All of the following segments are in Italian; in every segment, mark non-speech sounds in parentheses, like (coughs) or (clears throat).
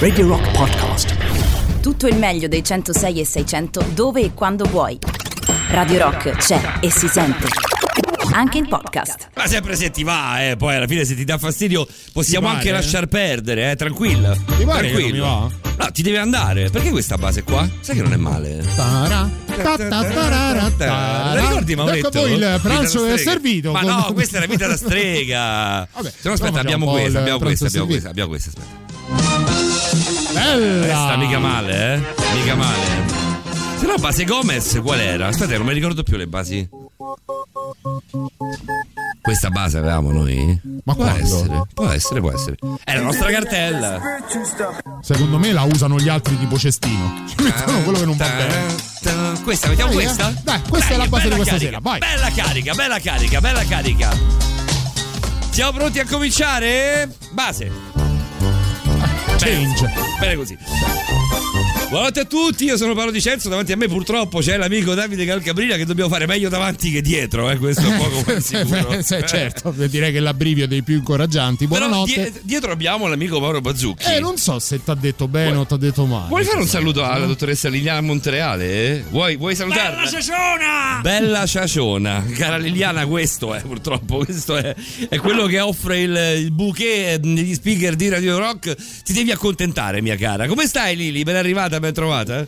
Radio Rock Podcast. Tutto il meglio dei 106 e 600 dove e quando vuoi. Radio Rock c'è e si sente. Anche in podcast. Ma sempre se ti va, eh, poi alla fine se ti dà fastidio possiamo Ti anche lasciar perdere, eh, tranquilla. Ti Tranquillo. non mi No, ti deve andare. Perché questa base qua? Sai che non è male. Tara, ta, tarara, ricordi? Ecco poi il pranzo è servito. Ma con- no, questa è la vita da strega. (laughs) Vabbè, Se no, aspetta, abbiamo questa, abbiamo questa, abbiamo questa, abbiamo questa, aspetta. Bella. Questa mica male, eh? Mica male. Se no, base Gomez qual era? Aspetta, non mi ricordo più le basi. Questa base avevamo noi? Ma può quando? essere, può essere, può essere. È la nostra cartella. Secondo me la usano gli altri tipo cestino. Ci mettono quello che non va bene. Ta- Questa, mettiamo Dai, eh. questa? Dai, questa è la base di questa carica, sera, vai. Bella carica, bella carica, bella carica. Siamo pronti a cominciare? Base. Change. Bene così. Buonanotte a tutti, io sono Paolo Di Cenzo, davanti a me purtroppo c'è l'amico Davide Calcabrina che dobbiamo fare meglio davanti che dietro, eh, questo è un po' come sicuro. Eh, certo, direi che l'abbrivio è dei più incoraggianti. Però Buonanotte. die- dietro abbiamo l'amico Mauro Bazzucchi. Eh, non so se ti ha detto bene o ti ha detto male. Vuoi fare un saluto alla dottoressa Liliana Montereale? eh? Vuoi, vuoi salutarla? Bella ciaciona! Bella ciaciona! Cara Liliana, questo è purtroppo, questo è, è quello che offre il, il bouquet degli speaker di Radio Rock. Ti devi accontentare, mia cara. Come stai Lili? Ben arrivata, ben trovata?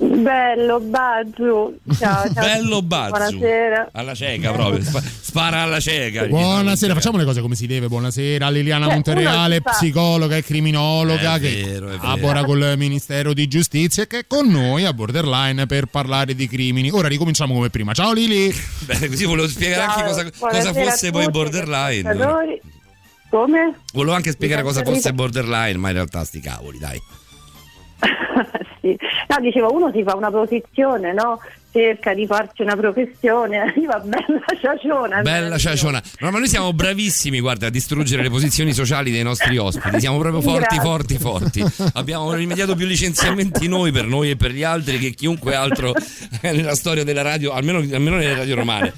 Bello, Bazzu. Ciao, (laughs) ciao. Bello Bazzu. Buonasera. Alla cieca proprio, spa- spara alla cieca. Buonasera, facciamo le cose come si deve. Buonasera, Liliana Cioè, fa- psicologa e criminologa È che vero, collabora col Ministero di Giustizia e che è con noi a Borderline per parlare di crimini. Ora ricominciamo come prima. Ciao Lili! (laughs) Bene, così volevo spiegare anche cosa, cosa fosse poi borderline. Come? Volevo anche spiegare cosa fosse borderline, ma in realtà sti cavoli, dai. (laughs) sì. No, dicevo, uno si fa una posizione, no? Cerca di farci una professione, (laughs) arriva bella ciaciona. Bella ciaciona. No, ma noi siamo bravissimi, guarda, a distruggere le posizioni sociali dei nostri ospiti. Siamo proprio forti, Grazie. forti, forti. Abbiamo rimediato più licenziamenti noi per noi e per gli altri che chiunque altro (laughs) nella storia della radio, almeno, almeno nelle radio romane.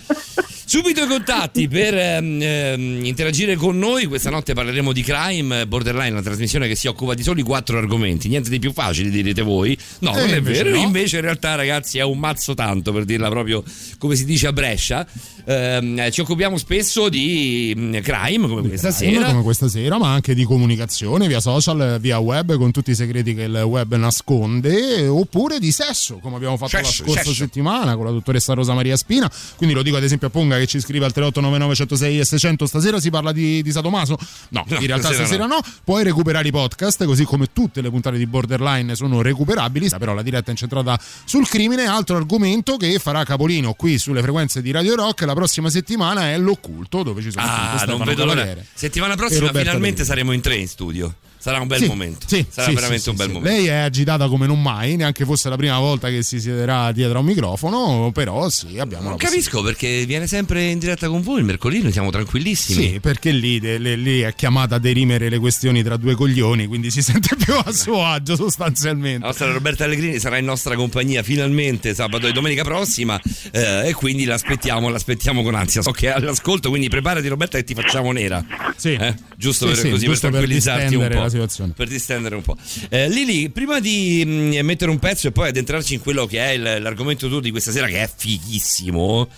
Subito i contatti per ehm, ehm, interagire con noi. Questa notte parleremo di crime, borderline, una trasmissione che si occupa di soli quattro argomenti. Niente di più facile, direte voi. No, Eh, non è vero. no. Invece, in realtà, ragazzi, è un mazzo tanto per dirla proprio come si dice a Brescia. Ehm, ci occupiamo spesso di mm, crime, come questa Crime, sera. come questa sera, ma anche di comunicazione via social, via web, con tutti i segreti che il web nasconde, oppure di sesso, come abbiamo fatto la Sesso, scorsa sesso. settimana con la dottoressa Rosa Maria Spina. Quindi lo dico ad esempio a Ponga che ci scrive al 3899 106 e 600. Stasera si parla di, di Sadomaso? No, No, in realtà stasera stasera no. Puoi recuperare i podcast, così come tutte le puntate di Borderline sono recuperabili. Però la diretta è incentrata sul crimine. Altro argomento che farà capolino qui sulle frequenze di Radio Rock la prossima settimana è l'occulto, dove ci sono Ah, Stefano non vedo l'ora. Settimana prossima finalmente Pellegrini. saremo in tre in studio. Sarà un bel Sì, momento. sì, Sarà sì, veramente un bel momento. Lei è agitata come non mai, neanche fosse la prima volta che si siederà dietro a un microfono, però sì, abbiamo Non la capisco perché viene sempre in diretta con voi il mercoledì, noi siamo tranquillissimi. Sì, perché lì, de- le- lì è chiamata a derimere le questioni tra due coglioni, quindi si (laughs) sente più a suo agio La sostanzialmente. nostra Roberta Allegrini sarà in nostra compagnia finalmente sabato e domenica prossima eh, e quindi l'aspettiamo, l'aspettiamo con ansia. So che è all'ascolto, quindi preparati Roberta che ti facciamo nera. Sì. Eh? Giusto per, sì, così, giusto per per tranquillizzarti un distendere po'. Situazione. Per distendere un po'. Eh, Lili, prima di mm, mettere un pezzo e poi addentrarci in quello che è il- l'argomento tuo di questa sera, che è fighissimo,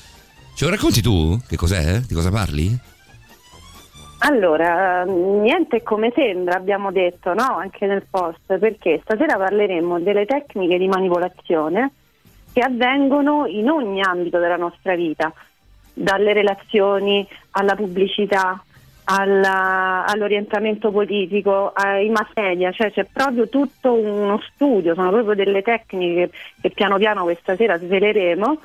ce lo racconti tu? Che cos'è? Di cosa parli? Allora, niente come sembra, abbiamo detto, no? Anche nel post, perché stasera parleremo delle tecniche di manipolazione che avvengono in ogni ambito della nostra vita, dalle relazioni alla pubblicità, alla- all'orientamento politico, ai mass media, cioè c'è proprio tutto uno studio, sono proprio delle tecniche che piano piano questa sera sveleremo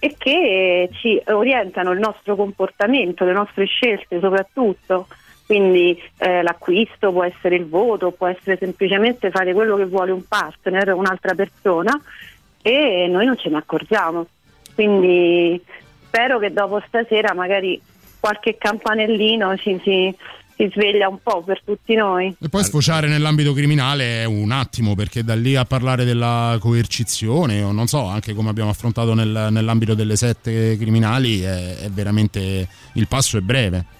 e che ci orientano il nostro comportamento, le nostre scelte soprattutto. Quindi eh, l'acquisto può essere il voto, può essere semplicemente fare quello che vuole un partner, un'altra persona e noi non ce ne accorgiamo. Quindi spero che dopo stasera magari qualche campanellino ci si, si sveglia un po' per tutti noi. E poi sfociare nell'ambito criminale è un attimo, perché da lì a parlare della coercizione, o non so, anche come abbiamo affrontato nel- nell'ambito delle sette criminali, è, è veramente il passo è breve.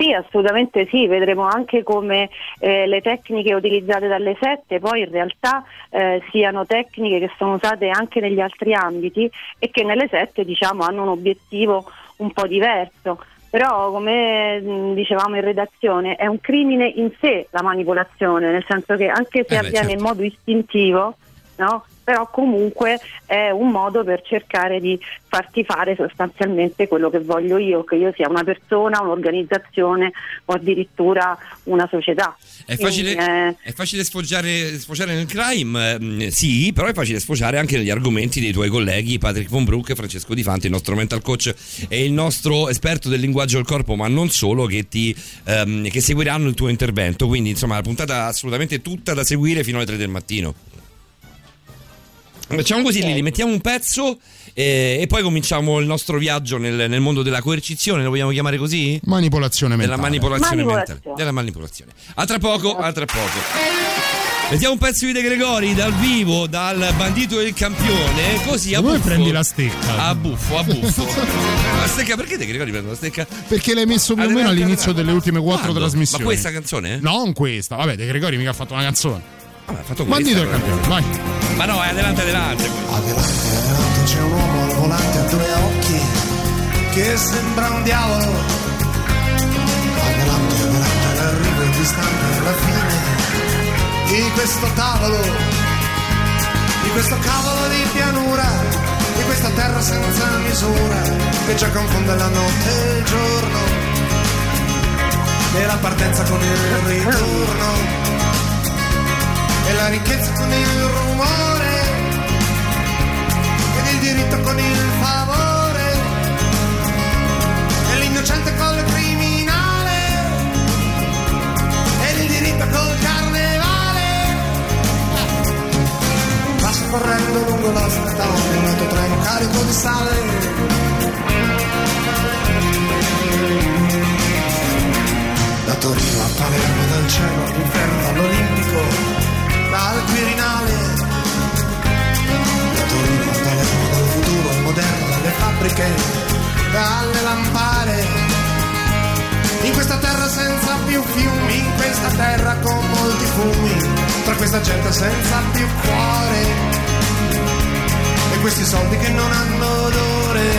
Sì, assolutamente sì, vedremo anche come eh, le tecniche utilizzate dalle sette poi in realtà eh, siano tecniche che sono usate anche negli altri ambiti e che nelle sette diciamo, hanno un obiettivo un po' diverso. Però come mh, dicevamo in redazione è un crimine in sé la manipolazione, nel senso che anche se Eh beh, avviene certo. in modo istintivo, no? Però comunque è un modo per cercare di farti fare sostanzialmente quello che voglio io, che io sia una persona, un'organizzazione o addirittura una società. È facile, Quindi, eh, è facile sfoggiare, sfociare nel crime, ehm, sì, però è facile sfociare anche negli argomenti dei tuoi colleghi Patrick Von Broek e Francesco Di Fanti, il nostro mental coach e il nostro esperto del linguaggio del corpo, ma non solo, che, ti, ehm, che seguiranno il tuo intervento. Quindi, insomma, la puntata assolutamente tutta da seguire fino alle 3 del mattino. Facciamo così, Lili, mettiamo un pezzo eh, e poi cominciamo il nostro viaggio nel, nel mondo della coercizione, lo vogliamo chiamare così? Manipolazione Della mentale. manipolazione, Manipolazione. mentale. Della manipolazione. A tra poco, a tra poco. Mettiamo un pezzo di De Gregori dal vivo, dal bandito e il campione, così a Come buffo. prendi la stecca? A buffo, a buffo. (laughs) la stecca, perché De Gregori prende la stecca? Perché l'hai messo più o meno all'inizio delle ultime quattro Quando? trasmissioni. Ma questa canzone? Non questa, vabbè, De Gregori mica ha fatto una canzone. Vabbè, ha fatto Bandito il campione, vai. Ma no, è adelante, adelante. Adelante, adelante c'è un uomo al volante a due occhi che sembra un diavolo. Adelante, adelante, l'arrivo è distante alla fine di questo tavolo, di questo cavolo di pianura, di questa terra senza misura che già confonde la notte e il giorno e la partenza con il ritorno e la ricchezza con il rumore. Ed il diritto con il favore. E l'innocente col criminale. Ed il diritto col carnevale. Passa correndo lungo la strada un altro treno carico di sale. Da Torino a Palermo dal cielo all'inferno all'Olimpico dal Quirinale. Da Torino a Palermo dal futuro al moderno dalle fabbriche dalle lampade in questa terra senza più fiumi in questa terra con molti fumi tra questa gente senza più cuore. E questi soldi che non hanno odore.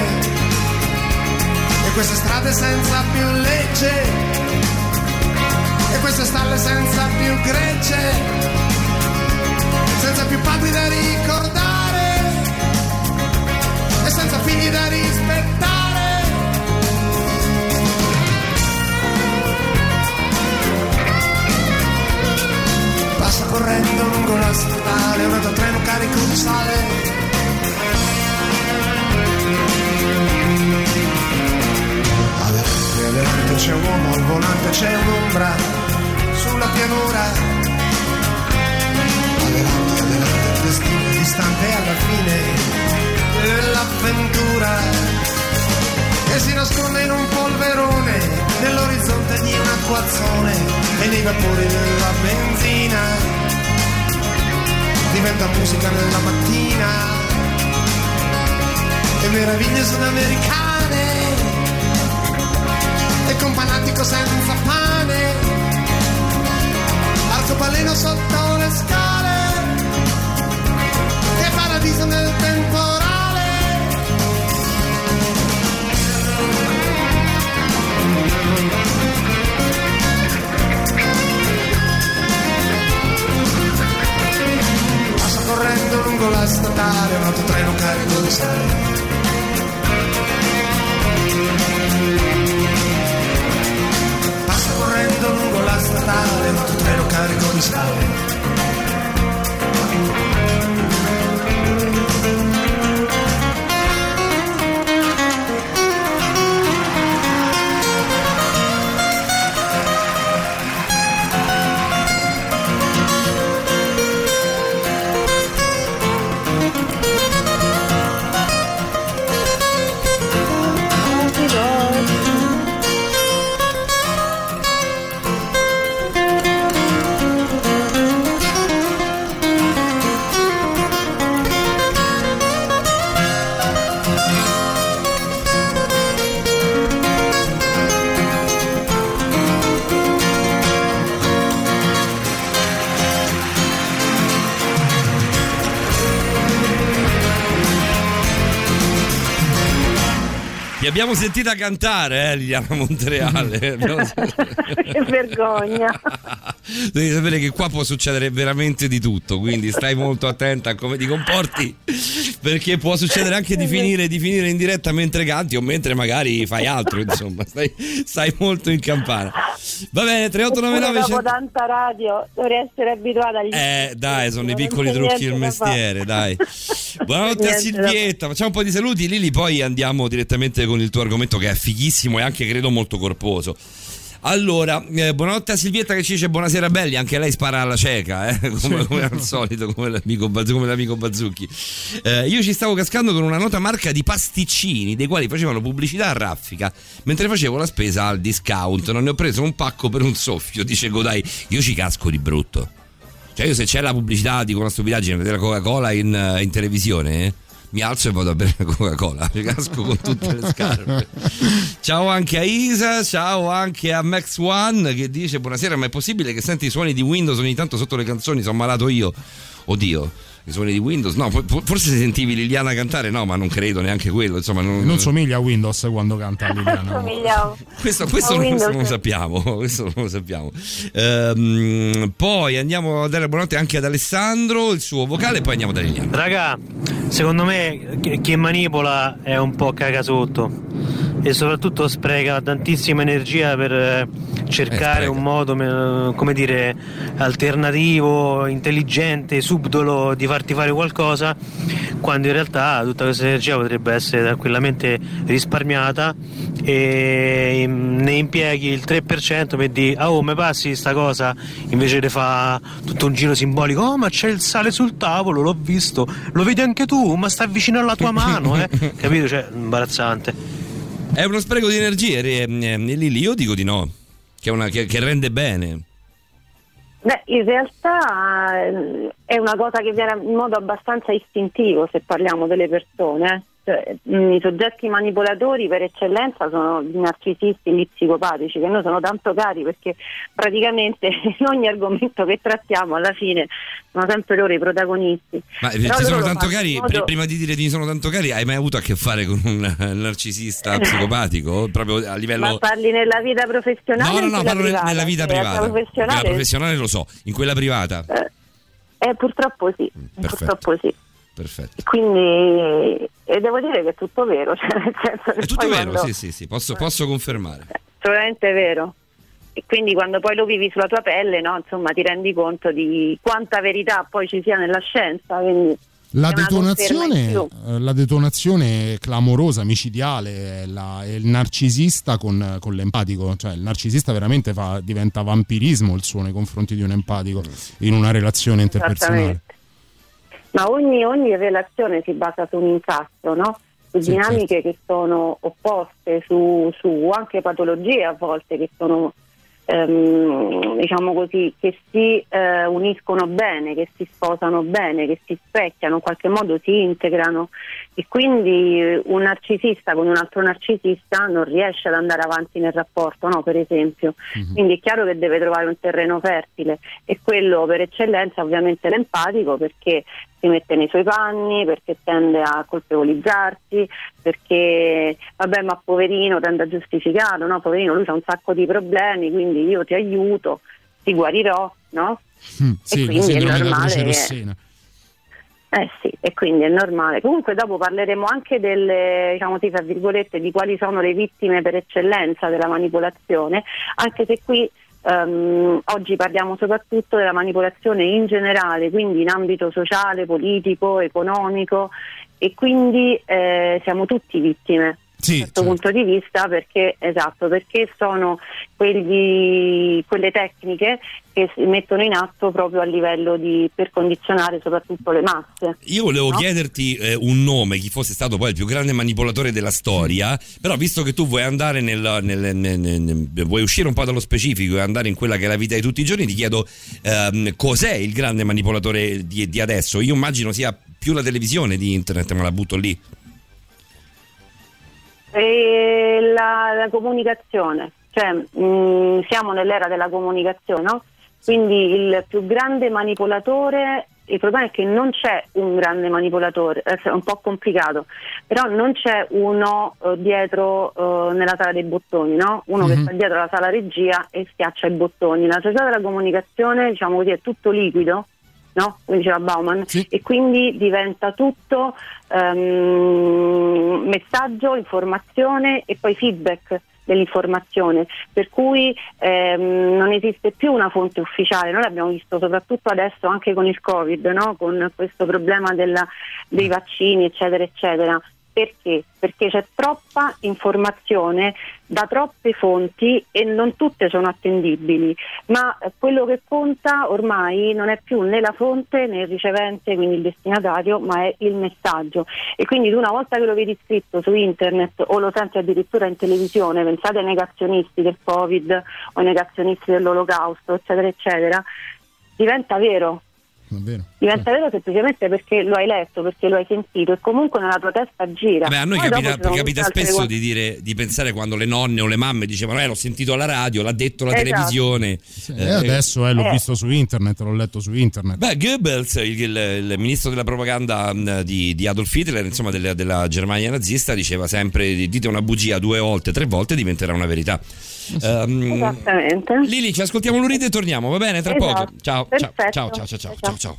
E queste strade senza più legge. E queste stalle senza più grecce, senza più padri da ricordare e senza figli da rispettare. Passa correndo lungo la strada, un altro treno carico di sale. Adelante, adelante c'è un uomo al volante, c'è un'ombra sulla pianura. Distante alla fine dell'avventura. E si nasconde in un polverone, nell'orizzonte di un acquazzone e nei vapori della benzina. Diventa musica nella mattina e meraviglie sudamericane e con fanatico senza pane arcobaleno sotto le scale paradiso nel temporale passa correndo lungo la statale un autotreno carico di sale Passa correndo lungo la statale, un autotreno carico di sale. Abbiamo sentita cantare, eh, Liliana Montereale. (laughs) che vergogna. (laughs) Devi sapere che qua può succedere veramente di tutto, quindi stai molto attenta a come ti comporti, perché può succedere anche di (laughs) finire, di finire in diretta mentre canti o mentre magari fai altro, (laughs) insomma, stai, stai molto in campana. Va bene, 3899 dopo tanta radio dovrei essere abituata agli Eh, dai, sono i piccoli trucchi del mestiere, (laughs) dai. Buonanotte a Silvietta, facciamo un po' di saluti, Lili, poi andiamo direttamente con il tuo argomento che è fighissimo e anche credo molto corposo. Allora, eh, buonanotte a Silvietta che ci dice buonasera belli, anche lei spara alla cieca, eh, (laughs) come, come, al solito, come l'amico, come l'amico Bazzucchi. Eh, io ci stavo cascando con una nota marca di pasticcini, dei quali facevano pubblicità a raffica, mentre facevo la spesa al discount. Non ne ho preso un pacco per un soffio, dice Godai. Io ci casco di brutto. Cioè io se c'è la pubblicità, dico una stupidaggine, vedere la Coca-Cola in, in televisione... Eh? Mi alzo e vado a bere la Coca-Cola, (laughs) mi casco con tutte le scarpe. ciao anche a Isa, ciao anche a Max One che dice buonasera, ma è possibile che senti i suoni di Windows ogni tanto sotto le canzoni, sono malato io? Oddio i suoni di Windows. No, forse se sentivi Liliana cantare, no, ma non credo neanche quello. Insomma, non, non somiglia a Windows quando canta Liliana. (laughs) questo, questo non, non, lo sappiamo. (laughs) Questo non lo sappiamo. Ehm, poi andiamo a dare buonanotte anche ad Alessandro, il suo vocale, e poi andiamo da Liliana. Raga, secondo me chi manipola è un po' cagasotto e soprattutto spreca tantissima energia per eh, cercare eh, un modo come dire alternativo, intelligente, subdolo di farti fare qualcosa quando in realtà tutta questa energia potrebbe essere tranquillamente risparmiata e ne impieghi il 3% per dire ah oh mi passi sta cosa? Invece di fa tutto un giro simbolico oh ma c'è il sale sul tavolo l'ho visto lo vedi anche tu ma sta vicino alla tua mano eh. (laughs) Capito? Cioè imbarazzante è uno spreco di energie, Lili. Io dico di no, che, una, che, che rende bene. Beh, in realtà eh, è una cosa che viene in modo abbastanza istintivo se parliamo delle persone. Cioè, I soggetti manipolatori per eccellenza sono i narcisisti, gli psicopatici, che noi sono tanto cari perché praticamente (laughs) in ogni argomento che trattiamo alla fine sono sempre loro i protagonisti. Ma Però ci sono tanto cari, modo... prima di dire ti sono tanto cari, hai mai avuto a che fare con un (laughs) narcisista (laughs) psicopatico? Proprio a livello... Ma parli nella vita professionale? No, no, no, parlo privata? nella vita privata. Professionale... Nella professionale lo so, in quella privata. Eh, eh purtroppo sì, mm, purtroppo sì. Perfetto. Quindi e devo dire che è tutto vero. (laughs) Cioè nel senso è tutto vero, quando... sì, sì, sì, posso, posso confermare. Assolutamente vero. E quindi quando poi lo vivi sulla tua pelle, no, insomma, ti rendi conto di quanta verità poi ci sia nella scienza. Quindi la detonazione, eh, la detonazione, clamorosa, micidiale, è, la, è il narcisista con, con, l'empatico, cioè il narcisista veramente fa, diventa vampirismo il suo nei confronti di un empatico in una relazione interpersonale ma ogni, ogni relazione si basa su un incastro, no? su sì, dinamiche certo. che sono opposte, su, su, anche patologie a volte che sono ehm, diciamo così, che si eh, uniscono bene, che si sposano bene, che si specchiano, in qualche modo si integrano e quindi un narcisista con un altro narcisista non riesce ad andare avanti nel rapporto, no? per esempio. Mm-hmm. Quindi è chiaro che deve trovare un terreno fertile e quello per eccellenza ovviamente l'empatico perché si mette nei suoi panni, perché tende a colpevolizzarsi, perché vabbè ma poverino tende a giustificarlo, no? Poverino lui ha un sacco di problemi, quindi io ti aiuto, ti guarirò, no? Mm, sì, e quindi è normale. Eh sì, e quindi è normale. Comunque dopo parleremo anche delle, diciamo di quali sono le vittime per eccellenza della manipolazione, anche se qui Um, oggi parliamo soprattutto della manipolazione in generale, quindi in ambito sociale, politico, economico e quindi eh, siamo tutti vittime sì, da questo certo. punto di vista perché, esatto, perché sono quelli, quelle tecniche che si mettono in atto proprio a livello di per condizionare soprattutto le masse. Io volevo no? chiederti eh, un nome, chi fosse stato poi il più grande manipolatore della storia, però visto che tu vuoi andare nel, nel, nel, nel vuoi uscire un po' dallo specifico e andare in quella che è la vita di tutti i giorni, ti chiedo ehm, cos'è il grande manipolatore di, di adesso? Io immagino sia più la televisione di internet, ma la butto lì. E la, la comunicazione, cioè mh, mm, siamo nell'era della comunicazione, no? quindi il più grande manipolatore il problema è che non c'è un grande manipolatore, è un po' complicato, però non c'è uno uh, dietro uh, nella sala dei bottoni, no? uno mm-hmm. che sta dietro la sala regia e schiaccia i bottoni. La società della comunicazione diciamo così, è tutto liquido, no? come diceva Bauman, sì. e quindi diventa tutto um, messaggio, informazione e poi feedback dell'informazione, per cui ehm, non esiste più una fonte ufficiale, noi l'abbiamo visto soprattutto adesso anche con il Covid, no? con questo problema della, dei vaccini eccetera eccetera, perché? Perché c'è troppa informazione da troppe fonti e non tutte sono attendibili, ma quello che conta ormai non è più né la fonte né il ricevente, quindi il destinatario, ma è il messaggio. E quindi una volta che lo vedi scritto su internet o lo senti addirittura in televisione, pensate ai negazionisti del Covid o ai negazionisti dell'olocausto, eccetera, eccetera, diventa vero Davvero? Diventa vero semplicemente perché lo hai letto, perché lo hai sentito e comunque nella tua testa gira. Vabbè, a noi capita, capita spesso di, dire, di, pensare quando le nonne o le mamme dicevano eh l'ho sentito alla radio, l'ha detto la esatto. televisione. Sì, eh, adesso eh, l'ho eh. visto su internet, l'ho letto su internet. Beh, Goebbels, il, il, il ministro della propaganda di, di Adolf Hitler, insomma della, della, Germania nazista, diceva sempre dite una bugia due volte, tre volte diventerà una verità. Um, Esattamente. Lili, ci ascoltiamo l'uride e torniamo, va bene? Tra esatto. poco. Ciao, ciao, ciao, ciao, ciao, ciao, ciao. ciao.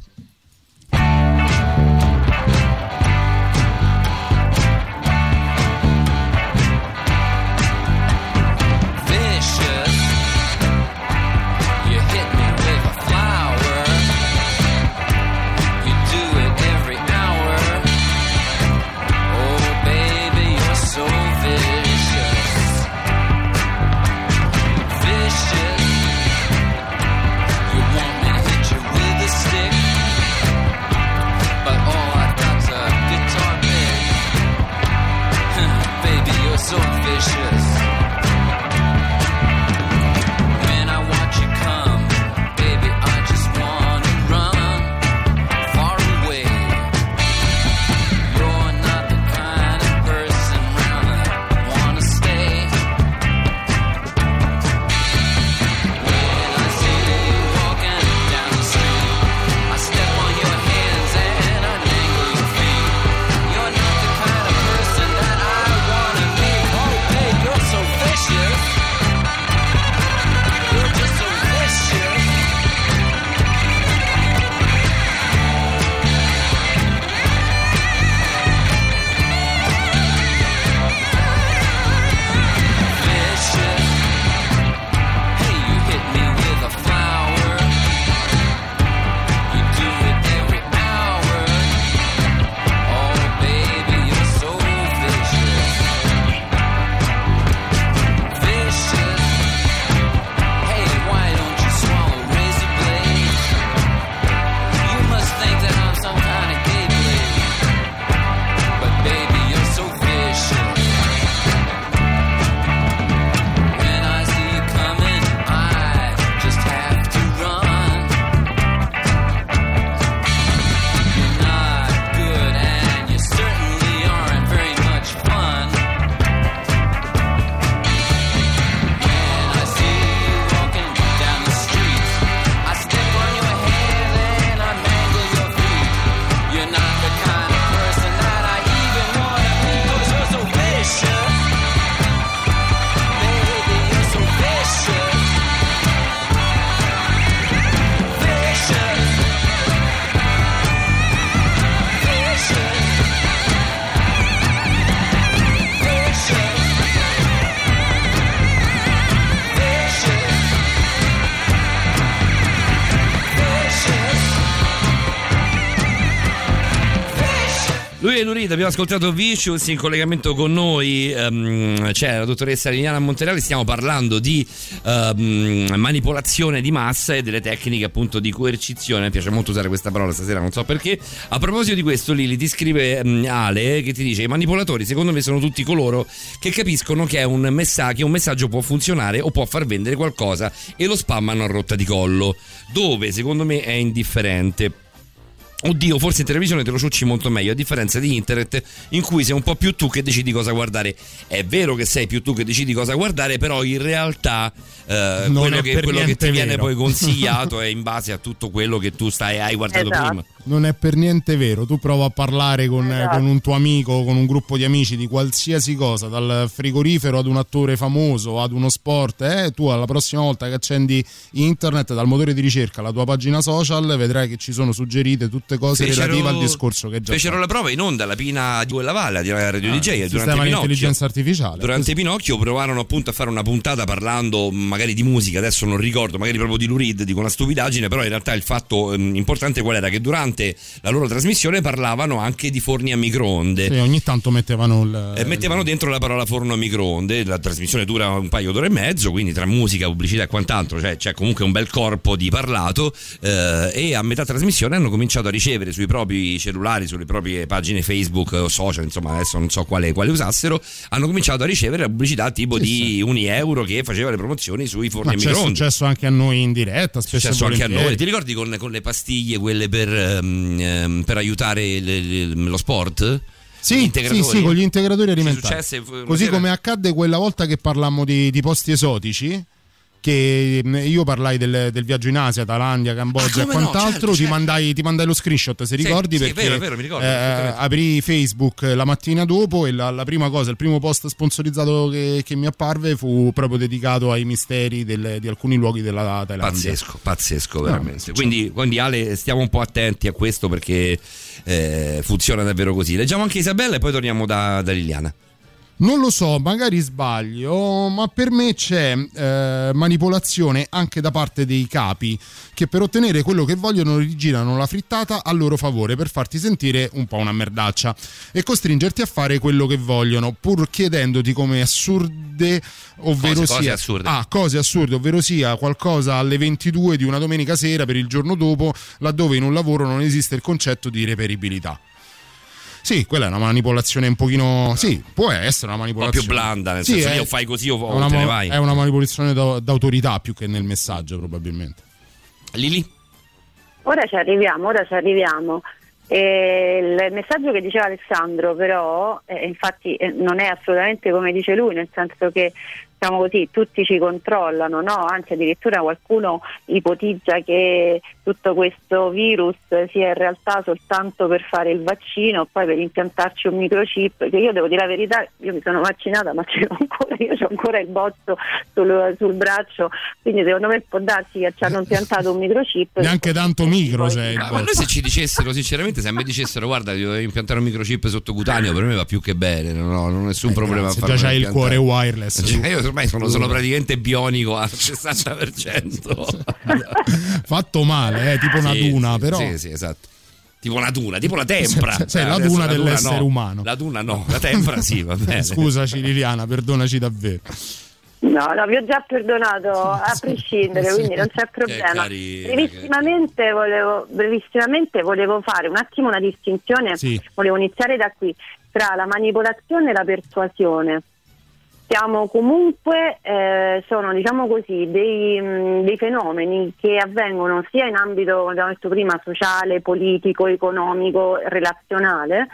Lurida, abbiamo ascoltato Vicious in collegamento con noi, um, c'è la dottoressa Liliana Monterali, stiamo parlando di um, manipolazione di massa e delle tecniche appunto di coercizione, mi piace molto usare questa parola stasera, non so perché. A proposito di questo Lili ti scrive um, Ale che ti dice i manipolatori secondo me sono tutti coloro che capiscono che, un, messa- che un messaggio può funzionare o può far vendere qualcosa e lo spammano a rotta di collo, dove secondo me è indifferente Oddio, forse in televisione te lo ciucci molto meglio, a differenza di internet in cui sei un po' più tu che decidi cosa guardare. È vero che sei più tu che decidi cosa guardare, però in realtà eh, quello, che, quello che, ti viene poi consigliato (laughs) è in base a tutto quello che tu stai, hai guardato esatto. prima. Non è per niente vero. Tu prova a parlare con, Esatto. con un tuo amico, con un gruppo di amici di qualsiasi cosa, dal frigorifero ad un attore famoso, ad uno sport. Eh, tu alla prossima volta che accendi internet dal motore di ricerca la tua pagina social, vedrai che ci sono suggerite tutte cose Fecero- relative al discorso che già Fecero fatto. la prova in onda alla Pina di quella Valle, di Radio Ah, DJ, durante sistema di Pinocchio. intelligenza artificiale. Durante Pinocchio provarono appunto a fare una puntata parlando magari di musica, adesso non ricordo, magari proprio di Lurid, dico una stupidaggine, però in realtà il fatto ehm, importante qual era? Che durante la loro trasmissione parlavano anche di forni a microonde. Sì, ogni tanto mettevano il, E mettevano dentro la parola forno a microonde, la trasmissione dura un paio d'ore e mezzo, quindi tra musica, pubblicità e quant'altro cioè, c'è comunque un bel corpo di parlato eh, e a metà trasmissione hanno cominciato a ricevere sui propri cellulari, sulle proprie pagine Facebook o social, insomma adesso non so quale, quale usassero, hanno cominciato a ricevere la pubblicità tipo Sì, di un euro che faceva le promozioni sui forni Ma a microonde. successo anche a noi in diretta, È spesso successo anche a noi. Ti ricordi con, con le pastiglie, quelle per, ehm, ehm, per aiutare il- il- lo sport? Sì, sì, sì, con gli integratori alimentari. successe, Così come accadde quella volta che parlammo di, di posti esotici. Che mh, io parlai del, del viaggio in Asia, Thailandia, Cambogia Ah, e come no, quant'altro. certo, ti, certo. Mandai, ti mandai lo screenshot se ricordi. sì, è perché vero, è vero, mi ricordo, eh, aprì Facebook la mattina dopo e la, la prima cosa, il primo post sponsorizzato che, che mi apparve fu proprio dedicato ai misteri del- di alcuni luoghi della Thailandia. Pazzesco, pazzesco No, veramente. cioè- quindi, quindi Ale stiamo un po' attenti a questo perché eh, funziona davvero così. Leggiamo anche Isabella e poi torniamo da, da Liliana. Non lo so, magari sbaglio, ma per me c'è eh, manipolazione anche da parte dei capi che per ottenere quello che vogliono rigirano la frittata a loro favore per farti sentire un po' una merdaccia e costringerti a fare quello che vogliono, pur chiedendoti come assurde, ovvero Cose- cose sia assurde. Ah, cose assurde, ovvero sia qualcosa alle 22 di una domenica sera per il giorno dopo, laddove in un lavoro non esiste il concetto di reperibilità. Sì, quella è una manipolazione un pochino. Sì, può essere una Un po' manipolazione. più blanda, nel Sì, senso è- io fai così o, una, te ne vai. è una manipolazione da- d'autorità più che nel messaggio, probabilmente. Lili? Ora ci arriviamo, ora ci arriviamo. E il messaggio che diceva Alessandro però, eh, infatti eh, non è assolutamente come dice lui, nel senso che diciamo così, tutti ci controllano, no? anzi addirittura qualcuno ipotizza che tutto questo virus sia in realtà soltanto per fare il vaccino, poi per impiantarci un microchip, che io devo dire la verità, io mi sono vaccinata ma ancora, io ho ancora il bozzo sul, sul braccio, quindi secondo me può darsi che ci hanno impiantato un microchip. Neanche tanto micro sei. Ma, ma noi se ci dicessero sinceramente, se a me dicessero guarda dovevi impiantare un microchip sottocutaneo, per me va più che bene, non ho, non ho nessun problema Se a già c'hai il cuore wireless. Cioè, io ormai sono, sono praticamente bionico al 60%. (laughs) Fatto male, eh, tipo una Sì, duna, sì, però. Sì, sì, esatto. Tipo una duna, tipo la tempra. Sì, sì, la duna dell'essere no. umano. La duna no, la tempra sì, va bene. (laughs) Scusaci Liliana, perdonaci davvero. No, no, vi ho già perdonato (laughs) a prescindere, Sì. quindi non c'è problema. carina, brevissimamente, volevo, brevissimamente volevo fare un attimo una distinzione, Sì. volevo iniziare da qui, tra la manipolazione e la persuasione. Siamo comunque, eh, sono diciamo così, dei, mh, dei fenomeni che avvengono sia in ambito, abbiamo detto prima, sociale, politico, economico, relazionale,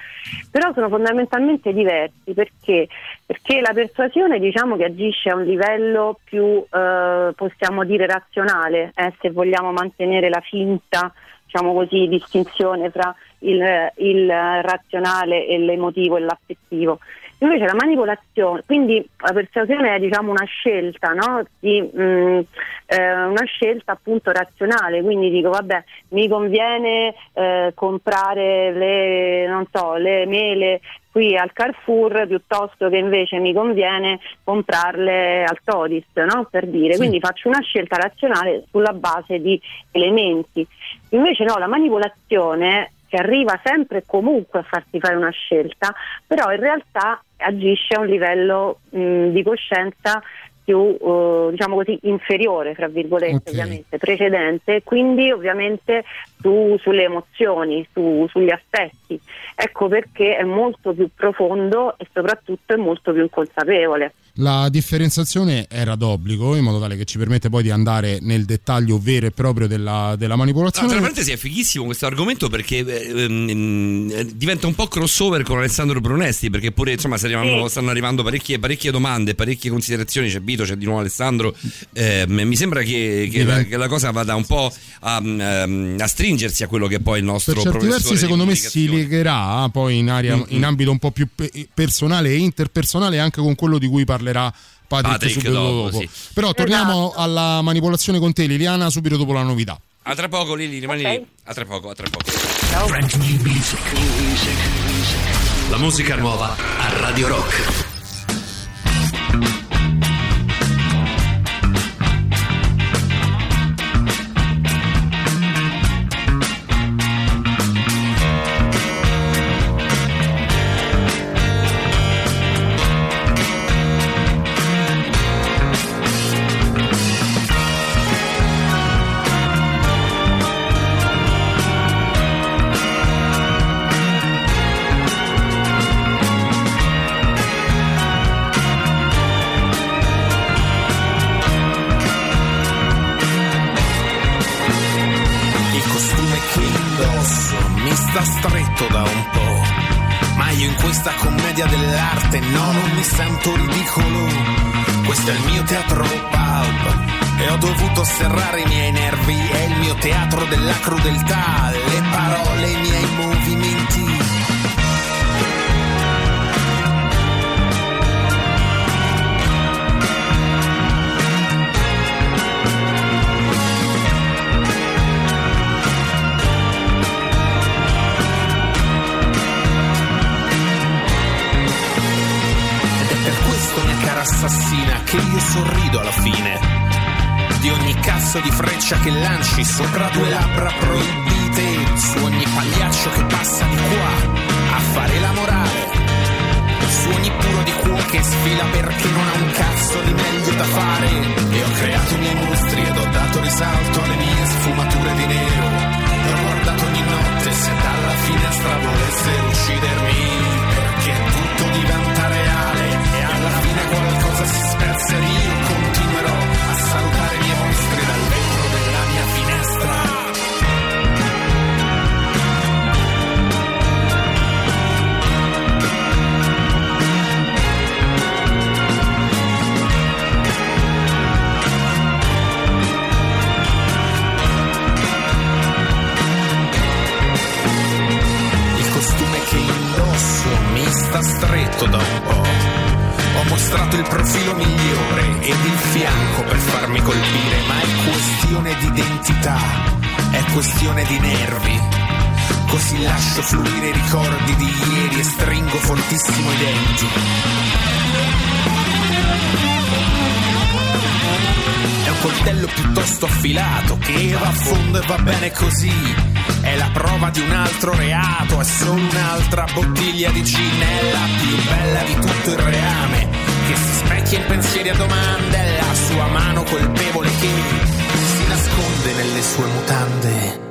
però sono fondamentalmente diversi perché, perché la persuasione diciamo che agisce a un livello più, eh, possiamo dire, razionale, eh, se vogliamo mantenere la finta diciamo così, distinzione tra il, il razionale e l'emotivo e l'affettivo. Invece la manipolazione, quindi la persuasione è diciamo una scelta, no? Di, mh, eh, una scelta appunto razionale, quindi dico vabbè mi conviene eh, comprare le, non so, le mele qui al Carrefour piuttosto che invece mi conviene comprarle al Todis, no? per dire. Sì. Quindi faccio una scelta razionale sulla base di elementi. Invece no, la manipolazione che arriva sempre e comunque a farti fare una scelta, però in realtà agisce a un livello mh, di coscienza più eh, diciamo così inferiore, fra virgolette, Ok. ovviamente, precedente, quindi ovviamente su- sulle emozioni, su- sugli affetti. Ecco perché è molto più profondo e soprattutto è molto più inconsapevole. La differenziazione era d'obbligo, in modo tale che ci permette poi di andare nel dettaglio vero e proprio della, della manipolazione. tra parentesi è fighissimo questo argomento perché eh, ehm, eh, diventa un po' crossover con Alessandro Brunesti perché pure insomma stanno arrivando, stanno arrivando parecchie, parecchie domande, parecchie considerazioni, c'è Vito, c'è di nuovo Alessandro, Eh, mi sembra che, che la, che la cosa vada un po' a, ehm, a stringersi a quello che è poi il nostro per certi professore versi di secondo me si legherà eh, poi in, area, Mm, in mm. ambito un po' più pe- personale e interpersonale anche con quello di cui parlerà Patrick, Patrick subito dopo, dopo. sì. Però torniamo alla manipolazione con te Liliana subito dopo la novità. A tra poco, Lili, rimani Ok. lì. A tra poco, a tra poco. Music. La musica nuova a Radio Rock. Sento ridicolo. Questo è il mio teatro pulp. E ho dovuto serrare i miei nervi. È il mio teatro della crudeltà. Le parole, i assassina, che io sorrido alla fine. Di ogni cazzo di freccia che lanci sopra due labbra proibite, su ogni pagliaccio che passa di qua a fare la morale. Su ogni puro di cuore che sfila perché non ha un cazzo di meglio da fare. E ho creato i miei mostri ed ho dato risalto alle mie sfumature di nero. E ho guardato ogni notte se dalla finestra volessero uccidermi. Perché tutto diventa io continuerò a salutare i miei mostri dal vetro della mia finestra. Il costume che indosso mi sta stretto da un po'. Ho mostrato il profilo migliore ed il fianco per farmi colpire, ma è questione di identità, è questione di nervi. Così lascio fluire i ricordi di ieri e stringo fortissimo i denti. È un coltello piuttosto affilato che va a fondo e va bene così. È la prova di un altro reato, è solo un'altra bottiglia di gin, è la più bella di tutto il reame. Che si specchia in pensieri a domande, è la sua mano colpevole che si nasconde nelle sue mutande.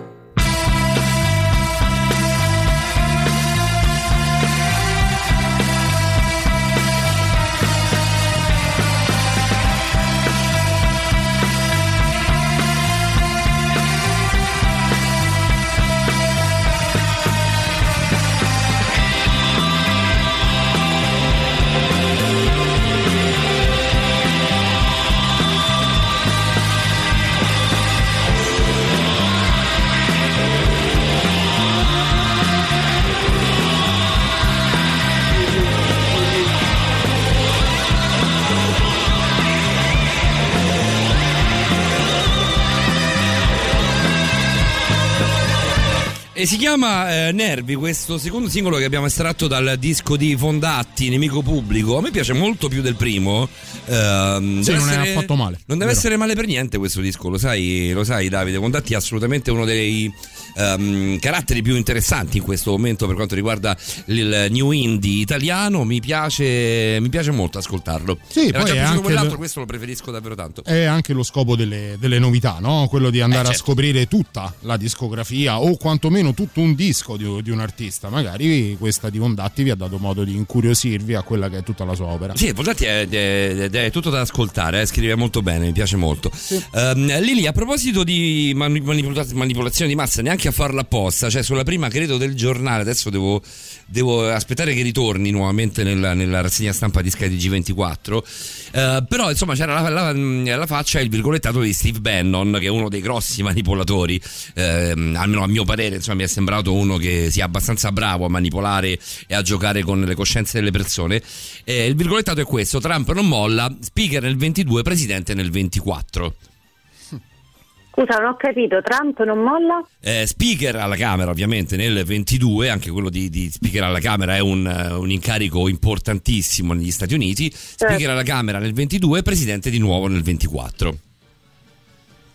Si chiama eh, Nervi, questo secondo singolo che abbiamo estratto dal disco di Fondatti, Nemico Pubblico. A me piace molto più del primo. Ehm, Sì, non è essere- affatto male, Non deve vero. essere male per niente questo disco, lo sai, lo sai Davide. Fondatti è assolutamente uno dei ehm, caratteri più interessanti in questo momento per quanto riguarda il new indie italiano. Mi piace, mi piace molto ascoltarlo. Sì, Era poi già è anche quell'altro, lo- questo lo preferisco davvero tanto. È anche lo scopo delle, delle novità, no? quello di andare Eh, a certo. scoprire tutta la discografia o quantomeno tutto un disco di, di, un artista, magari questa di Vondatti vi ha dato modo di incuriosirvi a quella che è tutta la sua opera. Sì, Vondatti è, è, è, tutto da ascoltare, eh, scrive molto bene, mi piace molto. Sì. Um, Lili, a proposito di manipolazione di massa, neanche a farla apposta, cioè sulla prima credo del giornale, adesso devo devo aspettare che ritorni nuovamente nella, nella rassegna stampa di Sky G24. Eh, però insomma c'era la, la, la, faccia il virgolettato di Steve Bannon, che è uno dei grossi manipolatori, eh, almeno a mio parere, insomma, mi è sembrato uno che sia abbastanza bravo a manipolare e a giocare con le coscienze delle persone. Eh, il virgolettato è questo: Trump non molla, speaker nel 22, presidente nel 24. Scusa, non ho capito, Trump non molla? Eh, speaker alla Camera ovviamente nel 22, anche quello di, di speaker alla Camera è un, un, incarico importantissimo negli Stati Uniti, speaker certo. alla Camera nel 22, presidente di nuovo nel 24.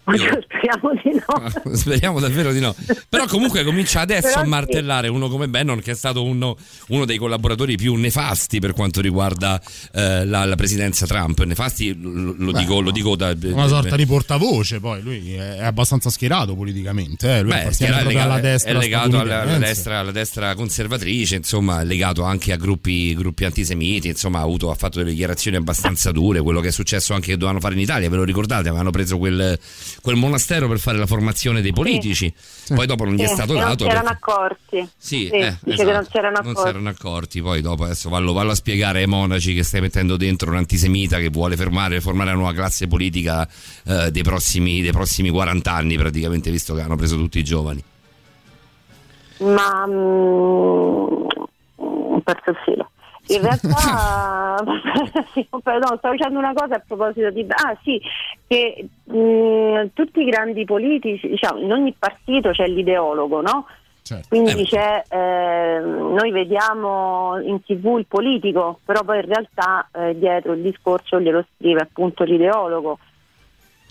Speriamo di no. Speriamo davvero di no. Però comunque (laughs) comincia adesso Però a martellare sì. uno come Bannon che è stato uno, uno, dei collaboratori più nefasti per quanto riguarda eh, la, la, presidenza Trump. Nefasti lo, lo Beh, dico, lo dico da... Una sorta di portavoce poi, lui è abbastanza schierato politicamente. Eh. Lui Beh, è, legato, alla destra è legato alla, alla, destra, alla, destra, conservatrice, insomma è legato anche a gruppi, gruppi antisemiti, insomma ha, avuto, ha fatto delle dichiarazioni abbastanza dure, quello che è successo anche che dovevano fare in Italia, ve lo ricordate? Avevano preso quel, quel monastero per fare la formazione dei politici. Sì. Poi dopo non gli è stato dato. Non si erano accorti. Sì, eh, esatto. non si erano accorti. Non si erano accorti. Poi dopo adesso vallo, vallo, a spiegare ai monaci che stai mettendo dentro un antisemita che vuole fermare, formare la nuova classe politica eh, dei, prossimi, dei prossimi 40 anni, praticamente, visto che hanno preso tutti i giovani. Ma mh, ho perso il filo. In realtà, (laughs) (laughs) no, stavo dicendo una cosa a proposito di... Ah sì, che mh, tutti i grandi politici, diciamo, in ogni partito c'è l'ideologo, no? Certo. Quindi eh, eh, noi vediamo in tv il politico, però poi in realtà eh, dietro il discorso glielo scrive appunto l'ideologo.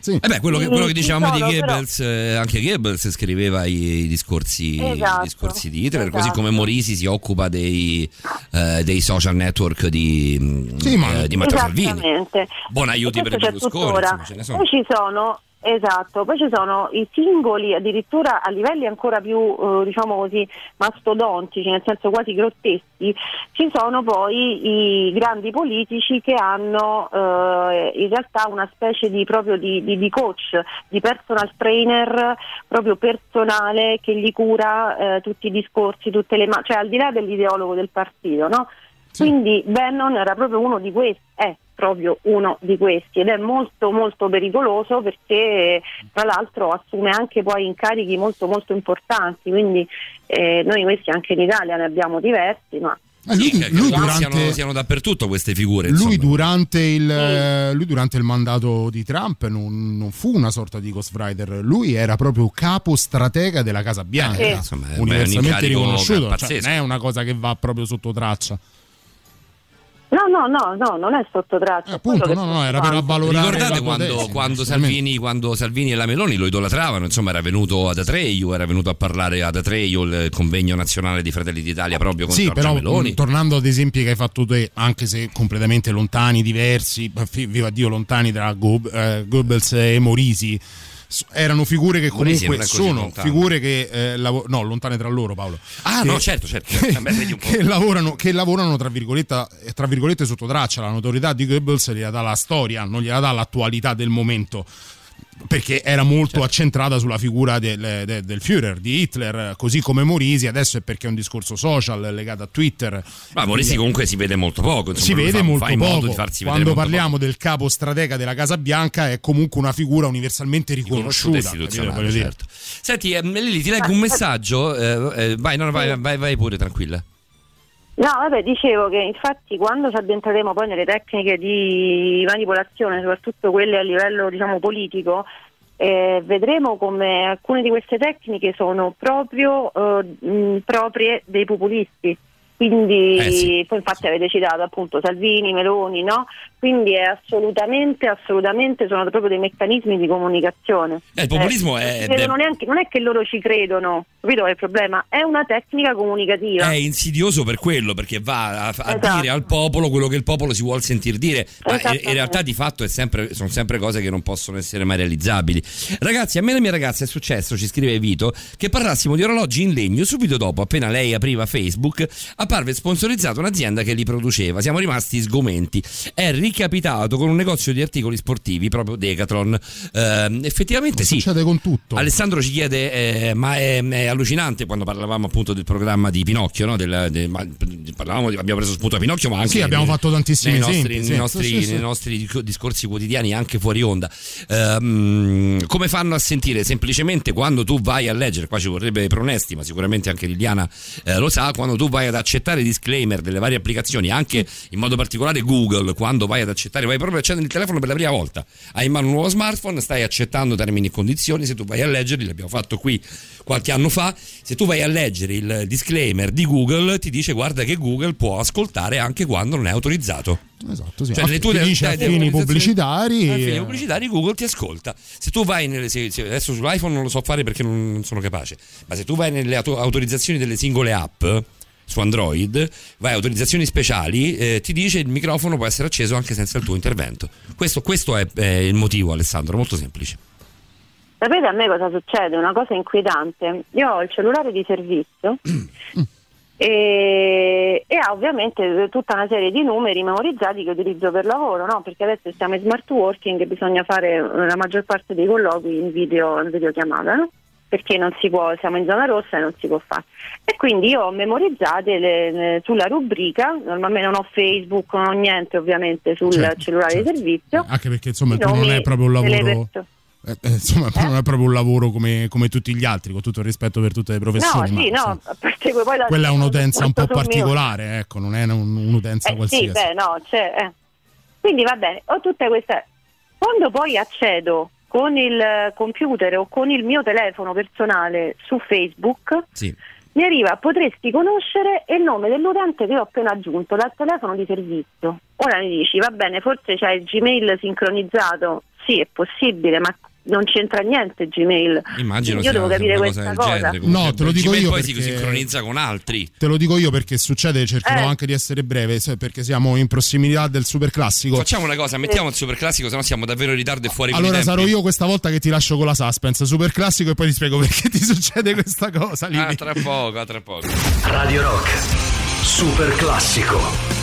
Sì. Eh beh, quello, che, quello che dicevamo di Goebbels, però... eh, anche Goebbels scriveva i, i, discorsi, esatto, i discorsi, di Hitler, esatto. così come Morisi si occupa dei, eh, dei social network di, sì, ma... Eh, di Matteo Salvini. Buon aiuti per Berlusconi. Insomma, ce ne sono. Poi ci sono Esatto, poi ci sono i singoli addirittura a livelli ancora più eh, diciamo così mastodontici, nel senso quasi grotteschi, ci sono poi i grandi politici che hanno eh, in realtà una specie di, proprio di, di, di, coach, di personal trainer proprio personale che gli cura eh, tutti i discorsi, tutte le ma- cioè al di là dell'ideologo del partito, no? Sì. Quindi Bannon era proprio uno di questi, è proprio uno di questi ed è molto molto pericoloso perché tra l'altro assume anche poi incarichi molto molto importanti, quindi eh, noi questi anche in Italia ne abbiamo diversi, ma eh, lui, sì, lui durante, siano, siano, dappertutto queste figure. Lui durante, il, sì. lui durante, il, mandato di Trump non, non, fu una sorta di Ghost Rider, lui era proprio capo stratega della Casa Bianca, eh, insomma, universalmente riconosciuto. Cioè, non è una cosa che va proprio sotto traccia. No, no, no, no, non è sotto traccia. Eh, appunto, no, no, era per avvalorare. Ricordate quando, quando, Salvini, quando, Salvini, e la Meloni lo idolatravano? Insomma, era venuto ad Atreio, era venuto a parlare ad Atreio, il convegno nazionale di Fratelli d'Italia proprio con sì, Giorgia però, Meloni. Tornando ad esempi che hai fatto te, anche se completamente lontani, diversi, viva Dio, lontani tra Goebbels e Morisi erano figure che comunque sono lontane. figure che eh, lav- no, lontane tra loro, Paolo. Ah, che, no, certo, certo. (laughs) Che, che, lavorano, che lavorano tra virgolette, tra virgolette sotto traccia. La notorietà di Goebbels gliela dà la storia, non gliela dà l'attualità del momento perché era molto certo. accentrata sulla figura del, del, del, Führer, di Hitler, così come Morisi, adesso è perché è un discorso social legato a Twitter. Ma Morisi comunque si vede molto poco. Insomma, si vede fa, molto poco. Quando parliamo poco. del capo stratega della Casa Bianca è comunque una figura universalmente riconosciuta. istituzionale, certo. Senti, eh, Lili, ti leggo un messaggio. Eh, eh, vai, no, vai, vai, vai pure, tranquilla. No, vabbè, dicevo che infatti quando ci addentreremo poi nelle tecniche di manipolazione, soprattutto quelle a livello diciamo, politico, eh, vedremo come alcune di queste tecniche sono proprio eh, mh, proprie dei populisti. Quindi, eh sì. poi infatti avete citato appunto Salvini, Meloni, no? Quindi è assolutamente, assolutamente, sono proprio dei meccanismi di comunicazione. Eh, il populismo Eh, è, neanche- non è che loro ci credono, capito il problema? È una tecnica comunicativa. è insidioso per quello, perché va a, a Esatto. dire al popolo quello che il popolo si vuol sentir dire, ma in- realtà di fatto è sempre- sono sempre cose che non possono essere mai realizzabili. Ragazzi, a me e la mia ragazza è successo, ci scrive Vito, che parlassimo di orologi in legno subito dopo, appena lei apriva Facebook, apparve sponsorizzata un'azienda che li produceva. Siamo rimasti sgomenti. È ricapitato con un negozio di articoli sportivi, proprio Decathlon. Ehm, effettivamente sì. Succede con tutto. Alessandro ci chiede, eh, ma è, è allucinante quando parlavamo appunto del programma di Pinocchio, no? Del- ma- parlavamo abbiamo preso spunto a Pinocchio, ma anche Sì, abbiamo nei- fatto tantissimi nei nostri, esempi, nei sì. nostri- Sì, sì, nei nostri discorsi quotidiani, anche fuori onda. Ehm, come fanno a sentire? Semplicemente quando tu vai a leggere, qua ci vorrebbe Pronesti, ma sicuramente anche Liliana eh, lo sa, quando tu vai ad accettare i disclaimer delle varie applicazioni, anche in modo particolare Google, quando vai ad accettare, vai proprio a accendere il telefono per la prima volta, hai in mano un nuovo smartphone, stai accettando termini e condizioni, se tu vai a leggerli, l'abbiamo fatto qui qualche anno fa, se tu vai a leggere il disclaimer di Google ti dice guarda che Google può ascoltare anche quando non è autorizzato. Esatto, sì. Cioè, le tue dice a fini pubblicitari. a fini pubblicitari Google ti ascolta. Se tu vai nelle se- se- adesso sull'iPhone non lo so fare perché non, sono capace, ma se tu vai nelle auto- autorizzazioni delle singole app su Android, vai a autorizzazioni speciali, eh, ti dice il microfono può essere acceso anche senza il tuo intervento. Questo, questo è, è il motivo, Alessandro, molto semplice. Sapete a me cosa succede? Una cosa inquietante. Io ho il cellulare di servizio (clears throat) e, e ha ovviamente tutta una serie di numeri memorizzati che utilizzo per lavoro, no? perché adesso siamo in smart working e bisogna fare la maggior parte dei colloqui in, video, in videochiamata, no? Perché non si può, siamo in zona rossa e non si può fare. E quindi io ho memorizzate le- le- sulla rubrica, normalmente non ho Facebook, non ho niente ovviamente sul Certo, cellulare certo. di servizio. Anche perché insomma tuo non è proprio un lavoro. eh, eh, insomma, non è proprio un lavoro come, come tutti gli altri, con tutto il rispetto per tutte le No, professioni. sì, no, que- poi la- quella è un'utenza un po' sul mio- particolare, ecco, non è un- un'utenza Eh, sì, qualsiasi. beh, no, cioè, eh. Quindi va bene, ho tutte queste. Quando poi accedo con il computer o con il mio telefono personale su Facebook, Sì. mi arriva potresti conoscere il nome dell'utente che ho appena aggiunto dal telefono di servizio. Ora mi dici, va bene, forse c'è il Gmail sincronizzato. Sì, è possibile, ma non c'entra niente Gmail. Immagino Io sia devo capire una questa cosa genere. No, te lo dico Gmail io poi si perché- sincronizza con altri. Te lo dico io perché succede, cercherò Eh. anche di essere breve, perché siamo in prossimità del super classico. Facciamo una cosa, mettiamo il super classico, sennò siamo davvero in ritardo e fuori con i Allora tempi. sarò io questa volta che ti lascio con la suspense, super classico e poi ti spiego perché ti (laughs) succede questa cosa. Lili. Ah, tra poco, tra poco. Radio Rock, super classico.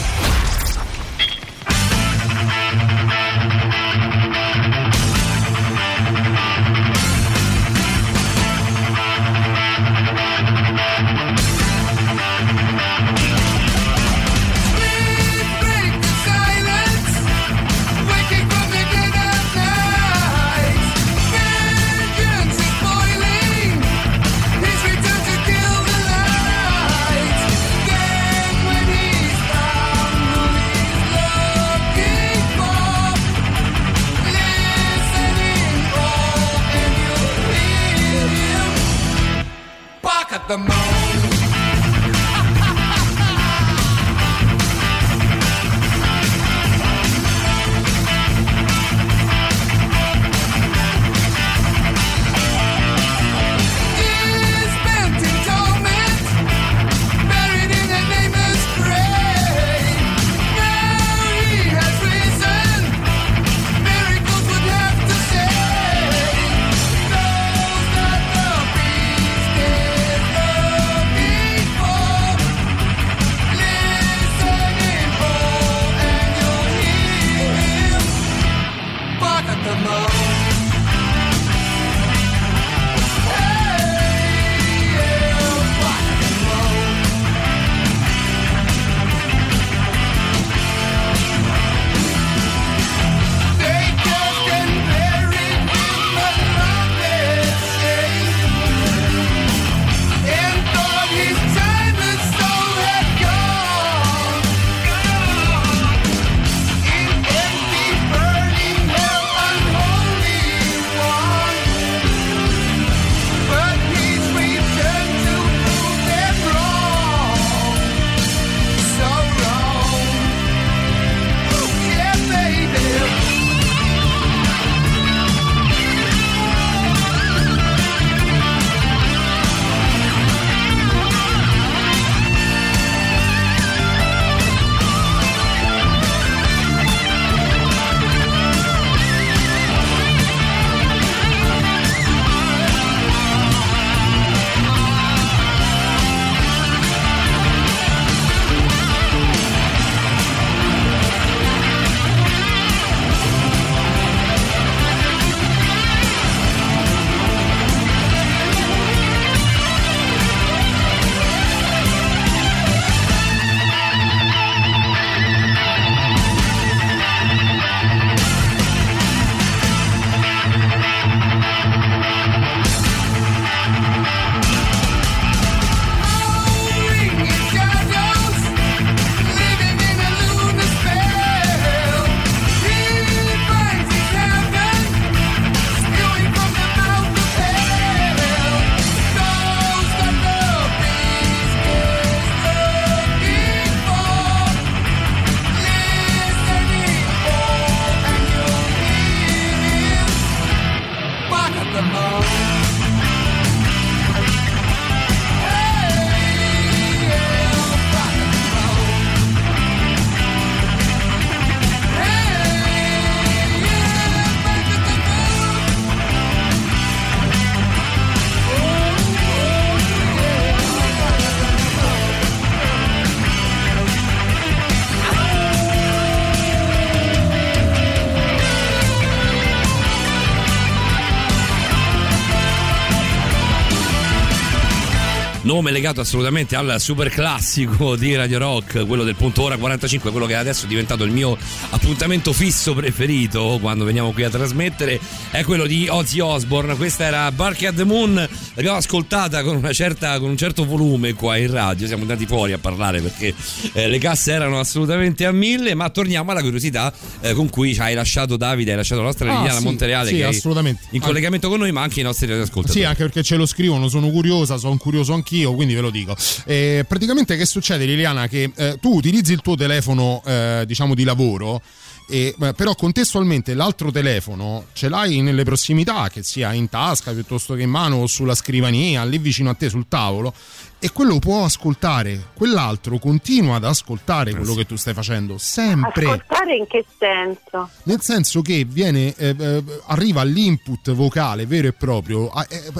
Nome legato assolutamente al super classico di Radio Rock, quello del punto ora 45, quello che adesso è diventato il mio appuntamento fisso preferito quando veniamo qui a trasmettere, è quello di Ozzy Osbourne. Questa era Bark at the Moon, l'abbiamo ascoltata con, certa, con, un certo volume qua in radio, siamo andati fuori a parlare perché eh, le casse erano assolutamente a mille, ma torniamo alla curiosità eh, con cui hai lasciato Davide, hai lasciato la nostra ah, Liliana sì, Montereale sì, che assolutamente. in collegamento con noi, ma anche i nostri radioascoltatori. Sì, anche perché ce lo scrivono, sono curiosa, sono curioso anch'io, quindi ve lo dico. Eh, praticamente che succede Liliana? Che eh, tu utilizzi il tuo telefono eh, diciamo di lavoro e, però contestualmente l'altro telefono ce l'hai nelle prossimità, che sia in tasca piuttosto che in mano o sulla scrivania, lì vicino a te sul tavolo, e quello può ascoltare, quell'altro continua ad ascoltare quello che tu stai facendo, sempre. Ascoltare in che senso? Nel senso che viene, eh, eh, arriva l'input vocale vero e proprio, eh, eh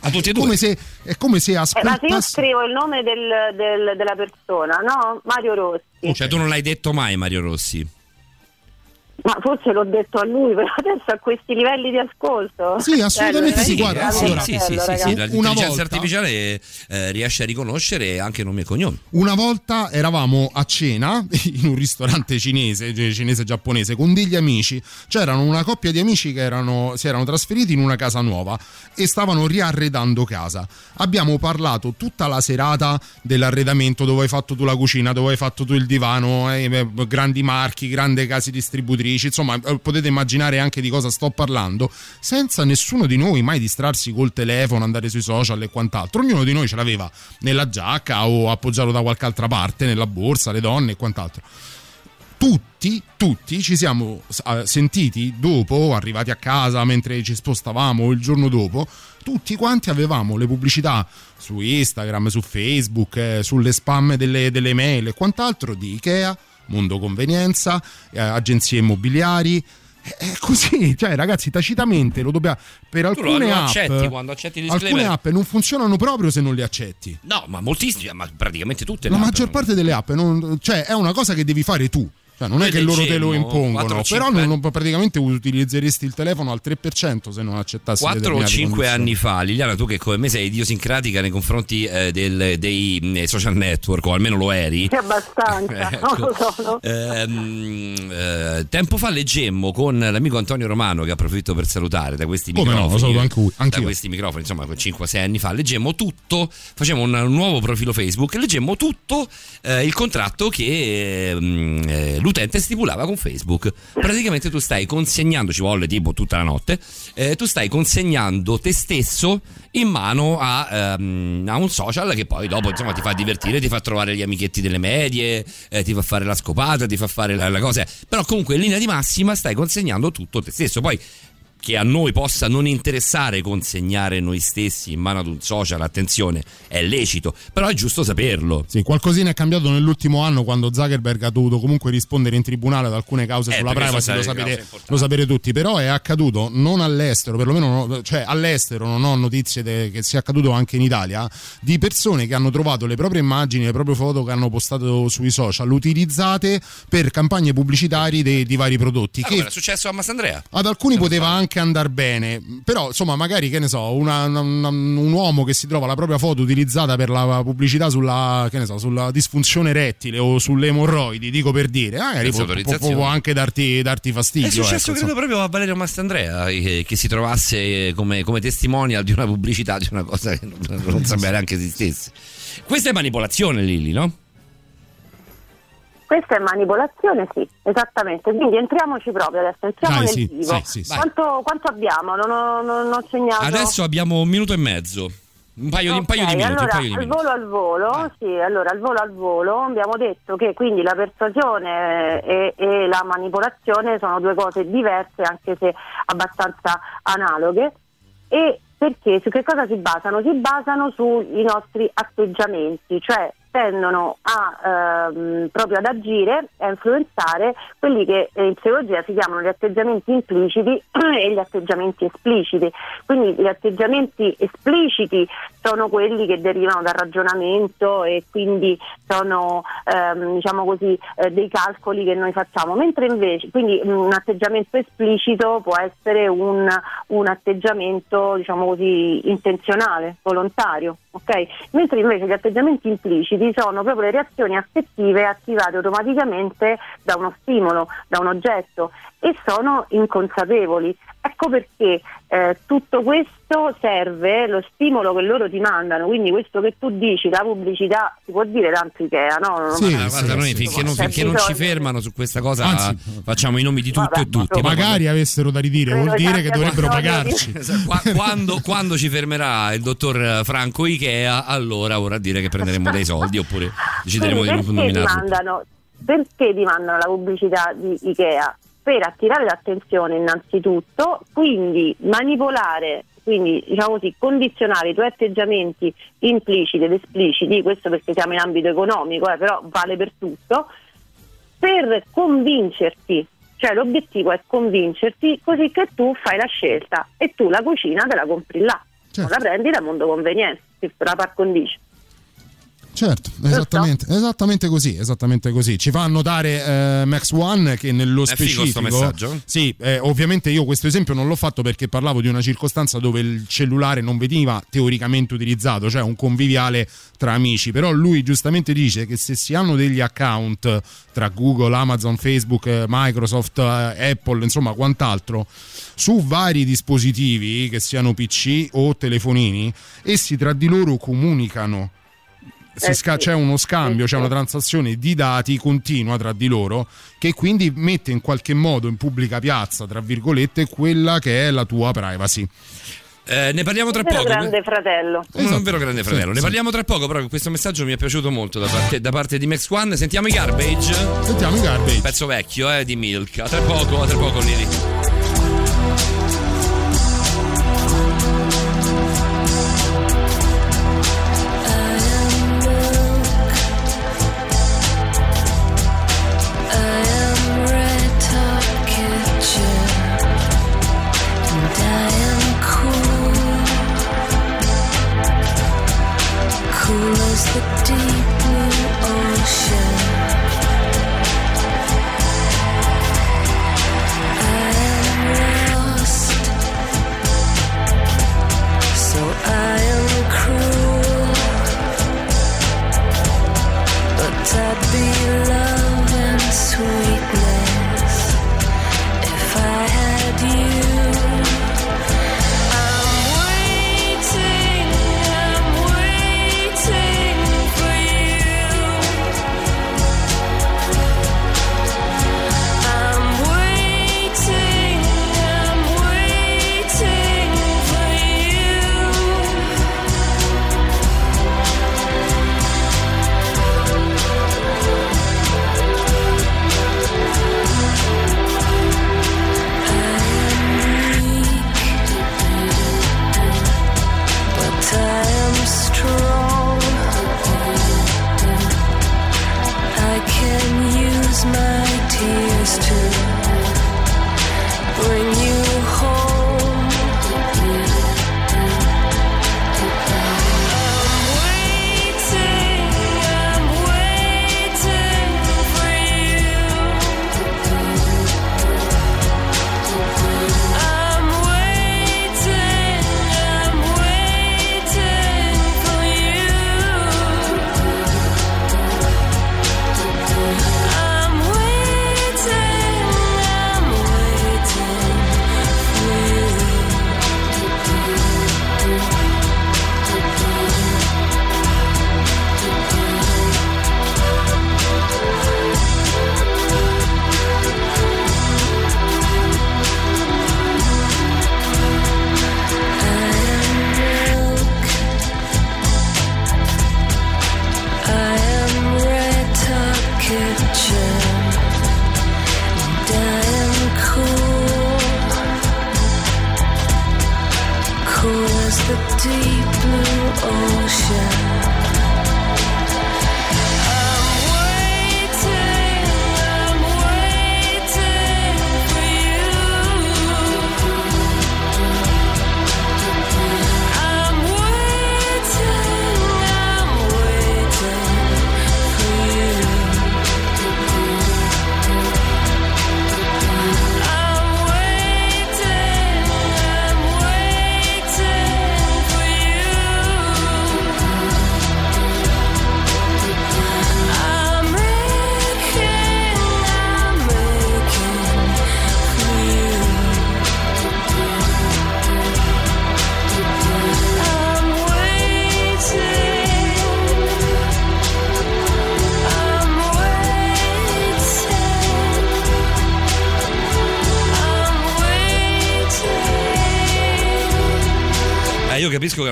a tutti e due. Come se, è come se ascoltassi... Eh, ma se io scrivo il nome del, del, della persona, no? Mario Rossi. Cioè tu non l'hai detto mai Mario Rossi? Ma forse l'ho detto a lui, (laughs) però adesso a questi livelli di ascolto. Sì, assolutamente sì, guarda. Allora, sì, sì, sì, sì, l'intelligenza volta, artificiale eh, riesce a riconoscere anche nomi e cognomi. Una volta eravamo a cena (laughs) in un ristorante cinese, cinese giapponese, con degli amici. C'erano una coppia di amici che erano, si erano trasferiti in una casa nuova e stavano riarredando casa. Abbiamo parlato tutta la serata dell'arredamento, dove hai fatto tu la cucina, dove hai fatto tu il divano, eh, grandi marchi, grandi case distributrici amici, insomma eh, potete immaginare anche di cosa sto parlando, senza nessuno di noi mai distrarsi col telefono, andare sui social e quant'altro. Ognuno di noi ce l'aveva nella giacca o appoggiato da qualche altra parte, nella borsa, le donne e quant'altro. Tutti, tutti ci siamo eh, sentiti dopo, arrivati a casa mentre ci spostavamo il giorno dopo, tutti quanti avevamo le pubblicità su Instagram, su Facebook, eh, sulle spam delle, delle mail e quant'altro di Ikea mondo convenienza, eh, agenzie immobiliari. È così, (laughs) cioè ragazzi, tacitamente lo dobbiamo. Per alcune lo app, accetti quando accetti alcune app non funzionano proprio se non le accetti. No, ma moltissime, ma praticamente tutte. La maggior parte delle app, non, cioè, è una cosa che devi fare tu. Cioè, non è che loro te lo impongono, 4, però non, non, praticamente utilizzeresti il telefono al 3% se non accettassi 4 o 5 anni fa, Liliana, tu che come me sei idiosincratica nei confronti eh, del, dei eh, social network, o almeno lo eri. Sì, abbastanza. (laughs) ecco. ehm, eh, tempo fa leggemmo con l'amico Antonio Romano, che approfitto per salutare da questi come microfoni. No, anche, anche da questi microfoni, insomma, 5-6 anni fa, leggemmo tutto, facciamo un, un nuovo profilo Facebook, leggemmo tutto eh, il contratto che eh, lui l'utente stipulava con Facebook. Praticamente tu stai consegnando, ci vuole tipo tutta la notte, eh, tu stai consegnando te stesso in mano a, um, a, un social che poi dopo insomma ti fa divertire, ti fa trovare gli amichetti delle medie, eh, ti fa fare la scopata, ti fa fare la, la cosa. Però comunque in linea di massima stai consegnando tutto te stesso. Poi che a noi possa non interessare consegnare noi stessi in mano ad un social, attenzione, è lecito, però è giusto saperlo. Sì, qualcosina è cambiato nell'ultimo anno quando Zuckerberg ha dovuto comunque rispondere in tribunale ad alcune cause eh, sulla privacy, lo sapete, lo sapete, tutti, però è accaduto non all'estero, perlomeno cioè all'estero non ho notizie de, che sia accaduto anche in Italia, di persone che hanno trovato le proprie immagini, le proprie foto che hanno postato sui social utilizzate per campagne pubblicitarie di, di vari prodotti. Ah, che è successo a Massandrea. Ad alcuni poteva anche anche andare bene. Però, insomma, magari che ne so, una, una, un uomo che si trova la propria foto utilizzata per la pubblicità sulla, che ne so, sulla disfunzione rettile o sulle emorroidi, dico per dire, magari può, può, può, anche darti, darti fastidio. È successo, ecco, credo, proprio a Valerio Mastandrea che, che si trovasse come, come, testimonial di una pubblicità di una cosa che non, non (laughs) sapeva neanche esistesse. Questa è manipolazione, Lilli, no? Questa è manipolazione, sì, esattamente. Quindi entriamoci proprio adesso, entriamo Dai, nel sì, vivo. Sì, sì, quanto, quanto, abbiamo? Non ho, non ho, segnato. Adesso abbiamo un minuto e mezzo. Un paio, okay, di, un paio di minuti. Allora, di al volo al volo, ah. sì, allora al volo al volo abbiamo detto che quindi la persuasione e, e la manipolazione sono due cose diverse, anche se abbastanza analoghe. E perché su che cosa si basano? Si basano sui nostri atteggiamenti, cioè tendono a, ehm, proprio ad agire, a influenzare quelli che in psicologia si chiamano gli atteggiamenti impliciti (clears throat) e gli atteggiamenti espliciti. Quindi gli atteggiamenti espliciti sono quelli che derivano dal ragionamento e quindi sono ehm, diciamo così, eh, dei calcoli che noi facciamo, mentre invece quindi, un atteggiamento esplicito può essere un, un atteggiamento diciamo così, intenzionale, volontario. ok? Mentre invece gli atteggiamenti impliciti sono proprio le reazioni affettive attivate automaticamente da uno stimolo, da un oggetto e sono inconsapevoli. Ecco perché eh, tutto questo serve, lo stimolo che loro ti mandano, quindi questo che tu dici, la pubblicità, si può dire tanto Ikea, no? Sì, ah, guarda, noi finché, non, finché non, ci fermano su questa cosa Anzi, facciamo i nomi di tutto Vabbè, e tutti. Magari avessero da ridire, vuol dire che dovrebbero pagarci. (laughs) quando, quando, ci fermerà il dottor Franco Ikea, allora vorrà dire che prenderemo dei soldi oppure decideremo di non nominarlo. Perché ti mandano la pubblicità di Ikea? Per attirare l'attenzione innanzitutto, quindi manipolare, quindi diciamo così, condizionare i tuoi atteggiamenti impliciti ed espliciti, questo perché siamo in ambito economico, eh, però vale per tutto, per convincerti, cioè l'obiettivo è convincerti così che tu fai la scelta e tu la cucina te la compri là, certo. la prendi da mondo conveniente, la par condicio. Certo, esattamente, esattamente, così, esattamente così. Ci fa notare eh, Max One che nello specifico... Sì, eh, ovviamente io questo esempio non l'ho fatto perché parlavo di una circostanza dove il cellulare non veniva teoricamente utilizzato, cioè un conviviale tra amici, però lui giustamente dice che se si hanno degli account tra Google, Amazon, Facebook, eh, Microsoft, eh, Apple, insomma quant'altro, su vari dispositivi, che siano PC o telefonini, essi tra di loro comunicano eh, sca- c'è uno scambio, c'è una transazione di dati continua tra di loro che quindi mette in qualche modo in pubblica piazza, tra virgolette, quella che è la tua privacy. Eh, ne parliamo tra poco. Un grande fratello. Esatto. Un vero grande fratello. Sì, ne parliamo tra poco, però questo messaggio mi è piaciuto molto da parte, da parte, di Max One. Sentiamo i garbage. Sentiamo i garbage. Pezzo vecchio, eh, di Milk. A tra poco, a tra poco Lili.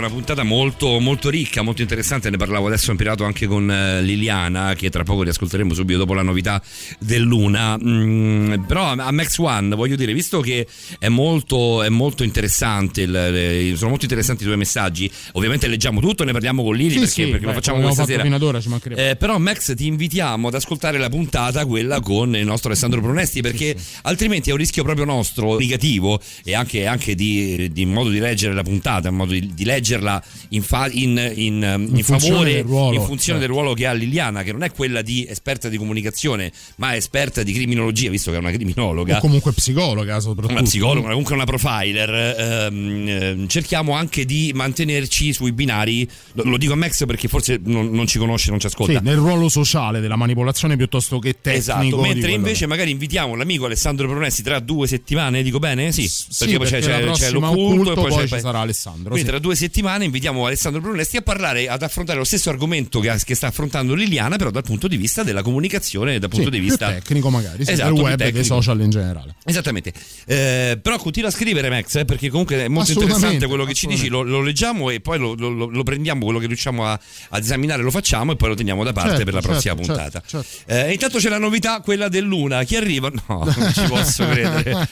Una puntata molto, molto ricca, molto interessante. Ne parlavo adesso in privato anche con eh, Liliana, che tra poco riascolteremo subito dopo la novità dell'Una. Mm, però a Max One voglio dire, visto che è molto, è molto interessante, il, sono molto interessanti i tuoi messaggi. Ovviamente leggiamo tutto, ne parliamo con Lili Sì, perché, sì, perché lo beh, facciamo come questa sera. fino ad ora, ci. Eh, però Max ti invitiamo ad ascoltare la puntata, quella con il nostro Alessandro Pronesti, perché altrimenti è un rischio proprio nostro negativo e anche, anche di, di modo di leggere la puntata, in modo di, di leggerla in, fa- in, in, in favore, del ruolo, in funzione certo. del ruolo che ha Liliana, che non è quella di esperta di comunicazione, ma esperta di criminologia, visto che è una criminologa. O comunque psicologa, soprattutto. Una psicologa, comunque una profiler, ehm, ehm, cerchiamo anche di mantenerci sui binari. Lo, lo dico a Max perché forse non, non ci conosce, non ci ascolta. Sì, nel ruolo sociale della manipolazione piuttosto che tecnico. Esatto, mentre invece magari invitiamo l'amico Alessandro Pronesti tra due settimane, dico bene? Sì, sì, poi perché la prossima l'occulto occulto, e poi, poi c'è ci sarà Alessandro, Quindi sì. tra due settimane invitiamo Alessandro Pronesti a parlare, ad affrontare lo stesso argomento che, che sta affrontando Liliana, però dal punto di vista della comunicazione, dal punto Sì, di vista tecnico magari, sì, Esatto, del web e dei social in generale. Esattamente, Eh, però continua a scrivere Max eh, perché comunque è molto interessante quello che ci dici, lo, lo leggiamo e poi lo, lo- lo- lo prendiamo, quello che riusciamo a, ad esaminare lo facciamo e poi lo teniamo da parte Certo, per la certo, prossima certo, puntata. certo. Eh, intanto c'è la novità, quella dell'una, chi arriva? No, (laughs) non ci posso credere.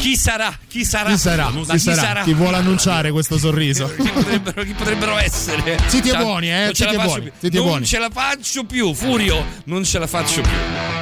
chi sarà? Chi sarà? Chi sarà? Ma Chi sarà? Chi vuole annunciare questo sorriso? Chi potrebbero, chi potrebbero essere? Siete Cioè, buoni, eh? non ce la buoni, non buoni. ce la faccio più, Furio, non ce la faccio più.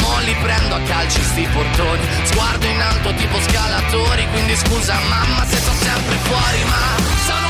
mo li prendo a calci sti portoni, sguardo in alto tipo scalatori, quindi scusa mamma se sto sempre fuori, ma sono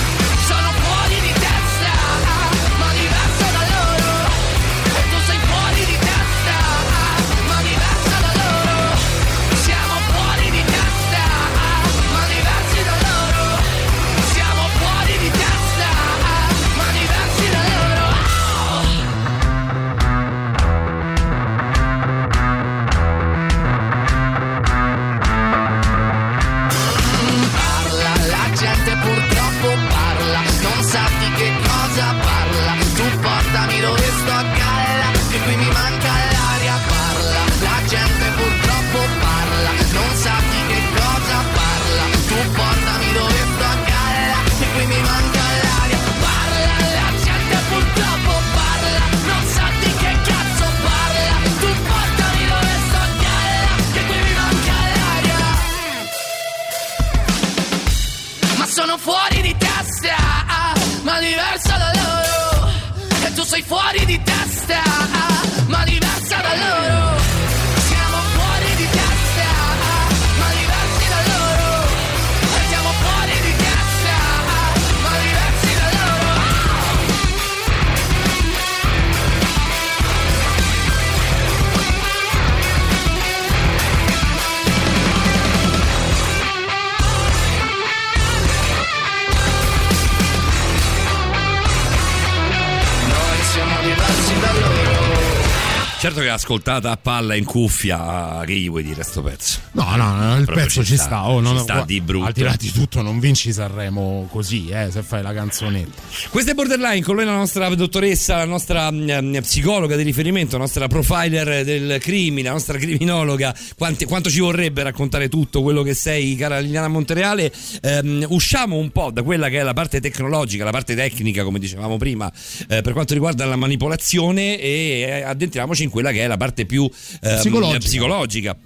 ascoltata palla in cuffia, che gli vuoi dire sto pezzo? No, no, no il Proprio pezzo ci ci sta, sta. Oh, ci non- sta gua- di brutto. Al di là di tutto, non vinci Sanremo così, eh, se fai la canzonetta. Questa è Borderline, con lei la nostra dottoressa, la nostra mm, psicologa di riferimento, la nostra profiler del crimine, la nostra criminologa. Quanti- quanto ci vorrebbe raccontare tutto quello che sei, cara Liliana Montereale? Ehm, usciamo un po' da quella che è la parte tecnologica, la parte tecnica, come dicevamo prima, eh, per quanto riguarda la manipolazione e eh, addentriamoci in quella che è la parte più Psicologica. psicologica.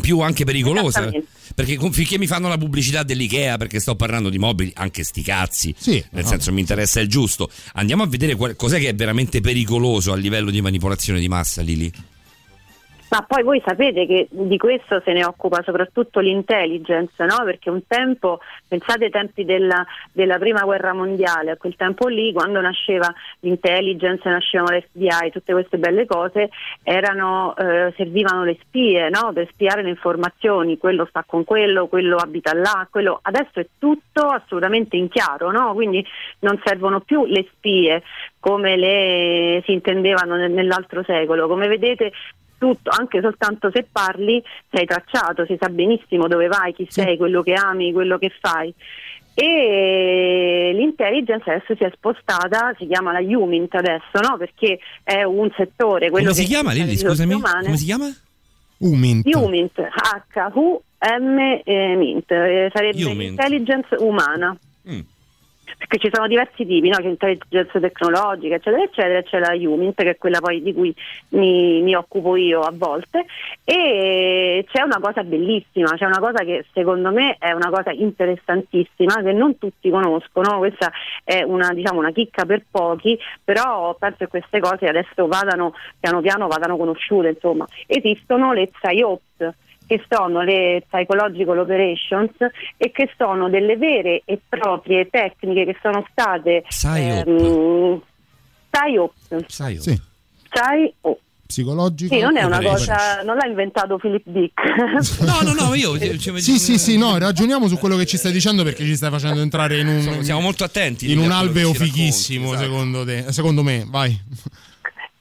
Più anche pericolosa. Perché finché mi fanno la pubblicità dell'Ikea perché sto parlando di mobili anche sti cazzi Sì, nel no. senso mi interessa il giusto. Andiamo a vedere qual- cos'è che è veramente pericoloso a livello di manipolazione di massa Lili Ma poi voi sapete che di questo se ne occupa soprattutto l'intelligence, no? Perché un tempo, pensate ai tempi della, della prima guerra mondiale, a quel tempo lì, quando nasceva l'intelligence, nascevano le FBI, tutte queste belle cose, erano, eh, servivano le spie, no? Per spiare le informazioni, quello sta con quello, quello abita là, quello... Adesso è tutto assolutamente in chiaro, no? Quindi non servono più le spie come le si intendevano nel- nell'altro secolo. Come vedete tutto, anche soltanto se parli sei tracciato, si sa benissimo dove vai, chi sei, quello che ami, quello che fai. E l'intelligence adesso si è spostata, si chiama la Humint adesso, no? Perché è un settore, quello come si chiama le risorse scusami umane. come si chiama? Umint. Humint, H-U-M eh, eh, sarebbe Humint. l'intelligence umana. Mm. Perché ci sono diversi tipi, no? c'è l'intelligenza tecnologica, eccetera, eccetera, c'è la Humint, che è quella poi di cui mi, mi occupo io a volte, e c'è una cosa bellissima, c'è una cosa che secondo me è una cosa interessantissima, che non tutti conoscono, questa è una, diciamo, una chicca per pochi, però penso che queste cose adesso vadano, piano piano vadano conosciute, insomma. Esistono le PSYOPs, che sono le psychological operations e che sono delle vere e proprie tecniche che sono state Psyop. ehm, PSYOPs, Sai oh. Sì, PSYOP. psicologico. Sì, non è una Operation. cosa, non l'ha inventato Philip Dick. (laughs) no no no io cioè, (laughs) Sì, sì, sì, no, ragioniamo su quello che ci stai dicendo perché ci stai facendo entrare in un, Siamo- molto attenti in un alveo fighissimo, esatto. secondo te. Secondo me, vai.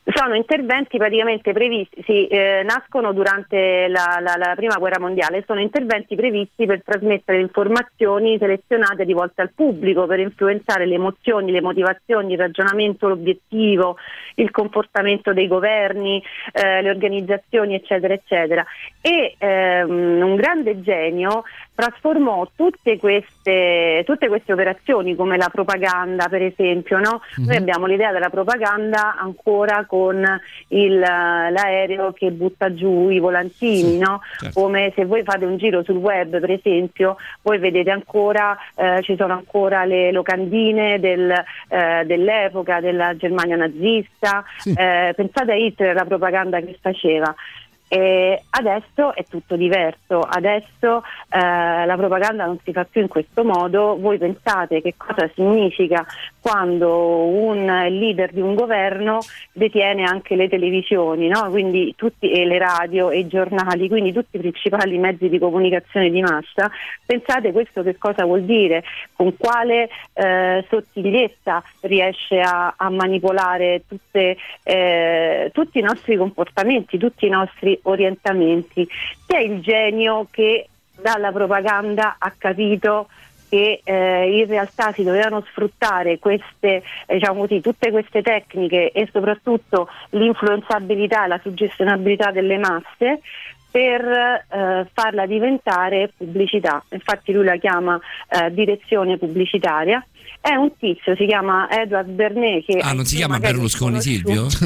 Sono interventi praticamente previsti, sì, eh, nascono durante la, la- la prima guerra mondiale, sono interventi previsti per trasmettere informazioni selezionate rivolte al pubblico, per influenzare le emozioni, le motivazioni, il ragionamento, l'obiettivo, il comportamento dei governi, eh, le organizzazioni, eccetera, eccetera. E ehm, un grande genio trasformò tutte queste, tutte queste operazioni come la propaganda per esempio, no? noi abbiamo l'idea della propaganda ancora con il, l'aereo che butta giù i volantini, no? certo. come se voi fate un giro sul web per esempio voi vedete ancora, eh, ci sono ancora le locandine del, eh, dell'epoca della Germania nazista, Sì. eh, pensate a Hitler la propaganda che faceva. E adesso è tutto diverso, adesso eh, la propaganda non si fa più in questo modo. Voi pensate che cosa significa quando un leader di un governo detiene anche le televisioni, no? quindi tutti, e le radio e i giornali, quindi tutti i principali mezzi di comunicazione di massa. Pensate questo che cosa vuol dire, con quale eh, sottigliezza riesce a, a manipolare tutte, eh, tutti i nostri comportamenti, tutti i nostri orientamenti. C'è il genio che dalla propaganda ha capito che eh, in realtà si dovevano sfruttare queste, eh, diciamo così, tutte queste tecniche e soprattutto l'influenzabilità e la suggestionabilità delle masse per eh, farla diventare pubblicità. Infatti lui la chiama eh, direzione pubblicitaria. È un tizio, si chiama Edward Bernet. Che ah non si chiama Berlusconi. Silvio? (laughs)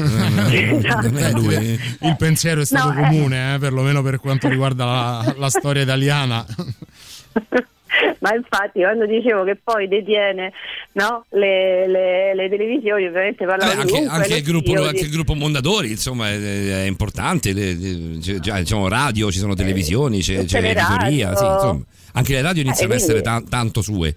Esatto. non è lui Il pensiero è stato No, eh. comune, eh, perlomeno per quanto riguarda la, la storia italiana. (laughs) (laughs) Ma infatti quando dicevo che poi detiene no, le, le- le televisioni, ovviamente parlavo di anche, ovunque, anche il gruppo, anche il gruppo Mondadori insomma è, è importante le- già, diciamo radio ci sono televisioni c'è, c'è le l'editoria sì, anche le radio iniziano Eh, a essere quindi- tan- tanto sue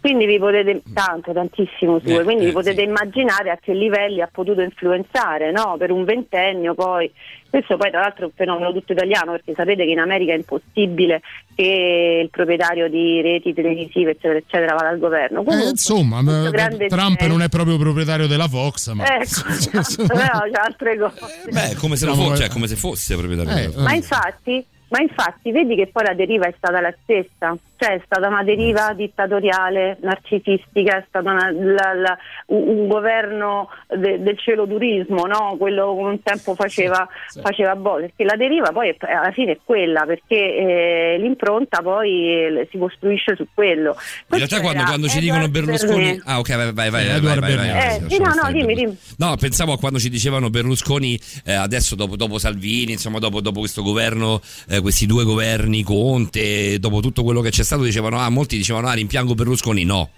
Quindi vi potete, tanto, tantissimo sue, Eh, quindi eh, vi potete sì. immaginare a che livelli ha potuto influenzare, no? Per un ventennio poi. Questo poi tra l'altro è un fenomeno tutto italiano perché sapete che in America è impossibile che il proprietario di reti televisive eccetera eccetera vada al governo. Eh, Comunque, insomma, eh, grande Trump non è proprio proprietario della Fox, ma Ecco, (laughs) (laughs) però c'è altre cose. Beh, come se, fosse, eh. cioè, come se fosse proprietario. Eh, della- Ma infatti, ma infatti vedi che poi la deriva è stata la stessa, cioè è stata una deriva dittatoriale, narcisistica, è stato una- la- la- un, governo de- del celodurismo, no? quello che un tempo faceva, faceva Bolle, perché la deriva poi è- alla fine è quella, perché eh, l'impronta poi eh, si costruisce su quello. In realtà quando, quando ci dicono Berlusconi... Ah ok, vai, vai, vai. Vai, vai, vai, vai, Eh, sì, no, no, dimmi, Berlusconi. No, pensavo a quando ci dicevano Berlusconi, eh, adesso dopo, dopo Salvini, insomma dopo, dopo questo governo, eh, questi due governi, Conte, dopo tutto quello che c'è stato, dicevano, ah, molti dicevano, ah, rimpiango Berlusconi, no.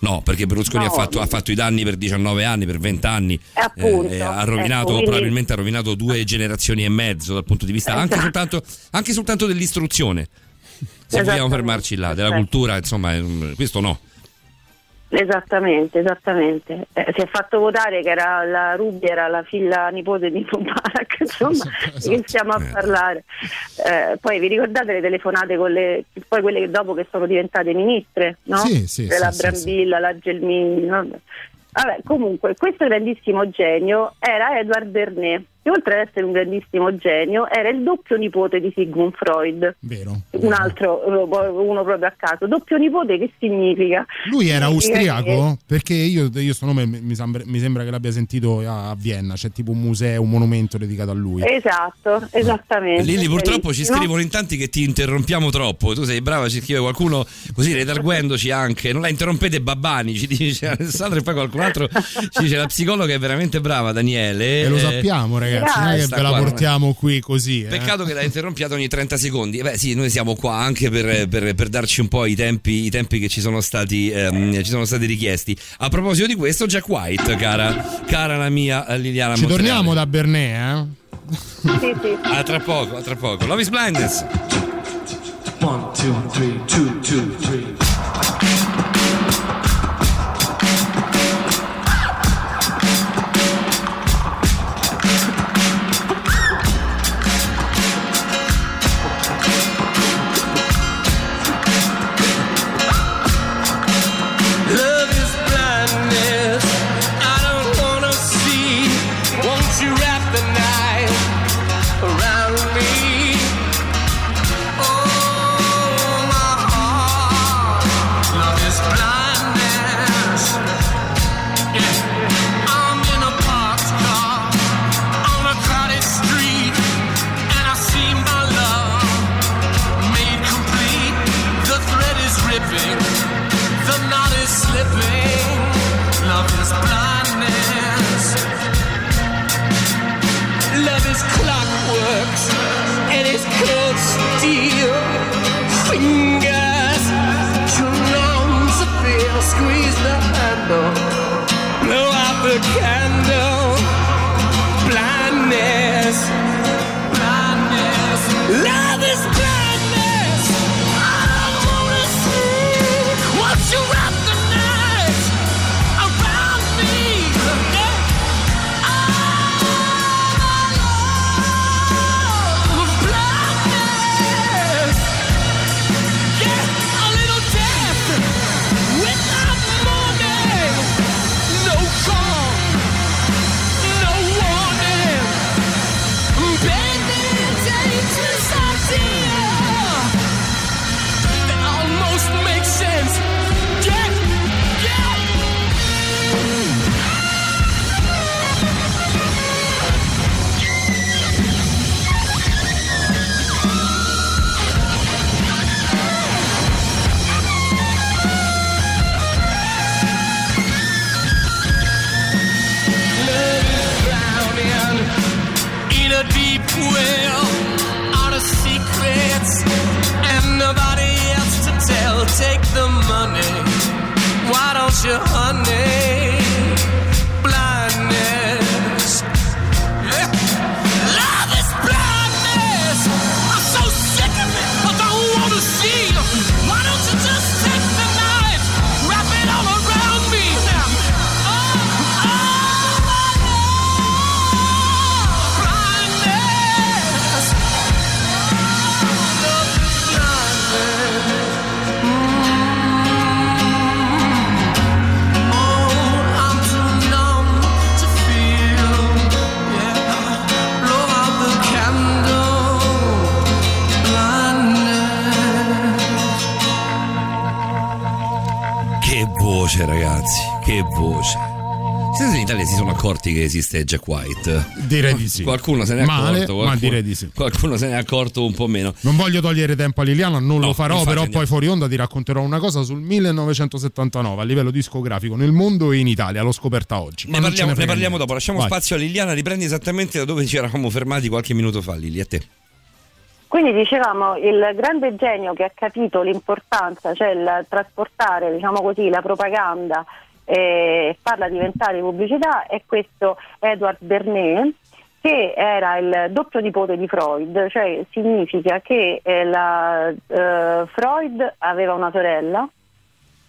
No, perché Berlusconi No. ha, fatto, ha fatto i danni per 19 anni, per 20 anni, Eh, appunto, eh, ha rovinato, ecco, probabilmente ha rovinato due generazioni e mezzo dal punto di vista anche, Esatto. soltanto, anche soltanto dell'istruzione. Se vogliamo Esattamente. fermarci là, della Sì. cultura, insomma, eh, questo no. Esattamente, esattamente. Eh, si è fatto votare che era la Rubi era la figlia nipote di Mubarak, (laughs) insomma, (laughs) Esatto, che stiamo a Eh. parlare. Eh, poi vi ricordate le telefonate con le poi quelle che dopo che sono diventate ministre, no? Sì, sì, la sì, sì, Brambilla, la Gelmini, no? Vabbè, comunque, questo grandissimo genio era Edward Bernet, che oltre ad essere un grandissimo genio, era il doppio nipote di Sigmund Freud. vero. Un altro, uno proprio a caso. Doppio nipote che significa? Lui era Significa austriaco? Perché io, io sto nome mi sembra, mi sembra che l'abbia sentito a Vienna, c'è tipo un museo, un monumento dedicato a lui. Esatto, esattamente. Lilli, purtroppo ci scrivono in tanti che ti interrompiamo troppo. Tu sei brava, ci scrive qualcuno così redarguendoci anche. Non la interrompete Babbani, ci dice Alessandro, e poi qualcun altro ci dice la psicologa è veramente brava, Daniele. E lo Eh, sappiamo, ragazzi, non è che ve la qua, portiamo qui così. eh. Peccato che la interrompiate ogni 30 secondi. Eh Beh, sì, noi siamo qua anche per, per- per darci un po' i tempi, i tempi che ci sono, stati, ehm, ci sono stati richiesti. A proposito di questo, Jack White, cara, cara la mia eh, Liliana Ci Montenegro. torniamo da Bernet, eh? Sì, sì. A tra poco, a tra poco. Love is blindness. One, two, three, two, two, three. Well out of secrets and nobody else to tell. Take the money, why don't you, honey? Che voce. Chissà in Italia si sono accorti che esiste Jack White. Direi di sì. Qualcuno se ne è Male, accorto, qualcuno, ma direi di sì. qualcuno se ne è accorto un po' meno. Non voglio togliere tempo a Liliana, non No, lo farò, infatti però andiamo. poi fuori onda ti racconterò una cosa sul 1979 a livello discografico nel mondo e in Italia. L'ho scoperta oggi. Ne parliamo, ne parliamo niente. dopo. Lasciamo Vai. spazio a Liliana. Riprendi esattamente da dove ci eravamo fermati qualche minuto fa, Lili. A te. Quindi dicevamo il grande genio che ha capito l'importanza, cioè il trasportare diciamo così, la propaganda e farla diventare pubblicità è questo Edward Bernet che era il doppio nipote di Freud, cioè significa che eh, la, eh, Freud aveva una sorella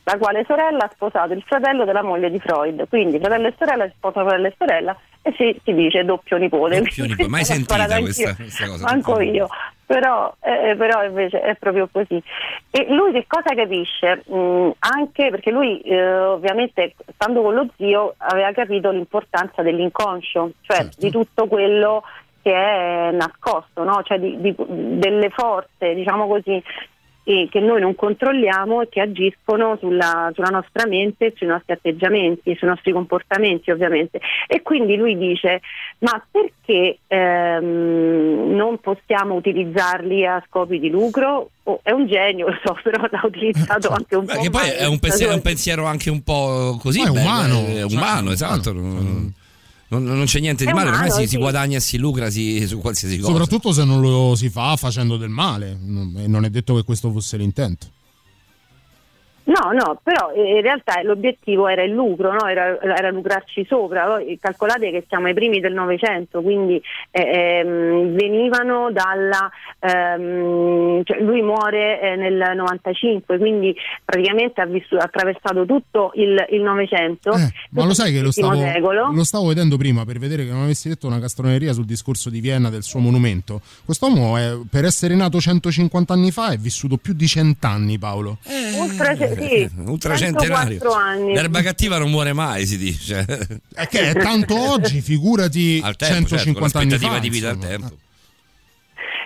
la quale sorella ha sposato il fratello della moglie di Freud, quindi fratello e sorella si sposano fratello e sorella e si, si dice doppio nipote. Doppio nipote, mai (laughs) sentita questa- questa cosa. Manco io, però, eh, però invece è proprio così. E lui che cosa capisce? Mm, anche perché lui eh, ovviamente stando con lo zio aveva capito l'importanza dell'inconscio, cioè Certo. di tutto quello che è nascosto, no? cioè di- di- delle forze, diciamo così, e che noi non controlliamo e che agiscono sulla, sulla nostra mente, sui nostri atteggiamenti, sui nostri comportamenti ovviamente. E quindi lui dice ma perché ehm, non possiamo utilizzarli a scopi di lucro? Oh, è un genio, lo so, (laughs) però l'ha utilizzato anche un Beh, po'. che poi è un, pensiero, è un pensiero anche un po' così. Ma è bello, umano. È umano, esatto. Non, non- non c'è niente di È male, ormai umano, si, si sì. guadagna e si lucra si- su qualsiasi cosa. Soprattutto se non lo si fa facendo del male. E non è detto che questo fosse l'intento. No, no, però eh, in realtà l'obiettivo era il lucro, no? era, era lucrarci sopra. Calcolate che siamo ai primi del Novecento, quindi eh, ehm, venivano dalla... ehm, cioè lui muore eh, nel 95, quindi praticamente ha, vissuto, ha attraversato tutto il Novecento. Eh, ma lo sai che lo stavo, lo stavo vedendo prima per vedere che non avessi detto una castroneria sul discorso di Vienna del suo monumento. Quest'uomo, è- per essere nato 150 anni fa, è vissuto più di 100 anni, Paolo. Ultra, sì, Ultracentenario. 104 anni. L'erba cattiva non muore mai, si dice. È che è tanto oggi, figurati (laughs) Al tempo, certo, 150 con anni fa. di vita al tempo.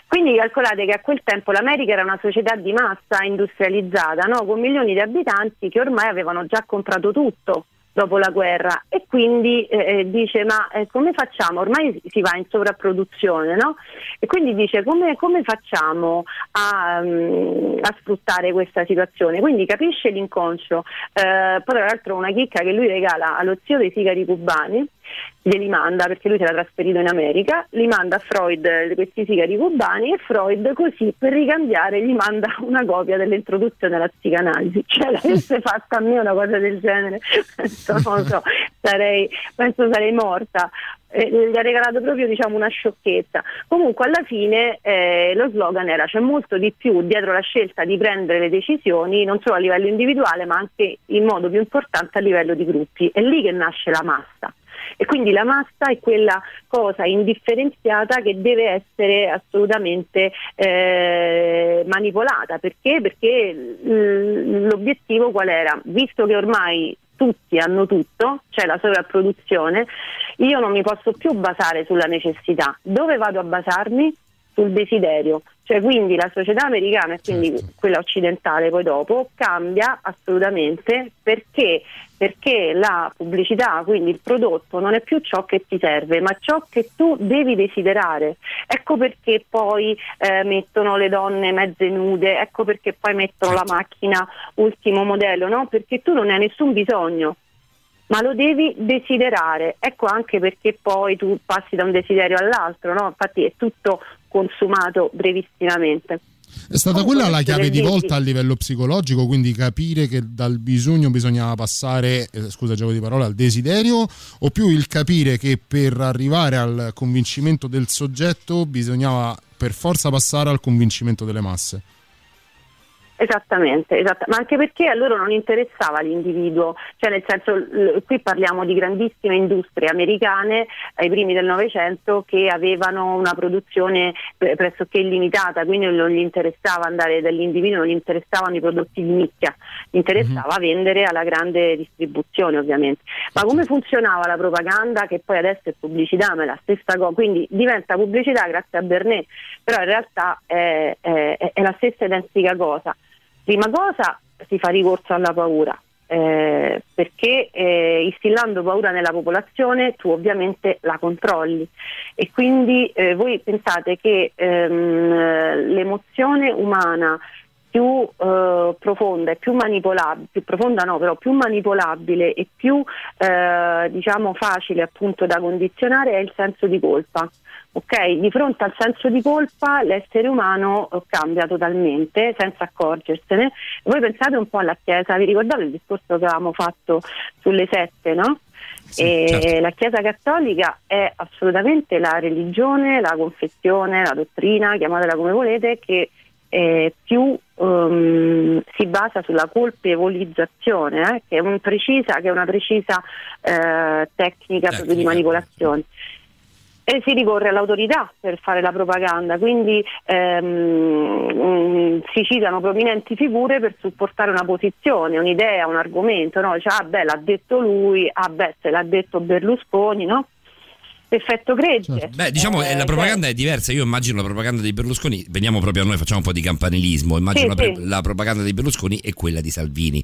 Quindi calcolate che a quel tempo l'America era una società di massa industrializzata, no? con milioni di abitanti che ormai avevano già comprato tutto dopo la guerra e quindi eh, dice ma eh, come facciamo? Ormai si va in sovrapproduzione no? e quindi dice come, come facciamo a, mm, a sfruttare questa situazione? Quindi capisce l'inconscio, eh, poi tra l'altro una chicca che lui regala allo zio dei sigari cubani glieli manda perché lui si era trasferito in America, li manda a Freud eh, questi sigari cubani e Freud così per ricambiare gli manda (laughs) una copia dell'introduzione alla psicanalisi. Cioè l'avesse fatta a me una cosa del genere, (laughs) penso, non so, sarei, penso sarei morta. Eh, gli ha regalato proprio diciamo una sciocchezza. Comunque alla fine eh, lo slogan era c'è molto di più dietro la scelta di prendere le decisioni non solo a livello individuale ma anche in modo più importante a livello di gruppi. È lì che nasce la massa. E quindi la massa è quella cosa indifferenziata che deve essere assolutamente eh, manipolata. Perché? Perché l- l'obiettivo qual era? Visto che ormai tutti hanno tutto, c'è la sovrapproduzione, io non mi posso più basare sulla necessità. Dove vado a basarmi? Sul desiderio. Cioè quindi la società americana e quindi quella occidentale poi dopo cambia assolutamente perché, perché la pubblicità, quindi il prodotto non è più ciò che ti serve, ma ciò che tu devi desiderare. Ecco perché poi eh, mettono le donne mezze nude, ecco perché poi mettono la macchina ultimo modello, no? Perché tu non hai nessun bisogno ma lo devi desiderare. Ecco anche perché poi tu passi da un desiderio all'altro, no? Infatti è tutto consumato brevissimamente. È stata Comunque, quella la chiave di volta a livello psicologico, quindi capire che dal bisogno bisognava passare, eh, scusa gioco di parole, al desiderio, o più il capire che per arrivare al convincimento del soggetto bisognava per forza passare al convincimento delle masse. Esattamente, esatta- ma anche perché a loro non interessava l'individuo, cioè nel senso l- qui parliamo di grandissime industrie americane ai primi del Novecento che avevano una produzione eh, pressoché illimitata, quindi non gli interessava andare dall'individuo, non gli interessavano i prodotti di nicchia, gli interessava vendere alla grande distribuzione ovviamente. Ma come funzionava la propaganda che poi adesso è pubblicità, ma è la stessa cosa, quindi diventa pubblicità grazie a Bernet, però in realtà è, è- è la stessa identica cosa. Prima cosa si fa ricorso alla paura, eh, perché eh, instillando paura nella popolazione tu ovviamente la controlli. E quindi eh, voi pensate che ehm, l'emozione umana più eh, profonda e più manipolabile, più profonda no, però più manipolabile e più eh, diciamo facile appunto da condizionare è il senso di colpa. Ok, di fronte al senso di colpa l'essere umano eh, cambia totalmente senza accorgersene. Voi pensate un po' alla Chiesa, vi ricordate il discorso che avevamo fatto sulle sette, no? Sì, certo. La Chiesa Cattolica è assolutamente la religione, la confessione, la dottrina, chiamatela come volete, che eh, più um, si basa sulla colpevolizzazione, eh, che, è un precisa, che, è una precisa eh, tecnica proprio di manipolazione. E si ricorre all'autorità per fare la propaganda, quindi ehm, si citano prominenti figure per supportare una posizione, un'idea, un argomento, no? Cioè, ah beh, l'ha detto lui, ah beh, se l'ha detto Berlusconi, no? Effetto gregge. Certo. Beh, diciamo eh, la propaganda è diversa. Io immagino la propaganda di Berlusconi. Veniamo proprio a noi, facciamo un po' di campanilismo. Immagino Sì, la, sì. la propaganda di Berlusconi e quella di Salvini.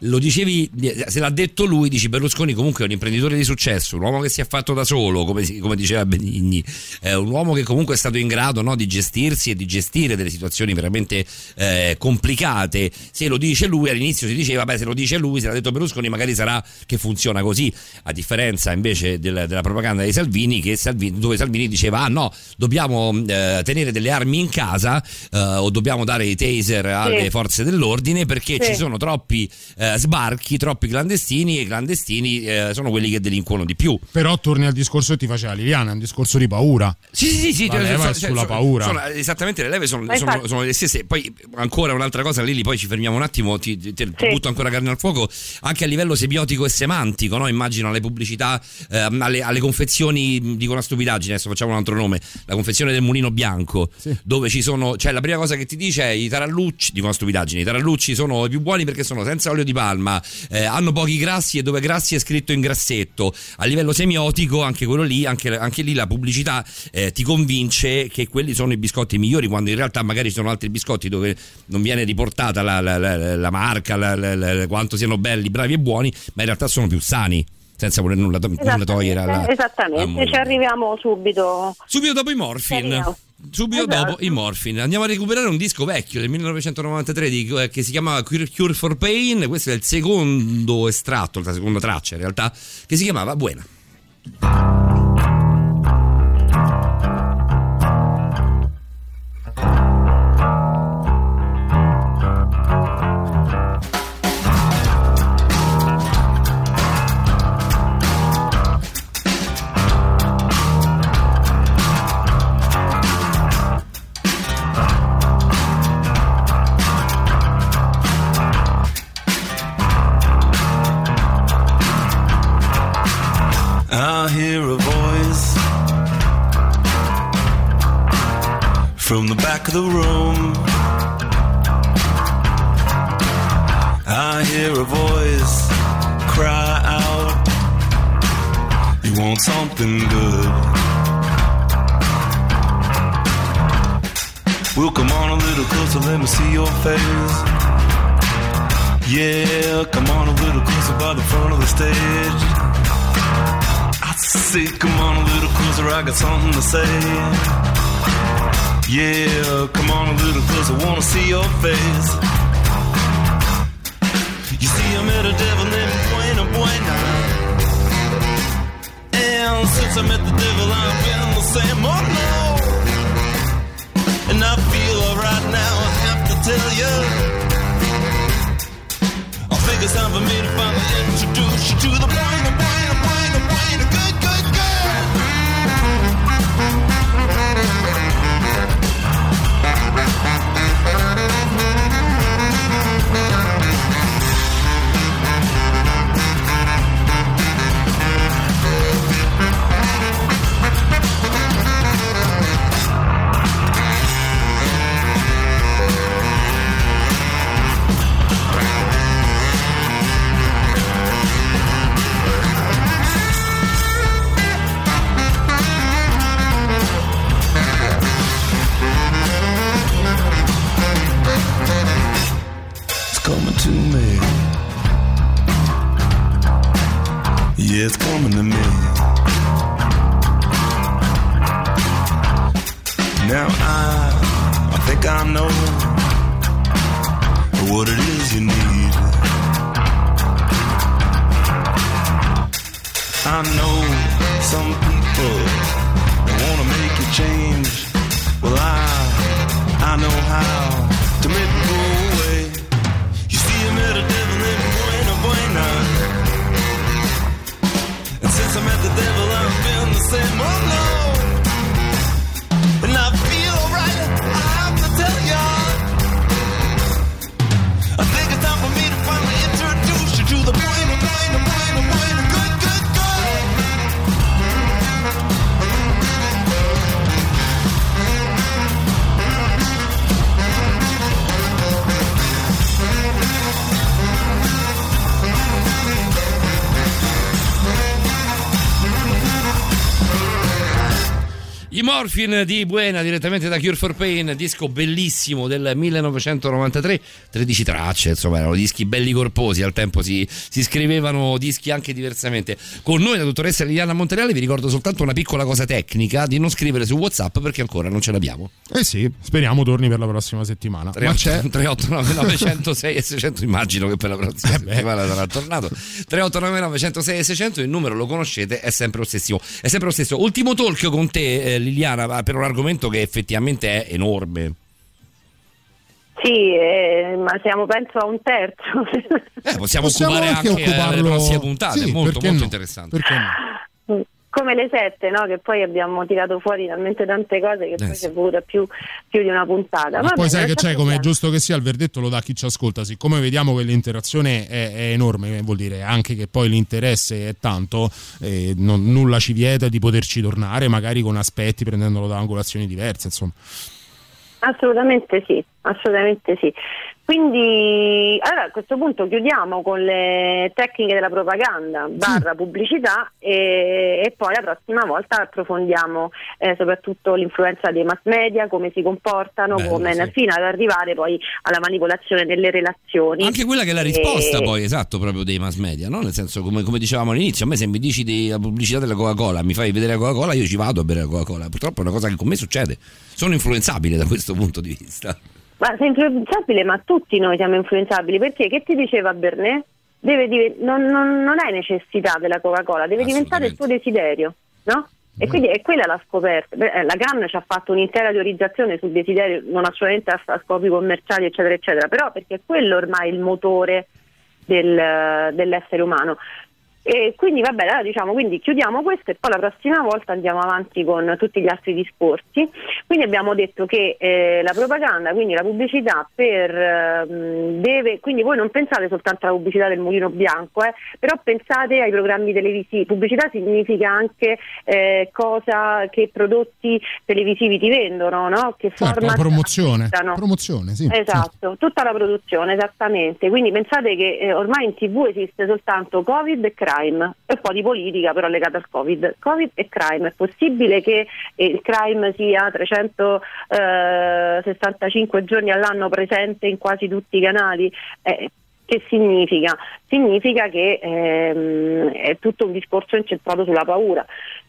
Lo dicevi, se l'ha detto lui, dici Berlusconi comunque è un imprenditore di successo, un uomo che si è fatto da solo, come, come diceva Benigni, è un uomo che comunque è stato in grado no, di gestirsi e di gestire delle situazioni veramente eh, complicate. Se lo dice lui, all'inizio si diceva, beh, se lo dice lui, se l'ha detto Berlusconi, magari sarà che funziona così, a differenza invece del- della propaganda di Salvini, che Salvini, dove Salvini diceva, ah no, dobbiamo eh, tenere delle armi in casa eh, o dobbiamo dare i taser alle Sì. forze dell'ordine perché Sì. ci sono troppi eh, sbarchi, troppi clandestini e i clandestini eh, sono quelli che delinquono di più. Però torni al discorso che ti faceva Liliana, è un discorso di paura. Sì, sì, sì, sì, La cioè, leva cioè, sulla sono- paura. sono- esattamente, le leve sono, sono- infatti- sono le stesse. Poi ancora un'altra cosa, Lili, poi ci fermiamo un attimo, ti, ti- ti butto ancora carne al fuoco, anche a livello semiotico e semantico, no? immagino alle pubblicità, ehm, alle, alle confezioni, dico una stupidaggine, adesso facciamo un altro nome, la confezione del mulino bianco, dove ci sono, cioè la prima cosa che ti dice è i tarallucci, dico una stupidaggine, i tarallucci sono i più buoni perché sono senza olio di palma, eh, hanno pochi grassi e dove grassi è scritto in grassetto. A livello semiotico, anche quello lì, anche, anche lì la pubblicità eh, ti convince che quelli sono i biscotti migliori, quando in realtà magari ci sono altri biscotti dove non viene riportata la, la- la- la marca, quanto siano belli, bravi e buoni, ma in realtà sono più sani. Senza voler nulla, nulla togliere alla, Esattamente, alla ci arriviamo subito. Subito dopo i Morphin. Subito Esatto. dopo i Morphin. Andiamo a recuperare un disco vecchio del 1993 di- eh, che si chiamava Cure, Cure for Pain. Questo è il secondo estratto, la seconda traccia in realtà, che si chiamava Buena. Hear a voice from the back of the room. I hear a voice cry out, You want something good? Well, come on a little closer, let me see your face. Yeah, come on a little closer by the front of the stage. Say, come on a little closer, I got something to say. Yeah, come on a little closer, wanna see your face. You see, I met a devil named Buena Buena. And since I met the devil, I've been the same. Oh no! And I feel alright now, I have to tell you. I think it's time for me to finally introduce you to the Buena Buena Thank coming to me. Yeah, it's coming to me. Now I, I think I know what it is you need. I know some people they wanna make you change. Well, I, I know how to make it I met the devil, I've been the same. Oh no! I Morphin di Buena direttamente da Cure for Pain, disco bellissimo del 1993, 13 tracce, insomma erano dischi belli corposi, al tempo si, si scrivevano dischi anche diversamente. Con noi la dottoressa Liliana Montereale vi ricordo soltanto una piccola cosa tecnica di non scrivere su Whatsapp perché ancora non ce l'abbiamo. Eh sì, speriamo torni per la prossima settimana. Ma c'è (laughs) 389 906 e 600 immagino che per la prossima (laughs) settimana sarà tornato 389 906 e 600 il numero lo conoscete è sempre lo stesso è sempre lo stesso ultimo talk con te eh, Liliana per un argomento che effettivamente è enorme Sì, eh, ma siamo penso a un terzo. eh, possiamo, Possiamo occupare anche anche, eh, occuparlo- le prossime puntate Sì, molto molto no? interessante Perché no? Come le sette, no? Che poi abbiamo tirato fuori talmente tante cose che poi Eh, ci è voluta più, più di una puntata. Ma poi sai che c'è, come è giusto che sia, il verdetto lo dà chi ci ascolta. Siccome vediamo che l'interazione è, è enorme, vuol dire anche che poi l'interesse è tanto, eh, non- nulla ci vieta di poterci tornare, magari con aspetti, prendendolo da angolazioni diverse, insomma. Assolutamente sì, assolutamente sì. Quindi allora a questo punto chiudiamo con le tecniche della propaganda barra pubblicità e, e poi la prossima volta approfondiamo eh, soprattutto l'influenza dei mass media, come si comportano, Bello, come, sì. fino ad arrivare poi alla manipolazione delle relazioni. anche quella che è la risposta E- poi esatto proprio dei mass media no? nel senso come, come dicevamo all'inizio a me se mi dici della pubblicità della Coca-Cola mi fai vedere la Coca-Cola io ci vado a bere la Coca-Cola purtroppo è una cosa che con me succede sono influenzabile da questo punto di vista Ma sei influenzabile, ma tutti noi siamo influenzabili perché che ti diceva Bernè? Deve div- non, non- non hai necessità della Coca-Cola, deve diventare il tuo desiderio, no? E quindi è quella la scoperta. Beh, eh, La GAN ci ha fatto un'intera teorizzazione sul desiderio, non assolutamente a, a scopi commerciali, eccetera, eccetera, però perché è quello ormai il motore del- dell'essere umano. E quindi va bene, allora diciamo, quindi chiudiamo questo e poi la prossima volta andiamo avanti con tutti gli altri discorsi. Quindi abbiamo detto che eh, la propaganda, quindi la pubblicità per ehm, deve, quindi voi non pensate soltanto alla pubblicità del mulino bianco, eh, però pensate ai programmi televisivi. Pubblicità significa anche eh, cosa che prodotti televisivi ti vendono, no? Che Certo, format promozione. Promozione, sì. Esatto, tutta la produzione, esattamente. Quindi pensate che eh, ormai in tv esiste soltanto Covid e crime e un po' di politica però legata al Covid. Covid e crime. È possibile che eh, il crime sia 365 giorni all'anno presente in quasi tutti i canali? Eh, che significa? Significa che ehm, è tutto un discorso incentrato sulla paura.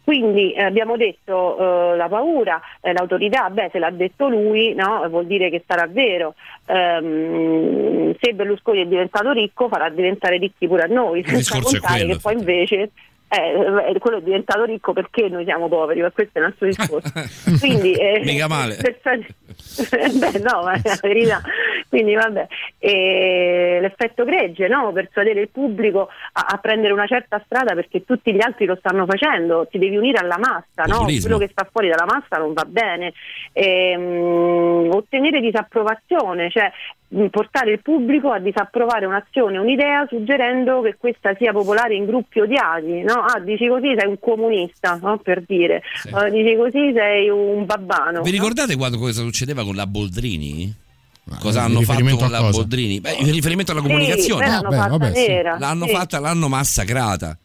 Quindi eh, abbiamo detto eh, la paura, eh, l'autorità, beh se l'ha detto lui no, vuol dire che sarà vero. Ehm, se Berlusconi è diventato ricco farà diventare ricchi pure a noi, senza contare quello, che poi invece eh, quello è diventato ricco perché noi siamo poveri, ma questo è un altro discorso. (laughs) Quindi, eh, Mica male. (laughs) Beh, no, ma è la verità. Quindi, vabbè, eh, l'effetto gregge, no? persuadere il pubblico a, a prendere una certa strada perché tutti gli altri lo stanno facendo, ti devi unire alla massa, no? Quello che sta fuori dalla massa non va bene. Ehm, ottenere disapprovazione, cioè portare il pubblico a disapprovare un'azione, un'idea, suggerendo che questa sia popolare in gruppi odiati. No? Ah, dici così sei un comunista, no? per dire, Eh, dici così sei un babbano. Vi ricordate quando cosa succedeva con la Boldrini? Cosa hanno fatto con la cosa? Boldrini? Beh, in riferimento alla Sì, comunicazione. beh, l'hanno Vabbè, fatta vabbè, sì. L'hanno sì. fatta, l'hanno massacrata.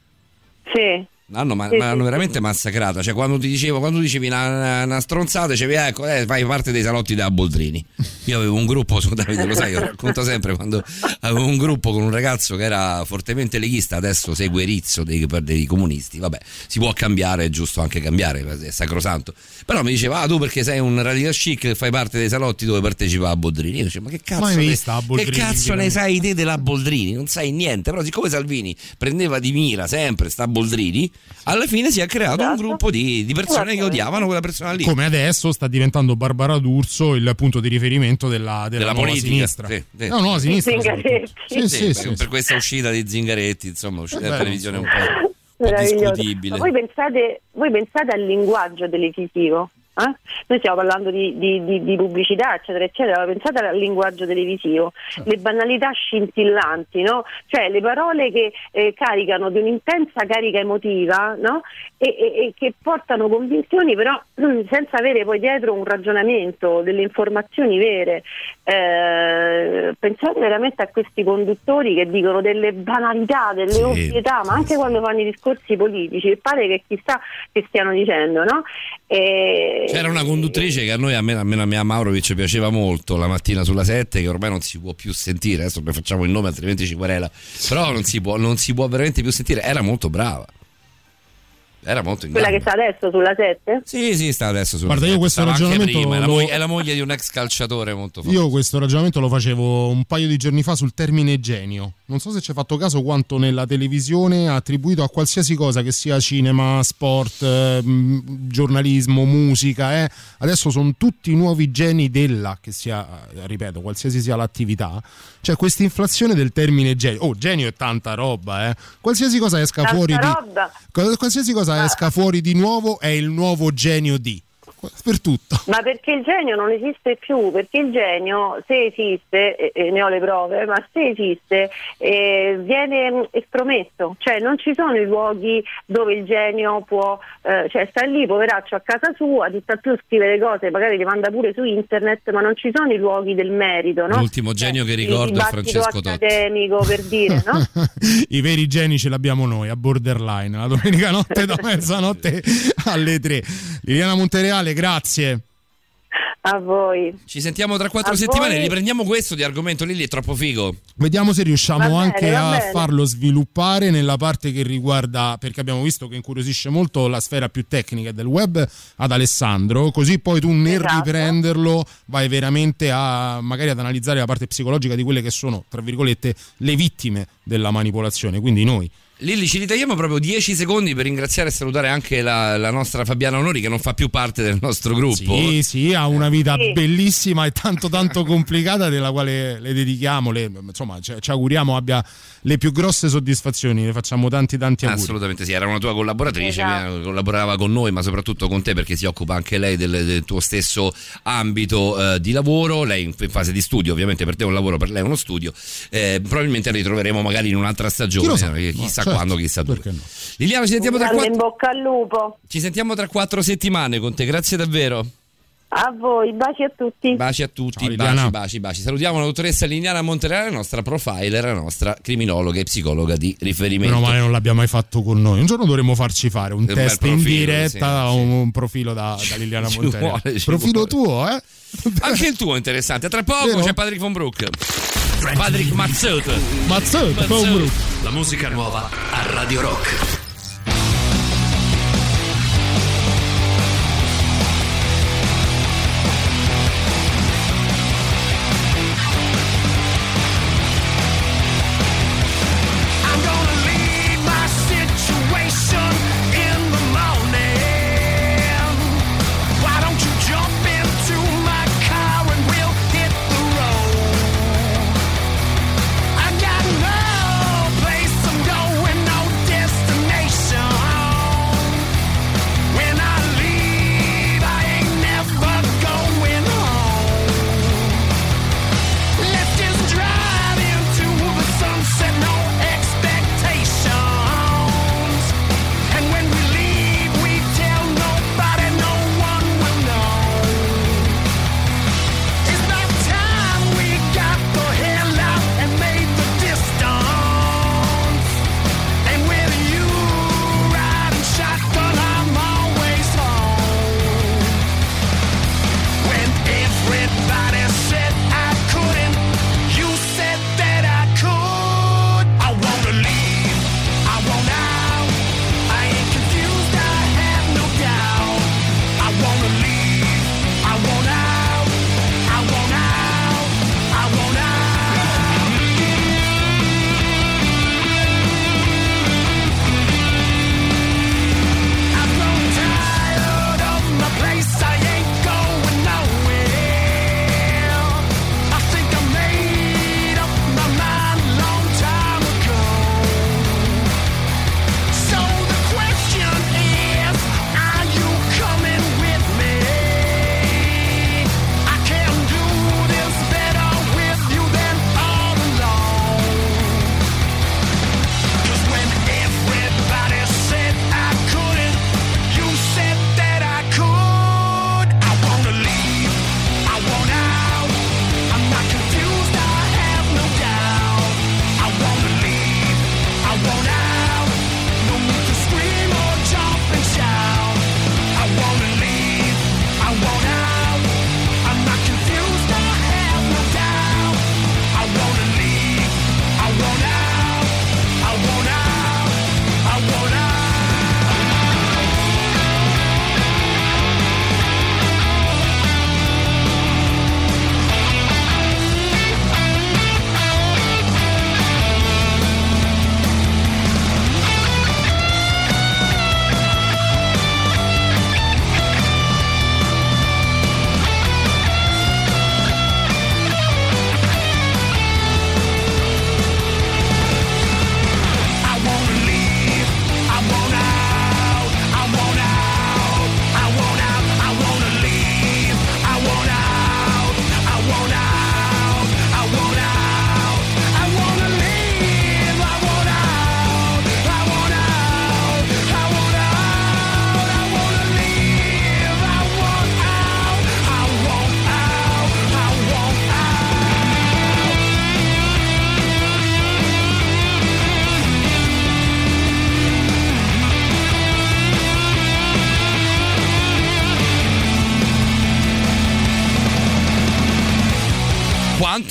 Sì. L'hanno, ma, Sì, ma l'hanno sì, veramente massacrata. Cioè, quando ti dicevo, quando dicevi una, una- una stronzata, dicevi, ecco, eh, fai parte dei salotti da Boldrini. Io avevo un gruppo, (laughs) su Davide, lo sai, io racconto sempre quando avevo un gruppo con un ragazzo che era fortemente leghista, adesso segue Rizzo dei, dei comunisti. Vabbè, si può cambiare, è giusto anche cambiare, è sacrosanto. Però mi diceva, ah, tu perché sei un radical chic e fai parte dei salotti dove partecipa a Boldrini. Io dicevo, ma che cazzo, ne, che cazzo ne sai te della Boldrini? Non sai niente. Però, siccome Salvini prendeva di mira sempre sta Boldrini, alla fine si è creato un gruppo di, di persone che odiavano quella persona lì. Come adesso sta diventando Barbara D'Urso il punto di riferimento della, della Della nuova politica. sinistra. Sì, sì. No, nuova sinistra. Zingaretti. Sì, sì, per, sì, per sì. questa uscita di Zingaretti, insomma, uscita beh, televisione un po', un po' Meraviglioso. discutibile. Ma voi pensate, voi pensate al linguaggio televisivo? Eh? Noi stiamo parlando di, di- di- di pubblicità, eccetera, eccetera, pensate al linguaggio televisivo, le banalità scintillanti, no? cioè le parole che eh, caricano di un'intensa carica emotiva no? e, e- e che portano convinzioni però (clears throat) senza avere poi dietro un ragionamento, delle informazioni vere. Eh, pensate veramente a questi conduttori che dicono delle banalità, delle Sì, ovvietà, ma anche quando fanno i discorsi politici, e pare che chissà che stiano dicendo, no? E- C'era una conduttrice che a noi, almeno, almeno a me a Maurovic, piaceva molto la mattina sulla 7, che ormai non si può più sentire. Adesso ne facciamo il nome, altrimenti ci querela. Però non si può, non si può veramente più sentire. Era molto brava. Era molto in Quella che sta adesso sulla 7? Sì, sì, sta adesso sulla Guarda, io 7. questo Stava ragionamento prima, è la, lo- moglie, è la moglie di un ex calciatore molto famoso. Io questo ragionamento lo facevo un paio di giorni fa sul termine genio. Non so se ci hai fatto caso quanto nella televisione ha attribuito a qualsiasi cosa che sia cinema, sport, eh, giornalismo, musica. eh. Adesso sono tutti nuovi geni della, che sia, ripeto, qualsiasi sia l'attività. C'è questa inflazione del termine genio. Oh, genio è tanta roba, eh. Qualsiasi cosa esca Tanta fuori di... roba. Qual- Qualsiasi cosa esca fuori di nuovo è il nuovo genio di. Per tutto. Ma perché il genio non esiste più? Perché il genio, se esiste, e, e ne ho le prove, ma se esiste, eh, viene mh, estromesso, cioè non ci sono i luoghi dove il genio può, eh, cioè sta lì poveraccio a casa sua, ti sta più a scrivere cose, magari le manda pure su internet, ma non ci sono i luoghi del merito, no? L'ultimo genio che ricordo è Francesco Totti. accademico per dire, no? (laughs) I veri geni ce l'abbiamo noi a borderline la domenica notte (laughs) da mezzanotte alle 3. Liliana Montereale, grazie. A voi. Ci sentiamo tra quattro A settimane. voi. Riprendiamo questo di argomento. Lì è troppo figo. Vediamo se riusciamo bene, anche a bene. farlo sviluppare nella parte che riguarda, perché abbiamo visto che incuriosisce molto la sfera più tecnica del web ad Alessandro, così poi tu nel Esatto. riprenderlo vai veramente a magari ad analizzare la parte psicologica di quelle che sono, tra virgolette, le vittime della manipolazione, quindi noi. Lilli, ci ritagliamo proprio 10 secondi per ringraziare e salutare anche la, la nostra Fabiana Onori che non fa più parte del nostro gruppo. Sì, sì, ha una vita Sì. bellissima e tanto tanto complicata della quale le dedichiamo, le- insomma ci, ci auguriamo abbia le più grosse soddisfazioni, le facciamo tanti tanti auguri. Assolutamente sì, era una tua collaboratrice, Esatto. collaborava con noi, ma soprattutto con te perché si occupa anche lei del, del tuo stesso ambito eh, di lavoro. Lei in, in fase di studio, ovviamente per te è un lavoro, per lei è uno studio. Eh, probabilmente la ritroveremo magari in un'altra stagione, Chi lo sa? eh, No, chissà certo, quando, chissà dove. no. Liliana, ci sentiamo, tra Grande in quattro, bocca al lupo. ci sentiamo tra quattro settimane con te, grazie davvero. A voi, baci a tutti. Baci a tutti, Ciao, baci, baci, baci. Salutiamo la dottoressa Liliana Monterale, la nostra profiler, la nostra criminologa e psicologa di riferimento. Meno male non l'abbiamo mai fatto con noi. Un giorno dovremmo farci fare un bel test in profilo, diretta, sì, sì. un, un profilo da, da Liliana ci profilo vuole. tuo, eh? Anche il tuo è interessante. Tra poco Vero? c'è Patrick von Broek. Patrick Mazzot. Un Mazzot. gruppo. La musica nuova a Radio Rock.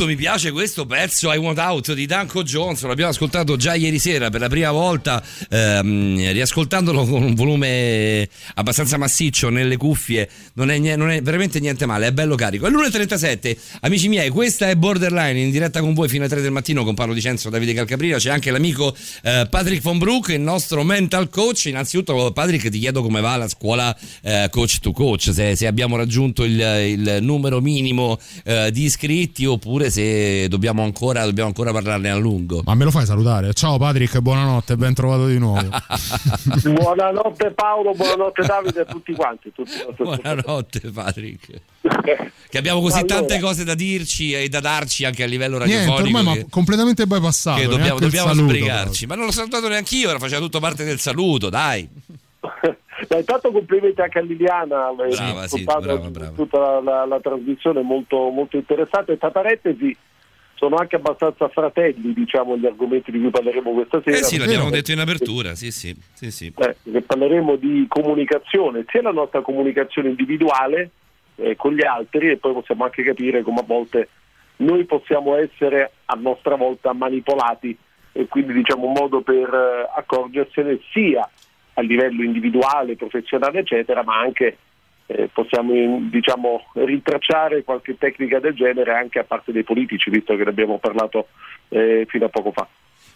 Molto mi piace questo pezzo I Want Out di Danko Johnson, l'abbiamo ascoltato già ieri sera per la prima volta, ehm, riascoltandolo con un volume abbastanza massiccio nelle cuffie, non è, non è veramente niente male, è bello carico. È l'1.37, amici miei, questa è Borderline in diretta con voi fino alle 3 del mattino con Paolo Dicenzo, Davide Calcaprina, c'è anche l'amico eh, Patrick von Brook, il nostro mental coach. Innanzitutto Patrick ti chiedo come va la scuola eh, coach to coach, se, se abbiamo raggiunto il, il numero minimo eh, di iscritti oppure se dobbiamo ancora, dobbiamo ancora parlarne a lungo. Ma me lo fai salutare? Ciao Patrick, buonanotte, ben trovato di nuovo. (laughs) (laughs) buonanotte Paolo, buonanotte Davide a tutti quanti. Tutti buonanotte Patrick. (laughs) che abbiamo così allora. tante cose da dirci e da darci anche a livello radiofonico. Niente, ormai che, ma completamente bypassato. Che dobbiamo, dobbiamo saluto, sbrigarci. Ma non l'ho salutato neanche io, era faceva tutto parte del saluto, dai. Beh, intanto complimenti anche a Liliana, brava, sì, brava, brava. tutta la, la, la, trasmissione molto, molto interessante. Tra parentesi, sono anche abbastanza fratelli, diciamo, gli argomenti di cui parleremo questa sera. Eh sì, l'abbiamo detto in apertura, sì, sì. sì, sì. Eh, parleremo di comunicazione, sia la nostra comunicazione individuale eh, con gli altri e poi possiamo anche capire come a volte noi possiamo essere a nostra volta manipolati e quindi diciamo un modo per eh, accorgersene sia a livello individuale, professionale, eccetera, ma anche eh, possiamo diciamo, rintracciare qualche tecnica del genere anche a parte dei politici, visto che ne abbiamo parlato eh, fino a poco fa.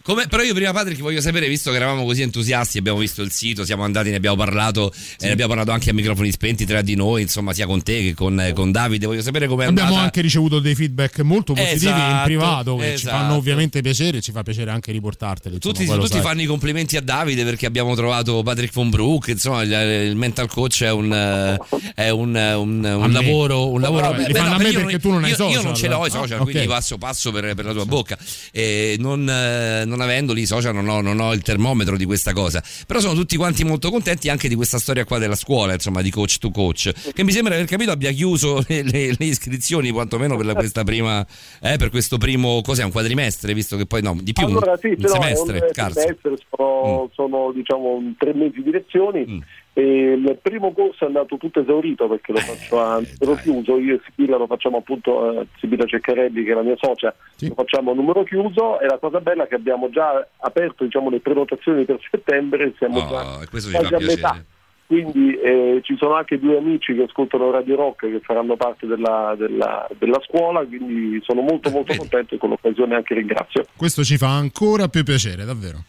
Come, però io prima Patrick voglio sapere, visto che eravamo così entusiasti, abbiamo visto il sito, siamo andati, ne abbiamo parlato, sì. eh, ne abbiamo parlato anche a microfoni spenti tra di noi, insomma sia con te che con, eh, con Davide, voglio sapere come è Abbiamo andata. anche ricevuto dei feedback molto positivi esatto, in privato che esatto. ci fanno ovviamente piacere, ci fa piacere anche riportarteli. Tutti, tutti fanno i complimenti a Davide perché abbiamo trovato Patrick von Brook, insomma il, il mental coach è un, (laughs) è un, un, un lavoro... Un lavoro Vabbè, li fanno a me perché non, tu non hai io, social. Io non ce l'ho i social, ah, quindi okay. passo, passo per, per, la tua bocca. E non, eh, non avendoli i social non ho, non ho, il termometro di questa cosa. Però sono tutti quanti molto contenti anche di questa storia qua della scuola, insomma, di coach to coach, che mi sembra aver capito abbia chiuso (laughs) le, le, le iscrizioni, quantomeno per questa prima, eh, per questo primo, cos'è, un quadrimestre, visto che poi no, di più, allora, sì, un, un semestre, un semestre sono, mm. sono diciamo tre mesi di lezioni. Mm il primo corso è andato tutto esaurito perché lo faccio a numero chiuso, io e Sibilla lo facciamo appunto, eh, Sibilla Ceccarelli che è la mia socia, sì. lo facciamo a numero chiuso e la cosa bella è che abbiamo già aperto diciamo, le prenotazioni per settembre e siamo oh, già quasi a metà. Quindi eh, ci sono anche due amici che ascoltano Radio Rock che faranno parte della, della, della scuola, quindi sono molto molto contento e con l'occasione anche ringrazio. Questo ci fa ancora più piacere, davvero.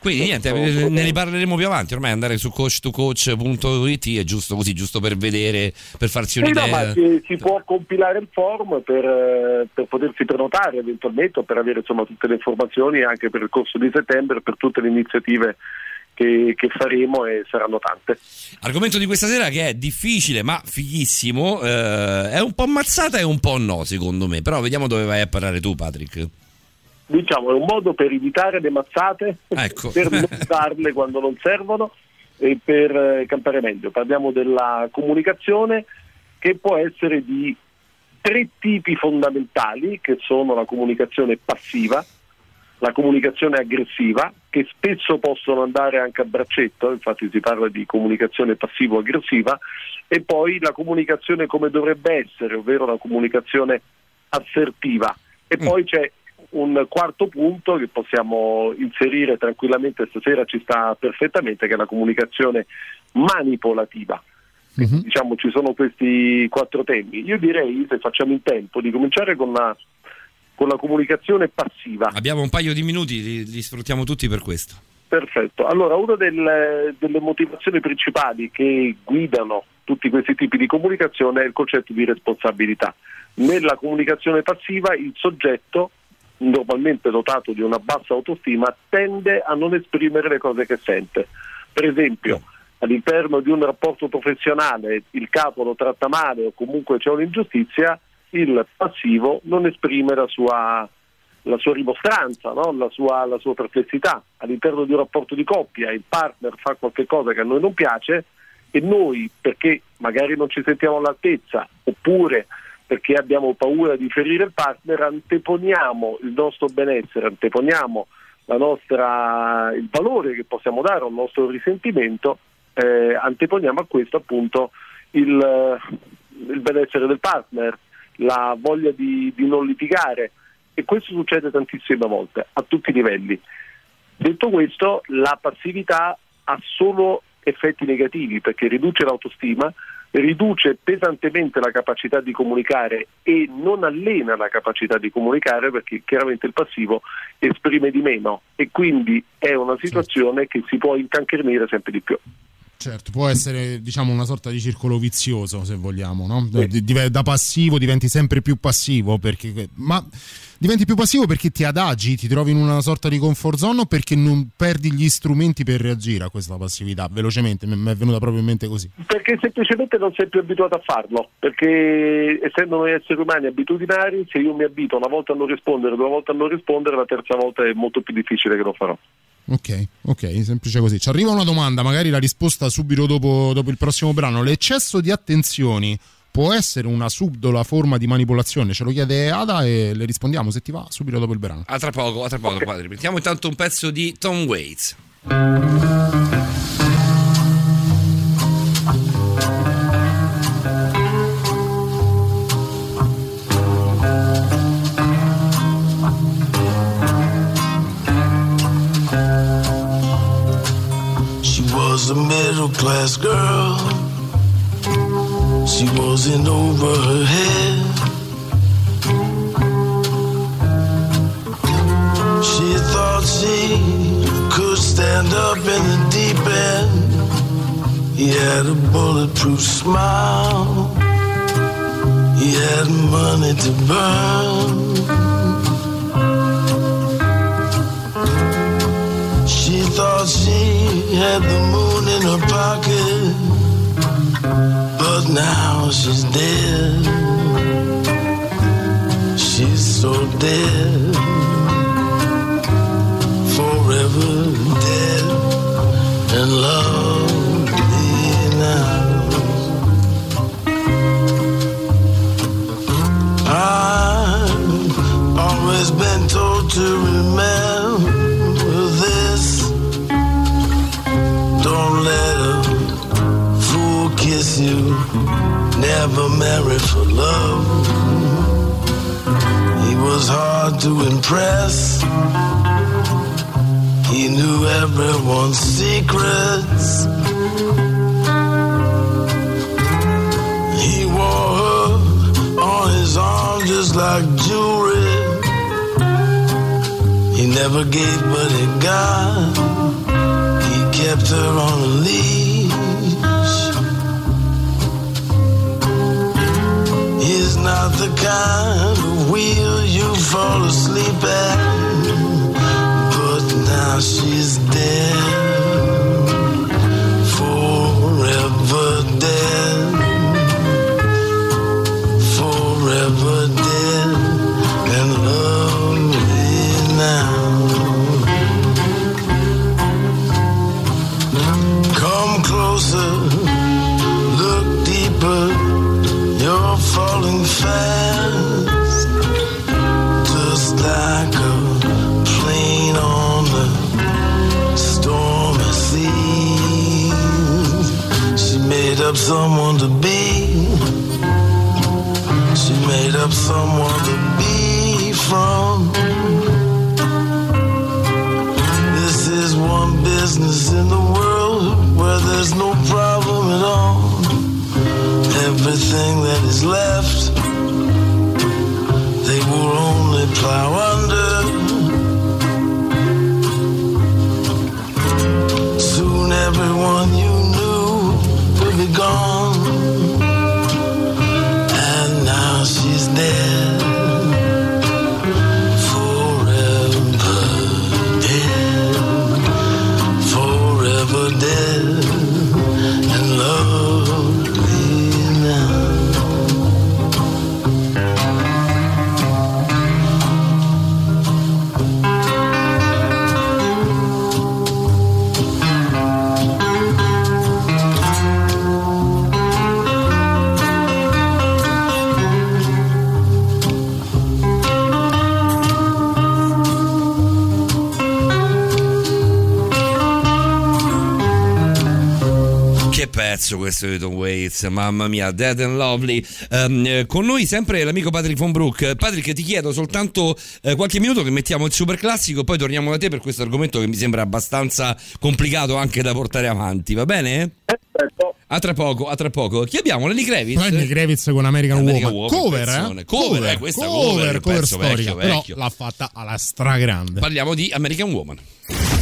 Quindi niente, ne riparleremo più avanti. Ormai andare su coach2coach.it è giusto così, giusto per vedere, per farsi un'idea. Sì, no, si, si, può compilare il form per, per, potersi prenotare eventualmente, per avere insomma, tutte le informazioni anche per il corso di settembre, per tutte le iniziative che, che, faremo e saranno tante. Argomento di questa sera che è difficile ma fighissimo, eh, è un po' ammazzata e un po' no secondo me, però vediamo dove vai a parlare tu Patrick diciamo, è un modo per evitare le mazzate, ecco. per non darle quando non servono e per eh, campare meglio. Parliamo della comunicazione che può essere di tre tipi fondamentali, che sono la comunicazione passiva, la comunicazione aggressiva, che spesso possono andare anche a braccetto, infatti si parla di comunicazione passivo-aggressiva, e poi la comunicazione come dovrebbe essere, ovvero la comunicazione assertiva. E mm. poi c'è un quarto punto che possiamo inserire tranquillamente stasera ci sta perfettamente, che è la comunicazione manipolativa. Uh-huh. Diciamo ci sono questi quattro temi. Io direi, se facciamo in tempo, di cominciare con la, con la comunicazione passiva. Abbiamo un paio di minuti, li, li sfruttiamo tutti per questo. Perfetto. Allora, una delle, delle motivazioni principali che guidano tutti questi tipi di comunicazione è il concetto di responsabilità. Nella comunicazione passiva il soggetto normalmente dotato di una bassa autostima, tende a non esprimere le cose che sente. Per esempio, all'interno di un rapporto professionale il capo lo tratta male o comunque c'è un'ingiustizia, il passivo non esprime la sua, la sua rimostranza, no? la, sua, la, sua, perplessità. All'interno di un rapporto di coppia il partner fa qualcosa che a noi non piace e noi, perché magari non ci sentiamo all'altezza oppure perché abbiamo paura di ferire il partner, anteponiamo il nostro benessere, anteponiamo nostra, il valore che possiamo dare al nostro risentimento, eh, anteponiamo a questo appunto il, il benessere del partner, la voglia di, di non litigare e questo succede tantissime volte a tutti i livelli. Detto questo, la passività ha solo effetti negativi perché riduce l'autostima, riduce pesantemente la capacità di comunicare e non allena la capacità di comunicare perché chiaramente il passivo esprime di meno e quindi è una situazione che si può incancrenire sempre di più. Certo, può essere diciamo una sorta di circolo vizioso se vogliamo, no? da passivo diventi sempre più passivo perché ma diventi più passivo perché ti adagi, ti trovi in una sorta di comfort zone o perché non perdi gli strumenti per reagire a questa passività? Velocemente, mi è venuta proprio in mente così. Perché semplicemente non sei più abituato a farlo, perché essendo noi esseri umani abitudinari, se io mi abito una volta a non rispondere, due volte a non rispondere, la terza volta è molto più difficile che lo farò. Ok, ok, semplice così. Ci arriva una domanda, magari la risposta subito dopo, dopo il prossimo brano. L'eccesso di attenzioni può essere una subdola forma di manipolazione? Ce lo chiede Ada e le rispondiamo se ti va subito dopo il brano. A tra poco, a tra poco, okay. padre. Mettiamo intanto un pezzo di Tom Waits. A middle class girl. She wasn't over her head. She thought she could stand up in the deep end. He had a bulletproof smile. He had money to burn. Thought she had the moon in her pocket, but now she's dead. She's so dead, forever dead, and lovely now. I've always been told to remember let a fool kiss you. Never marry for love. He was hard to impress. He knew everyone's secrets. He wore her on his arm just like jewelry. He never gave, but he got kept her on a leash. He's not the kind of wheel you fall asleep at, but now she's dead, up someone to be. She made up someone to be from. This is one business in the world where there's no problem at all. Everything that is left, they will only plow under. pezzo questo di Tom Waits, mamma mia, Dead and Lovely. Um, con noi sempre l'amico Patrick von Brook. Patrick, ti chiedo soltanto eh, qualche minuto che mettiamo il super classico, poi torniamo da te per questo argomento che mi sembra abbastanza complicato anche da portare avanti, va bene? A tra poco, a tra poco. Chi abbiamo? Lenny Kravitz. Lenny Kravitz con American, American Woman. Woman. Cover, eh? eh? cover, cover, eh, questa cover, cover, cover storica, vecchio, vecchio. però l'ha fatta alla stragrande. Parliamo di American Woman.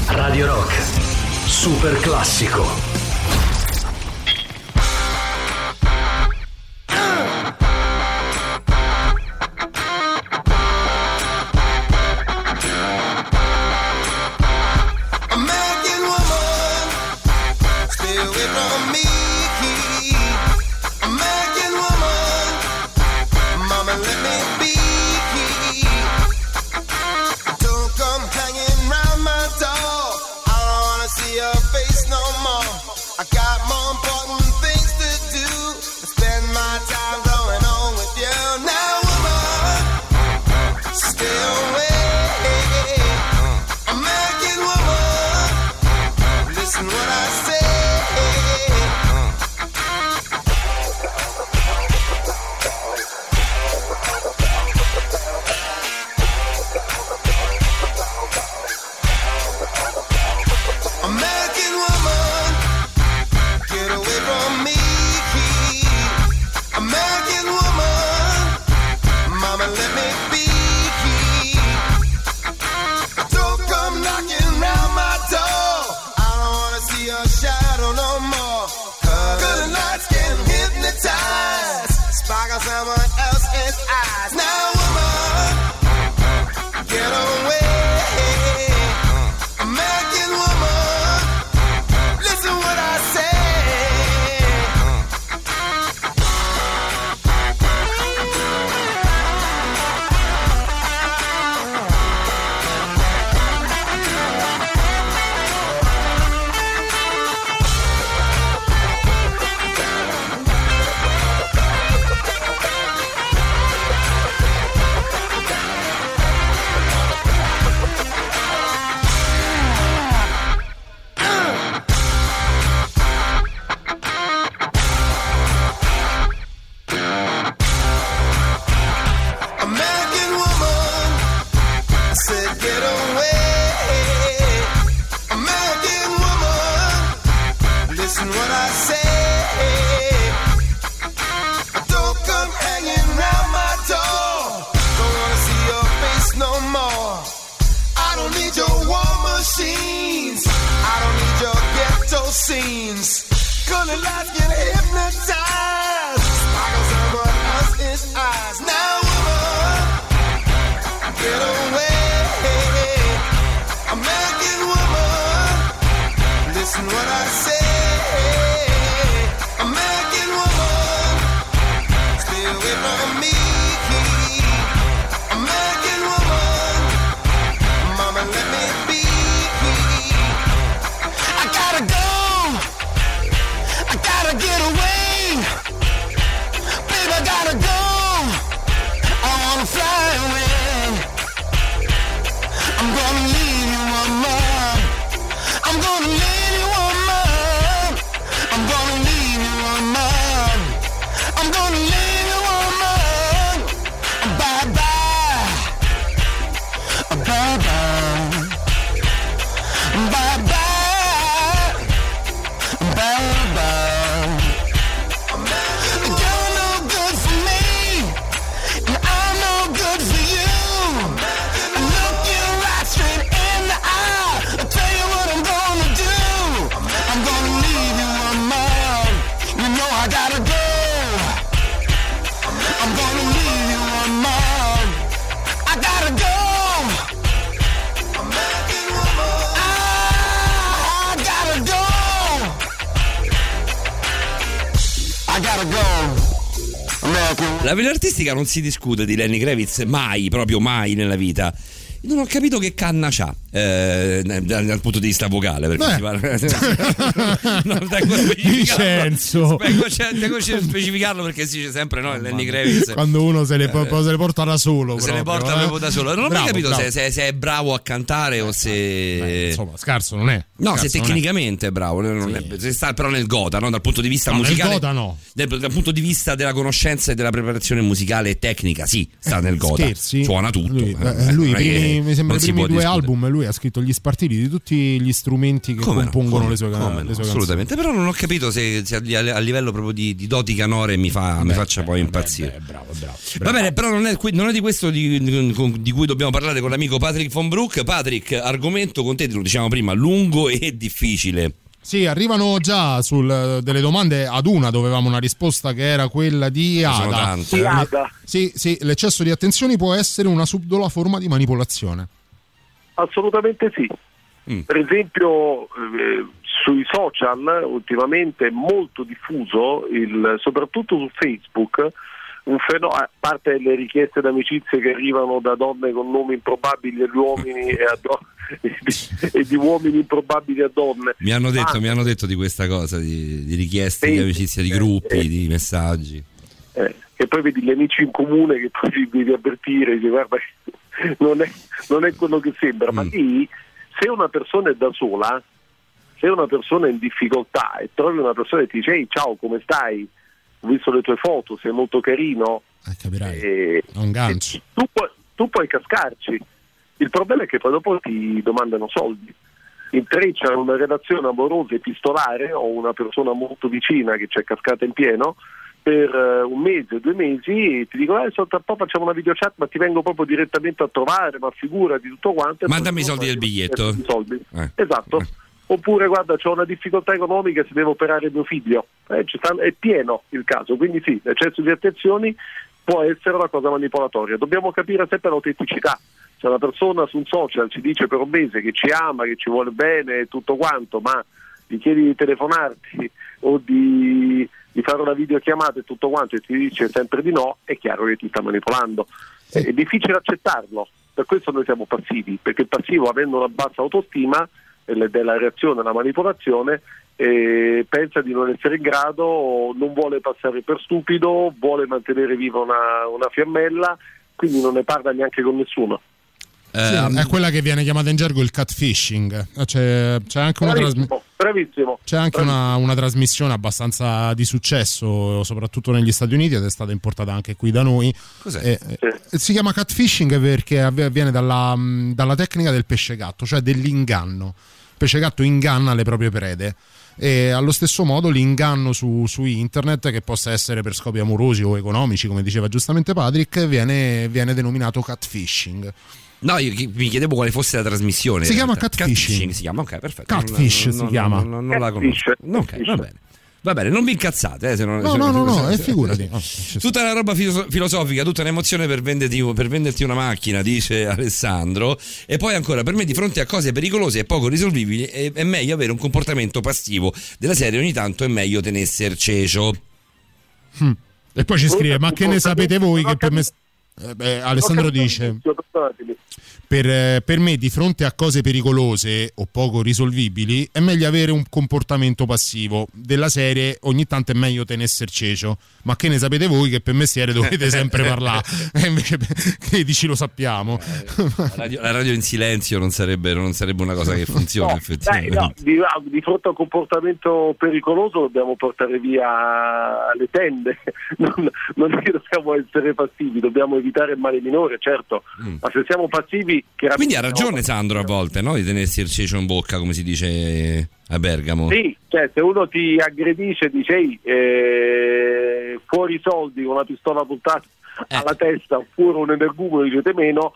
Radio Rock. Super classico. politica non si discute di Lenny Kravitz mai, proprio mai nella vita. Non ho capito che canna c'ha eh, dal, dal punto di vista vocale perché Beh. si parla (laughs) (laughs) (laughs) specificarlo Vincenzo. a specificarlo perché si dice sempre no Lenny Kravitz Quando uno se le, po- se le porta da solo. se le proprio, porta eh. proprio da solo non ho mai Bravo, capito bravo. se, se- se è bravo a cantare o se insomma scarso non è No, Scarso se non è. tecnicamente è bravo, non è- se sta però nel gota, no? dal punto di vista No, nel musicale. gota no. Dal, dal punto di vista della conoscenza e della preparazione musicale e tecnica, sì, sta nel gota. Scherzi? Suona tutto. Lui, eh, eh, lui primi- mi sembra i primi due discutere. album lui ha scritto gli spartiti di tutti gli strumenti che Come no, compongono come- le sue, come no, le sue canzoni. assolutamente. Però non ho capito se, se a, a livello proprio di, di doti canore mi, fa, mi faccia poi impazzire. bravo, bravo. Va bene, però non è, non è di questo di, di- cui dobbiamo parlare con l'amico Patrick von Broek. Patrick, argomento con te, lo diciamo prima, lungo e difficile. Sì, arrivano già sul, delle domande ad una, dovevamo una risposta che era quella di Ada. Di Ada. Sì, sì, l'eccesso di attenzioni può essere una subdola forma di manipolazione. Assolutamente sì. Mm. Per esempio eh, sui social ultimamente è molto diffuso, il- soprattutto su Facebook, un fenomeno, a parte le richieste d'amicizie che arrivano da donne con nomi improbabili agli uomini e, a do- (laughs) e di, e di uomini improbabili a donne. Mi hanno detto, Ma- mi hanno detto di questa cosa, di, di richieste Sì. di amicizia, di gruppi, di messaggi. eh, e poi vedi gli amici in comune che poi devi avvertire, dici, guarda, (laughs) non è, non è quello che sembra, Mm. ma lì se una persona è da sola, se una persona è in difficoltà e trovi una persona che ti dice ciao come stai, ho visto le tue foto, sei molto carino, Eh, capirai. e- È un gancio. e tu, puoi, tu puoi cascarci. Il problema è che poi dopo ti domandano soldi. Intrecciano una relazione amorosa epistolare o una persona molto vicina che ci è cascata in pieno per eh, un mese, due mesi e ti dicono adesso tra un po' facciamo una videochat ma ti vengo proprio direttamente a trovare, ma figurati tutto quanto. Mandami i soldi del biglietto. soldi. Eh. Esatto. Oppure guarda, ho una difficoltà economica se devo operare mio figlio. Eh, è pieno il caso, quindi sì, l'eccesso di attenzioni può essere una cosa manipolatoria. Dobbiamo capire sempre l'autenticità. Se una persona su un social ci dice per un mese che ci ama, che ci vuole bene e tutto quanto, ma gli chiedi di telefonarti o di, di fare una videochiamata e tutto quanto e ti dice sempre di no, è chiaro che ti sta manipolando. È difficile accettarlo, per questo noi siamo passivi, perché il passivo avendo una bassa autostima eh, della reazione alla manipolazione eh, pensa di non essere in grado, non vuole passare per stupido, vuole mantenere viva una, una fiammella, quindi non ne parla neanche con nessuno. Sì, è quella che viene chiamata in gergo il catfishing. Eh, C'è, c'è anche una trasmissione. Bravissimo. C'è anche una, una trasmissione abbastanza di successo, soprattutto negli Stati Uniti, ed è stata importata anche qui da noi. Cos'è? Eh, eh, si chiama catfishing perché avv- avviene dalla, mh, dalla tecnica del pesce gatto, cioè dell'inganno. Il pesce gatto inganna le proprie prede. E allo stesso modo l'inganno su, su internet, che possa essere per scopi amorosi o economici, come diceva giustamente Patrick, viene, viene denominato catfishing. No, io mi chiedevo quale fosse la trasmissione. Si chiama catfishing. Si chiama, ok, perfetto. Catfish Non- si non- chiama. Non, non- non la conosco. Ok, va bene. Va bene, non vi incazzate. Eh, se non, No, se- no, no, no, eh, figurati. (laughs) Oh, Tutta una roba filoso- filosofica, tutta un'emozione per venderti, per venderti una macchina, dice Alessandro. E poi ancora, per me di fronte a cose pericolose e poco risolvibili è, è meglio avere un comportamento passivo della serie, ogni tanto è meglio tenesser cecio. Hmm. E poi ci scrive: Ma che ne sapete voi che per me. Eh, beh, Alessandro dice: per, eh, per me, di fronte a cose pericolose o poco risolvibili, è meglio avere un comportamento passivo. Della serie, ogni tanto è meglio tenesser cecio. Ma che ne sapete voi che per mestiere dovete (laughs) sempre parlare? E invece, (laughs) che dici lo sappiamo. La radio, la radio in silenzio non sarebbe, non sarebbe una cosa che (laughs) funziona, No, effettivamente. dai, no, di, di fronte a un comportamento pericoloso dobbiamo portare via le tende, non, non è che dobbiamo essere passivi, dobbiamo evitare il male minore, certo, ma se siamo passivi... chiaramente Mm. Quindi ha ragione Sandro a volte, no? Di tenersi il cecio in bocca, come si dice a Bergamo. Sì, cioè se uno ti aggredisce dice "Ehi, eh, fuori soldi con una pistola puntata Eh. alla testa oppure un energumeno dicete meno,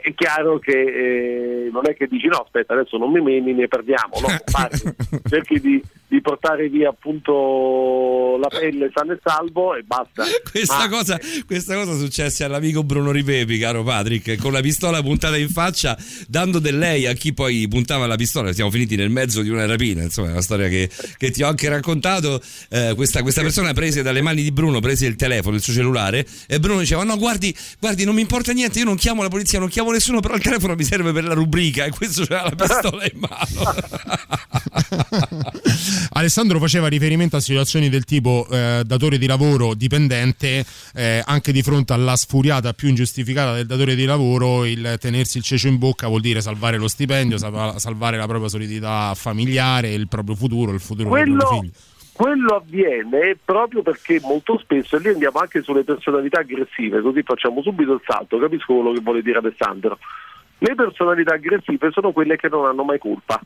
è chiaro che eh, non è che dici no aspetta adesso non mi meni ne perdiamo, no, (laughs) parli, cerchi di, di portare via appunto la pelle sana e salvo e basta. Questa, Ma- cosa, questa cosa successe all'amico Bruno Ripepi, caro Patrick, con la pistola puntata in faccia, dando del lei a chi poi puntava la pistola. Siamo finiti nel mezzo di una rapina, insomma, è una storia che, che ti ho anche raccontato. Eh, questa, questa persona prese dalle mani di Bruno, prese il telefono, il suo cellulare, e Bruno diceva: No, guardi, guardi, non mi importa niente, io non chiamo la polizia, non chiamo nessuno, però il telefono mi serve per la rubrica, e questo c'era la pistola in mano. (laughs) Alessandro faceva riferimento a situazioni del tipo eh, datore di lavoro dipendente, eh, anche di fronte alla sfuriata più ingiustificata del datore di lavoro, il tenersi il cecio in bocca vuol dire salvare lo stipendio, salva- salvare la propria solidità familiare, il proprio futuro, il futuro dei propri quello, figli. Quello avviene proprio perché molto spesso, e lì andiamo anche sulle personalità aggressive, così facciamo subito il salto, capisco quello che vuole dire Alessandro. Le personalità aggressive sono quelle che non hanno mai colpa.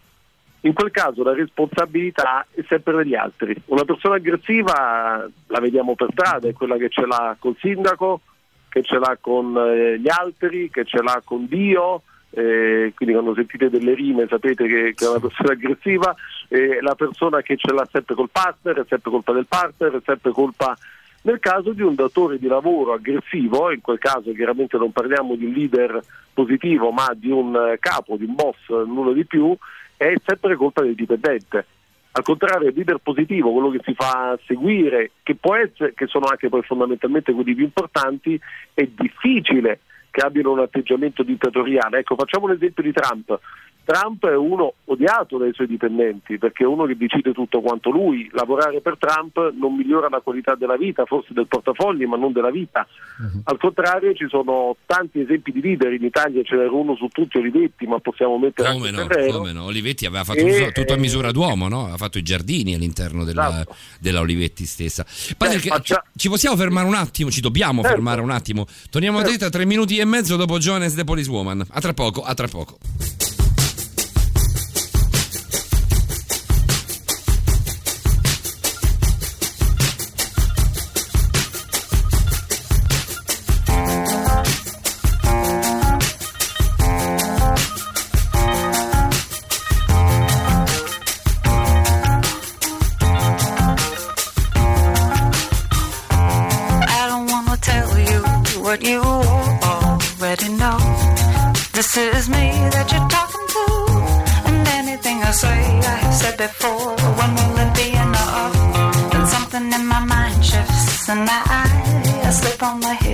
In quel caso la responsabilità è sempre degli altri. Una persona aggressiva la vediamo per strada, è quella che ce l'ha col sindaco, che ce l'ha con eh, gli altri, che ce l'ha con Dio, eh, quindi quando sentite delle rime sapete che, che è una persona aggressiva, eh, la persona che ce l'ha sempre col partner, è sempre colpa del partner, è sempre colpa... Nel caso di un datore di lavoro aggressivo, in quel caso chiaramente non parliamo di un leader positivo ma di un eh, capo, di un boss, nulla di più, è sempre colpa del dipendente. Al contrario, il leader positivo, quello che si fa seguire, che essere, che sono anche poi fondamentalmente quelli più importanti, è difficile che abbiano un atteggiamento dittatoriale. Ecco, facciamo l'esempio di Trump. Trump è uno odiato dai suoi dipendenti perché è uno che decide tutto quanto lui. Lavorare per Trump non migliora la qualità della vita, forse del portafogli, ma non della vita. Al contrario, ci sono tanti esempi di leader. In Italia ce n'era uno su tutti, Olivetti, ma possiamo mettere Come anche no, Ferrero. come no? Olivetti aveva fatto E- tutto, a misura d'uomo, no? Aveva fatto i giardini all'interno della, Esatto. della Olivetti stessa. Patrick, ci, ci possiamo fermare un attimo? Ci dobbiamo Certo. fermare un attimo. Torniamo a te tra tre minuti e mezzo dopo Jones The Police Woman. A tra poco, a tra poco. This is me that you're talking to, and anything I say I have said before. When will it be enough? Then something in my mind shifts, and I, I slip on my hiss,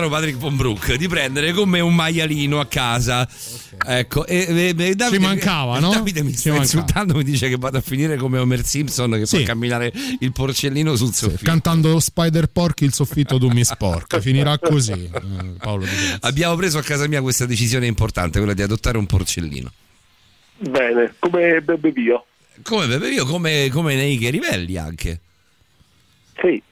caro Patrick von Brook, di prendere con me un maialino a casa. Ecco, e, e- e Davide, Ci mancava, no? Davide mi Ci sta mancava. insultando, mi dice che vado a finire come Homer Simpson che Sì. fa camminare il porcellino sul soffitto. Cantando Spider Pork il soffitto tu mi sporca. Finirà così. eh, Paolo. Abbiamo preso a casa mia questa decisione importante, quella di adottare un porcellino. Bene, come bebe Dio. Come bebe io, come, come nei Rivelli anche. Sì.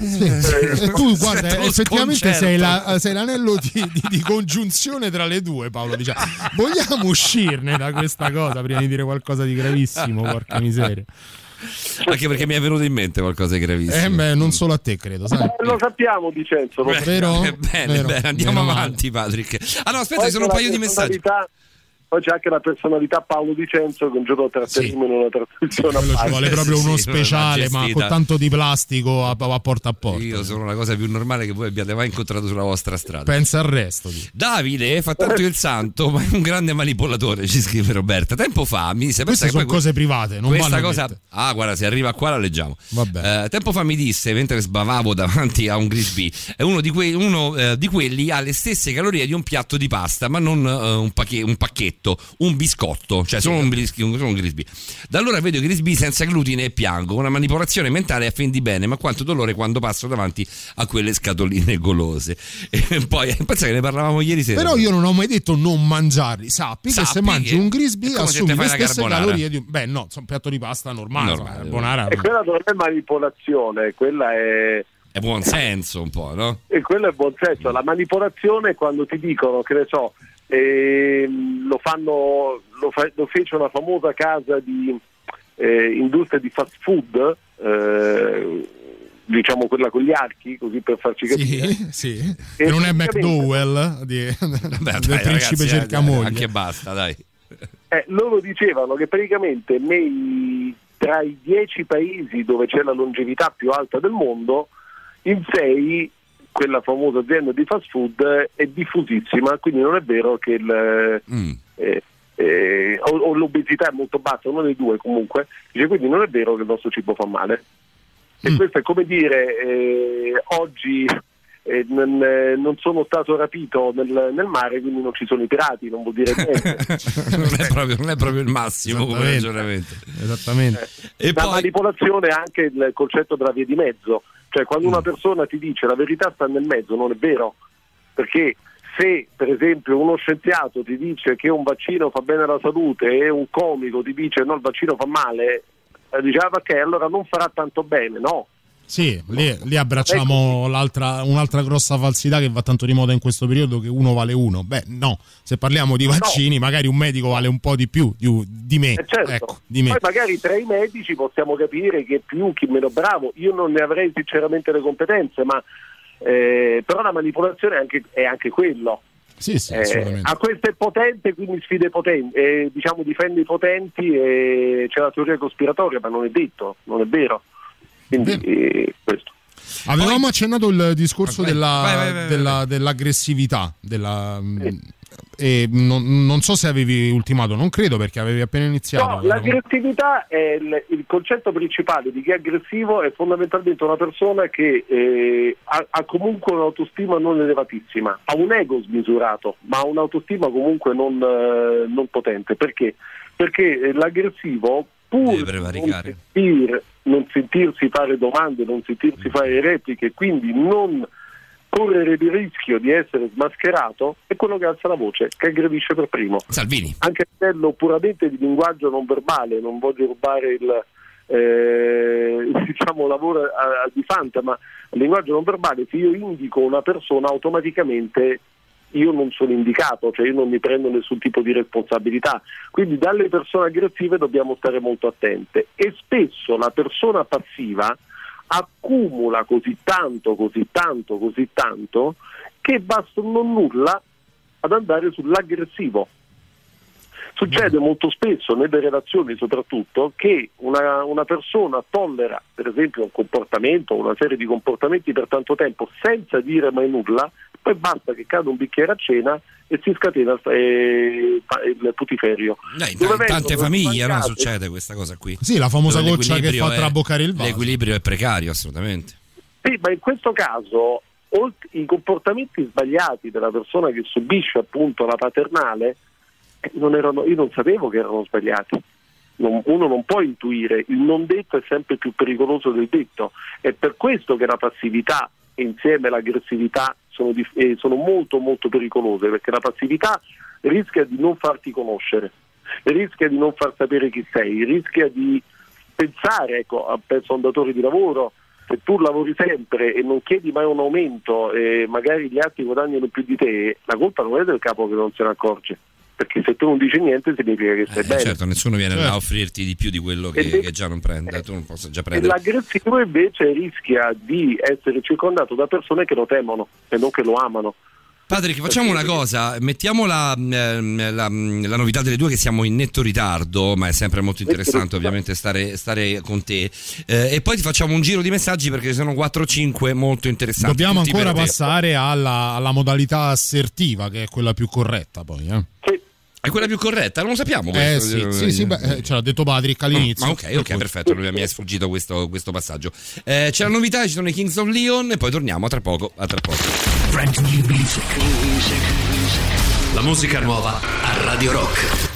Sì. E tu guarda, lo effettivamente sei, la- sei l'anello di, di- di congiunzione tra le due, Paolo. Diciamo. Vogliamo uscirne da questa cosa prima di dire qualcosa di gravissimo, porca miseria. Anche perché mi è venuto in mente qualcosa di gravissimo. Eh, beh, non solo a te, credo, sai. Eh, lo sappiamo Vincenzo. lo Beh, Vero? eh, Bene, Vero. bene, andiamo avanti, Patrick. Ah no, aspetta, Poi ci sono un paio di messaggi. Poi c'è anche la personalità Paolo Vicenzo che un giorno tratteremo in una trasmissione a Quello ci vuole proprio uno Sì, speciale, ma con tanto di plastico a, a porta a porta. Io sono la cosa più normale che voi abbiate mai incontrato sulla vostra strada. Pensa al resto. di- Davide fa tanto il santo, ma è un grande manipolatore, ci scrive Roberta. Tempo fa mi disse: Queste sono poi cose private, non questa cosa. dette. Ah, guarda, se arriva qua la leggiamo. Vabbè. Eh, tempo fa mi disse, mentre sbavavo davanti a un Grisby, è uno, di, que- uno, eh, di quelli ha le stesse calorie di un piatto di pasta, ma non eh, un, pacche- un pacchetto, un biscotto, cioè solo un, bris- solo un Grisby. Da allora vedo i Grisby senza glutine e piango, una manipolazione mentale a fin di bene, ma quanto dolore quando passo davanti a quelle scatoline golose. E poi pensa che ne parlavamo ieri sera. Però io non ho mai detto non mangiarli. Sappi, che se Sappi mangi che un Grisby assumi le stesse carbonara. calorie di un... Beh, no, sono un piatto di pasta normale. Normale, carbonara. E quella non è manipolazione, quella è, È buon senso un po', no? e quello è buon senso. La manipolazione è quando ti dicono, che ne so, lo fanno, lo, fa- lo fece una famosa casa di eh, industria di fast food, eh, diciamo quella con gli archi, così per farci capire. Sì, sì. E non è McDowell di, (laughs) Vabbè, del dai, principe eh, cercamoglie. Anche basta, dai. Eh, loro dicevano che praticamente nei, tra i dieci paesi dove c'è la longevità più alta del mondo, in sei quella famosa azienda di fast food è diffusissima, quindi non è vero che il, Mm. eh, eh, o, o l'obesità è molto bassa, uno dei due comunque, dice quindi non è vero che il nostro cibo fa male. E questo è come dire, eh, oggi eh, non, eh, non sono stato rapito nel, nel mare, quindi non ci sono i pirati, non vuol dire (laughs) niente. non, è proprio, non è proprio il massimo come Esattamente. ragionamento. Esattamente. E la poi manipolazione è anche il concetto della via di mezzo, cioè quando Mm. una persona ti dice la verità sta nel mezzo, non è vero, perché se per esempio uno scienziato ti dice che un vaccino fa bene alla salute e un comico ti dice no il vaccino fa male, eh, diceva che allora non farà tanto bene, no. Sì, lì, lì abbracciamo l'altra, un'altra grossa falsità che va tanto di moda in questo periodo che uno vale uno. Beh, no, se parliamo di vaccini, magari un medico vale un po' di più di, di me. Eh, certo. Ecco, di me. Poi magari tra i medici possiamo capire chi è più, chi meno bravo. Io non ne avrei sinceramente le competenze, ma eh, però la manipolazione è anche, è anche quello. Sì, sì, Eh, a questo è potente, quindi sfide potenti, eh, diciamo difende i potenti e c'è la teoria cospiratoria, ma non è detto, non è vero. Quindi eh, questo. Avevamo accennato il discorso Vai, della- vai, vai, vai, della- dell'aggressività. della- e non, non so se avevi ultimato, non credo perché avevi appena iniziato. No, l'aggressività è il, il concetto principale di chi è aggressivo è fondamentalmente una persona che eh, ha, ha comunque un'autostima non elevatissima, ha un ego smisurato, ma ha un'autostima comunque non, eh, non potente. Perché? Perché eh, l'aggressivo, pur Deve non, prevaricare. sentir- non sentirsi fare domande, non sentirsi fare repliche, quindi non correre il rischio di essere smascherato, è quello che alza la voce, che aggredisce per primo Salvini. anche a livello puramente di linguaggio non verbale, non voglio rubare il eh, (laughs) diciamo, lavoro a- a- di Fanta, ma il linguaggio non verbale, se io indico una persona automaticamente io non sono indicato, cioè io non mi prendo nessun tipo di responsabilità. Quindi dalle persone aggressive dobbiamo stare molto attente e spesso la persona passiva accumula così tanto, così tanto, così tanto che basta non nulla ad andare sull'aggressivo. Succede molto spesso nelle relazioni soprattutto che una, una persona tollera per esempio un comportamento, una serie di comportamenti per tanto tempo senza dire mai nulla, poi basta che cada un bicchiere a cena e si scatena eh, il putiferio. No, in, Dove in tante famiglie no, succede questa cosa qui. Sì, la famosa Dove goccia che fa è- traboccare il vaso. L'equilibrio è precario, assolutamente. Sì, ma in questo caso i comportamenti sbagliati della persona che subisce appunto la paternale eh, non erano, io non sapevo che erano sbagliati. Non- uno non può intuire, il non detto è sempre più pericoloso del detto. È per questo che la passività e insieme all'aggressività sono, eh, sono molto molto pericolose, perché la passività rischia di non farti conoscere, rischia di non far sapere chi sei, rischia di pensare, ecco, penso a un datore di lavoro, se tu lavori sempre e non chiedi mai un aumento e magari gli altri guadagnano più di te, la colpa non è del capo che non se ne accorge, perché se tu non dici niente significa che stai Eh, bene. certo, nessuno viene Certo. a offrirti di più di quello che, de- che già non prende, tu non posso già E prendere. l'aggressivo invece rischia di essere circondato da persone che lo temono e non che lo amano. Patrick, facciamo una cosa, mettiamo la, ehm, la- la novità delle due che siamo in netto ritardo, ma è sempre molto interessante ovviamente stare, stare con te, Eh, e poi ti facciamo un giro di messaggi perché ci sono 4-5 molto interessanti. Dobbiamo ancora passare alla, alla modalità assertiva, che è quella più corretta poi. Eh, È quella più corretta, non lo sappiamo Eh, questo. sì, sì, sì, beh, eh, ce l'ha detto Patrick all'inizio. Ma ok, ok, perfetto, non mi è sfuggito questo, questo passaggio. Eh, c'è la novità, ci sono i Kings of Leon e poi torniamo a tra poco. A tra poco. Brand new music. La musica nuova a Radio Rock.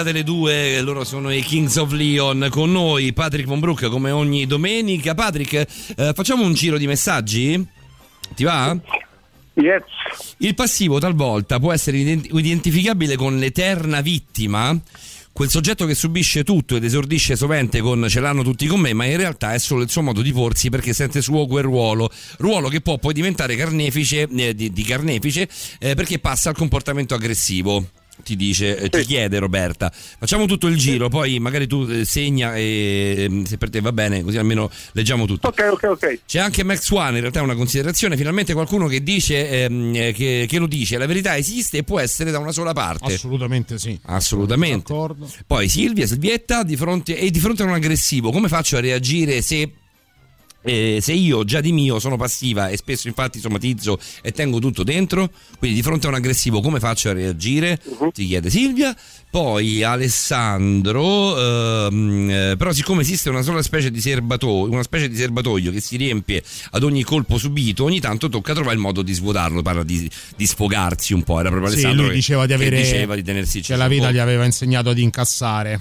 Invitate le due, loro sono i Kings of Leon con noi, Patrick Von Brook come ogni domenica. Patrick, eh, facciamo un giro di messaggi? Ti va? Yes. Il passivo talvolta può essere ident- identificabile con l'eterna vittima, quel soggetto che subisce tutto ed esordisce sovente con ce l'hanno tutti con me, ma in realtà è solo il suo modo di porsi perché sente suo quel ruolo, ruolo che può poi diventare carnefice, eh, di, di carnefice eh, perché passa al comportamento aggressivo. Ti dice, eh, ti chiede Roberta. Facciamo tutto il giro, poi magari tu eh, segna e eh, se per te va bene, così almeno leggiamo tutto. Ok, ok, ok. C'è anche Max One, in realtà è una considerazione, finalmente qualcuno che dice ehm, eh, che, che lo dice, la verità esiste e può essere da una sola parte. Assolutamente sì. Assolutamente. Poi Silvia, Silvietta, di fronte, e di fronte a un aggressivo, come faccio a reagire se eh, se io già di mio sono passiva e spesso infatti somatizzo e tengo tutto dentro, quindi di fronte a un aggressivo come faccio a reagire? Ti chiede Silvia. Poi Alessandro, ehm, eh, però siccome esiste una sola specie di serbatoio, una specie di serbatoio che si riempie ad ogni colpo subito, ogni tanto tocca trovare il modo di svuotarlo, parla di, di sfogarsi un po', era proprio Sì, Alessandro lui che- diceva di che avere diceva di tenersi che la vita gli aveva insegnato ad incassare.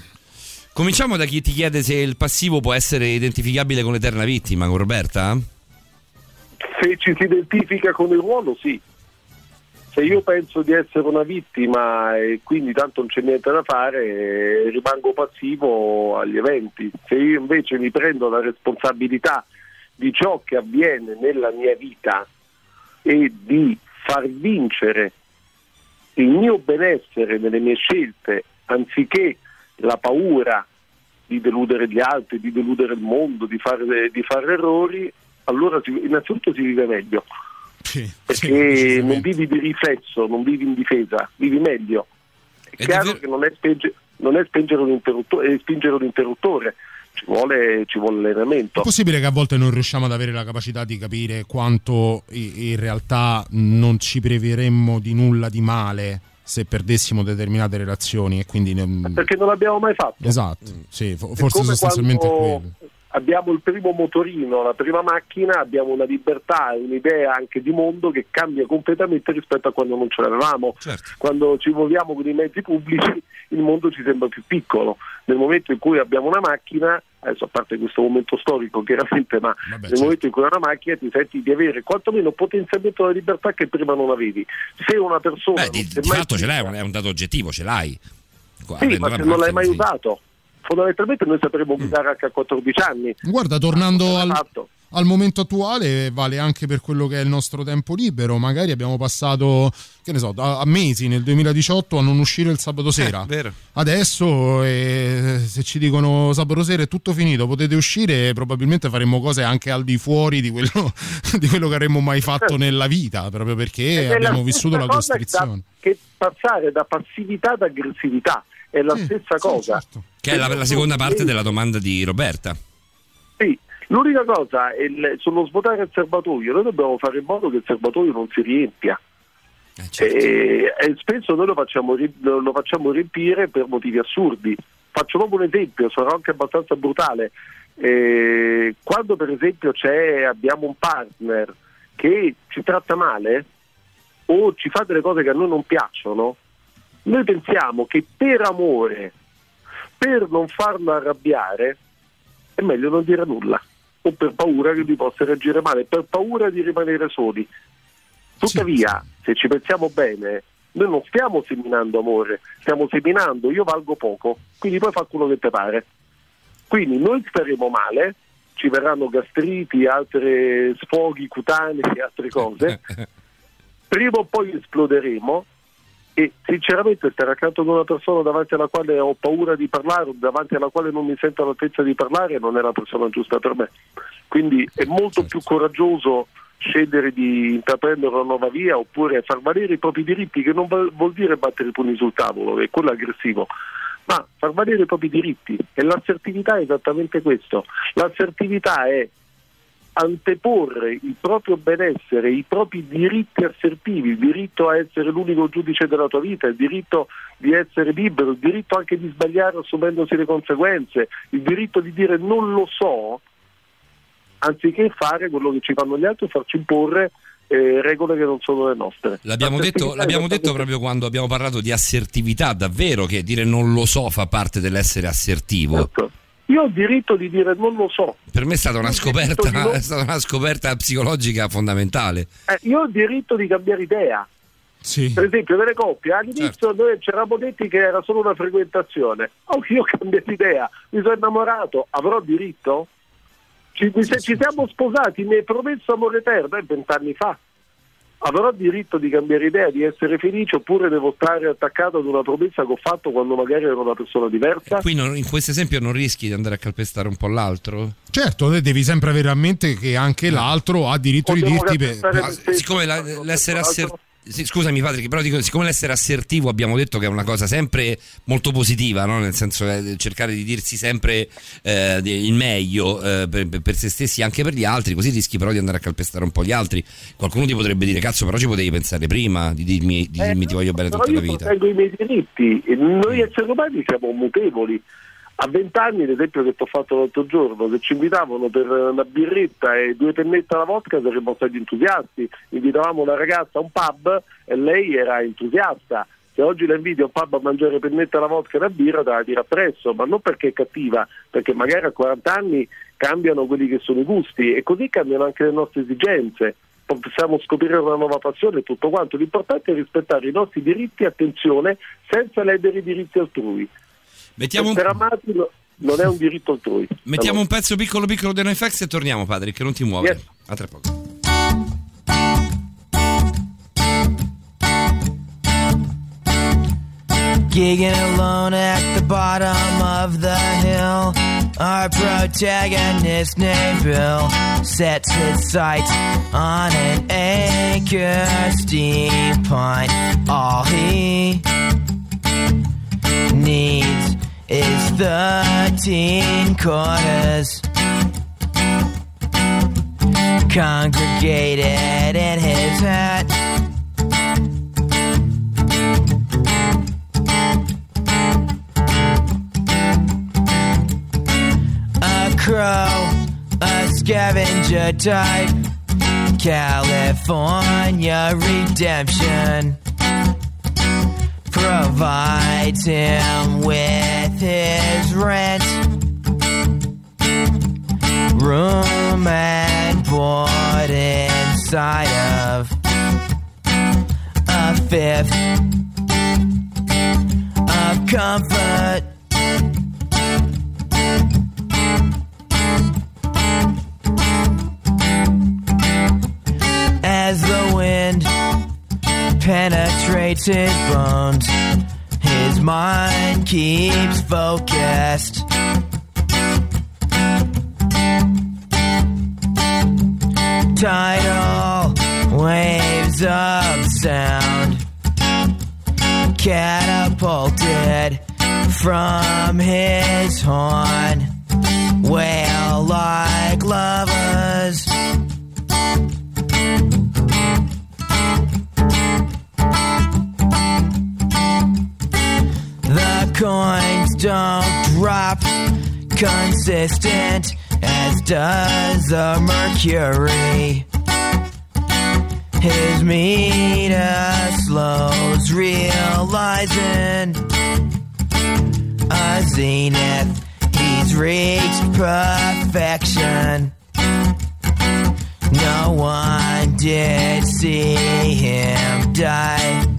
Cominciamo da chi ti chiede se il passivo può essere identificabile con l'eterna vittima, con Roberta? Se ci si identifica con il ruolo, sì. Se io penso di essere una vittima e quindi tanto non c'è niente da fare, eh, rimango passivo agli eventi. Se io invece mi prendo la responsabilità di ciò che avviene nella mia vita e di far vincere il mio benessere nelle mie scelte, anziché la paura di deludere gli altri, di deludere il mondo, di fare, di fare errori, allora si- innanzitutto si vive meglio. perché non vivi di riflesso, non vivi in difesa, vivi meglio. È chiaro che non è, spenge- non è spengere, un interruttore, è spingere un interruttore, ci vuole, ci vuole allenamento. È possibile che a volte non riusciamo ad avere la capacità di capire quanto in realtà non ci preveremmo di nulla di male se perdessimo determinate relazioni e quindi ne- Perché non l'abbiamo mai fatto. esatto, sì, fo- È forse sostanzialmente quello. Abbiamo il primo motorino, la prima macchina, abbiamo una libertà e un'idea anche di mondo che cambia completamente rispetto a quando non ce l'avevamo. Certo. Quando ci muoviamo con i mezzi pubblici il mondo ci sembra più piccolo. Nel momento in cui abbiamo una macchina, adesso a parte questo momento storico chiaramente, ma nel certo. momento in cui hai una macchina ti senti di avere quantomeno potenzialmente la libertà che prima non avevi. Se una persona... Beh, di, di mai fatto ce l'hai, è un dato oggettivo, ce l'hai. sì, ma se non l'hai mai sì. usato. Fondamentalmente noi sapremo guidare anche a 14 anni. Guarda, tornando al. Al momento attuale, vale anche per quello che è il nostro tempo libero. Magari abbiamo passato, che ne so, a, a mesi nel 2018 a non uscire il sabato sera. vero. Adesso, eh, se ci dicono sabato sera è tutto finito, potete uscire, probabilmente faremo cose anche al di fuori di quello, (laughs) di quello che avremmo mai fatto nella vita, proprio perché abbiamo vissuto la costrizione. Che passare da passività ad aggressività è la stessa cosa. certo. Che è la, la seconda parte della domanda di Roberta. L'unica cosa è il- sullo svuotare il serbatoio, noi dobbiamo fare in modo che il serbatoio non si riempia. certo. E, e spesso noi lo facciamo, lo facciamo riempire per motivi assurdi. Faccio proprio un esempio, sarò anche abbastanza brutale. Eh, quando per esempio c'è, abbiamo un partner che ci tratta male o ci fa delle cose che a noi non piacciono, noi pensiamo che per amore, per non farlo arrabbiare, è meglio non dire nulla o per paura che lui possa reagire male, per paura di rimanere soli. Tuttavia, se ci pensiamo bene, noi non stiamo seminando amore, stiamo seminando io valgo poco, quindi poi fa quello che ti pare. Quindi noi staremo male, ci verranno gastriti, altri sfoghi cutanei, altre cose, (laughs) prima o poi esploderemo e sinceramente stare accanto ad una persona davanti alla quale ho paura di parlare davanti alla quale non mi sento all'altezza di parlare non è la persona giusta per me. Quindi è molto più coraggioso scegliere di intraprendere una nuova via oppure far valere i propri diritti, che non vuol dire battere i pugni sul tavolo, è quello aggressivo, ma far valere i propri diritti. E l'assertività è esattamente questo. L'assertività è anteporre il proprio benessere, i propri diritti assertivi, il diritto a essere l'unico giudice della tua vita, il diritto di essere libero, il diritto anche di sbagliare assumendosi le conseguenze, il diritto di dire non lo so, anziché fare quello che ci fanno gli altri e farci imporre eh, regole che non sono le nostre. L'abbiamo detto, l'abbiamo detto proprio quando abbiamo parlato di assertività, davvero che dire non lo so fa parte dell'essere assertivo. Certo. Io ho il diritto di dire non lo so. Per me è stata una scoperta, non- (laughs) è stata una scoperta psicologica fondamentale. Eh, io ho il diritto di cambiare idea. Per esempio, nelle coppie all'inizio Certo. noi ci eravamo detti che era solo una frequentazione. Oh, io ho cambiato idea, mi sono innamorato, avrò diritto? Ci, se ci siamo sposati, mi hai promesso amore eterno eh, vent'anni fa. Avrò diritto di cambiare idea, di essere felice oppure devo stare attaccato ad una promessa che ho fatto quando magari ero una persona diversa? Qui non- in questo esempio non rischi di andare a calpestare un po' l'altro? Certo, te devi sempre avere a mente che anche l'altro ha diritto di dirti per- Ma siccome la- l'essere assertivo. Scusami Patrick, però dico, siccome l'essere assertivo abbiamo detto che è una cosa sempre molto positiva, no? nel senso eh, cercare di dirsi sempre eh, il meglio eh, per, per se stessi e anche per gli altri, così rischi però di andare a calpestare un po' gli altri. Qualcuno ti potrebbe dire, cazzo, però ci potevi pensare prima di dirmi, di dirmi ti voglio bene tutta la io vita. proteggo i miei diritti. Noi esseri umani siamo mutevoli. A vent'anni, ad esempio, che ti ho fatto l'altro giorno, se ci invitavano per una birretta e due pennette alla vodka saremmo stati entusiasti. Invitavamo una ragazza a un pub e lei era entusiasta. Se oggi la inviti a un pub a mangiare pennetta alla vodka e una birra, te la tira appresso, ma non perché è cattiva, perché magari a 40 anni cambiano quelli che sono i gusti e così cambiano anche le nostre esigenze possiamo scoprire una nuova passione e tutto quanto. L'importante è rispettare i nostri diritti, attenzione, senza ledere i diritti altrui. Mettiamo un- Essere amati no- non è un diritto altrui. Mettiamo un pezzo piccolo piccolo dei NoFX e torniamo Patrick, non ti muovere. A tra poco. Gigging alone at the bottom of the hill. Our protagonist named Bill sets his sights on an acre steep pine. All he needs is thirteen quarters congregated in his hat. a crow, a scavenger type. California redemption provides him with his rent, room and board inside of a fifth of comfort. Penetrates his bones. His mind keeps focused. Tidal waves of sound catapulted from his horn. Wail like lovers. Coins don't drop consistent as does the mercury. His meter slows, realizing a zenith. He's reached perfection. No one did see him die.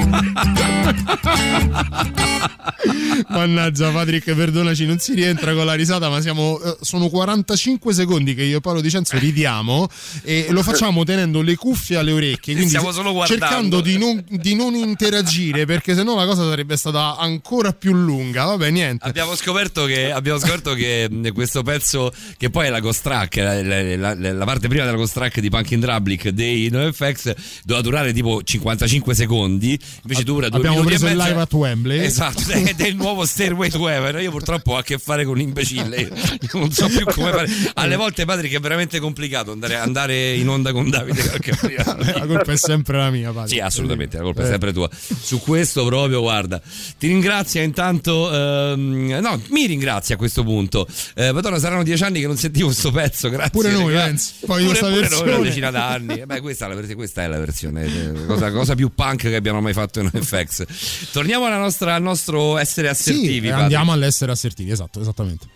Mannaggia Patrick, perdonaci, non si rientra con la risata, ma siamo, eh, sono 45 secondi che io e Paolo Di Cenzo ridiamo e lo facciamo tenendo le cuffie alle orecchie, quindi cercando di non, di non interagire perché sennò la cosa sarebbe stata ancora più lunga. Vabbè, niente. Abbiamo scoperto che, abbiamo scoperto che mh, questo pezzo, che poi è la ghost track, la, la- la- la parte prima della ghost track di Punkin Drublic dei NoFX, doveva durare tipo 55 secondi, invece dura 2 Abbiamo minuti e preso il mezzo. Drive at Wembley. (laughs) Esatto, ed (laughs) è il nuovo Stairway to Heaven. Io purtroppo ho a che fare con un imbecille. Io non so più come fare. Alle volte, Patrick, è veramente complicato andare, andare in onda con Davide. (laughs) La colpa è sempre la mia, Patrick. Sì, assolutamente, la colpa è Eh. sempre tua. Su questo proprio, guarda, ti ringrazio intanto, ehm, no, mi ringrazio a questo punto. Eh, Madonna, saranno dieci anni che non sentivo questo pezzo, grazie. Pure noi. Vince. Poi pure, pure noi, una decina d'anni. Eh, beh, questa è la, questa è la versione, eh, cosa, cosa più punk che abbiamo mai fatto in FX. Torniamo alla nostra, al nostro essere assertivi. Sì, andiamo all'essere assertivi, esatto, esattamente.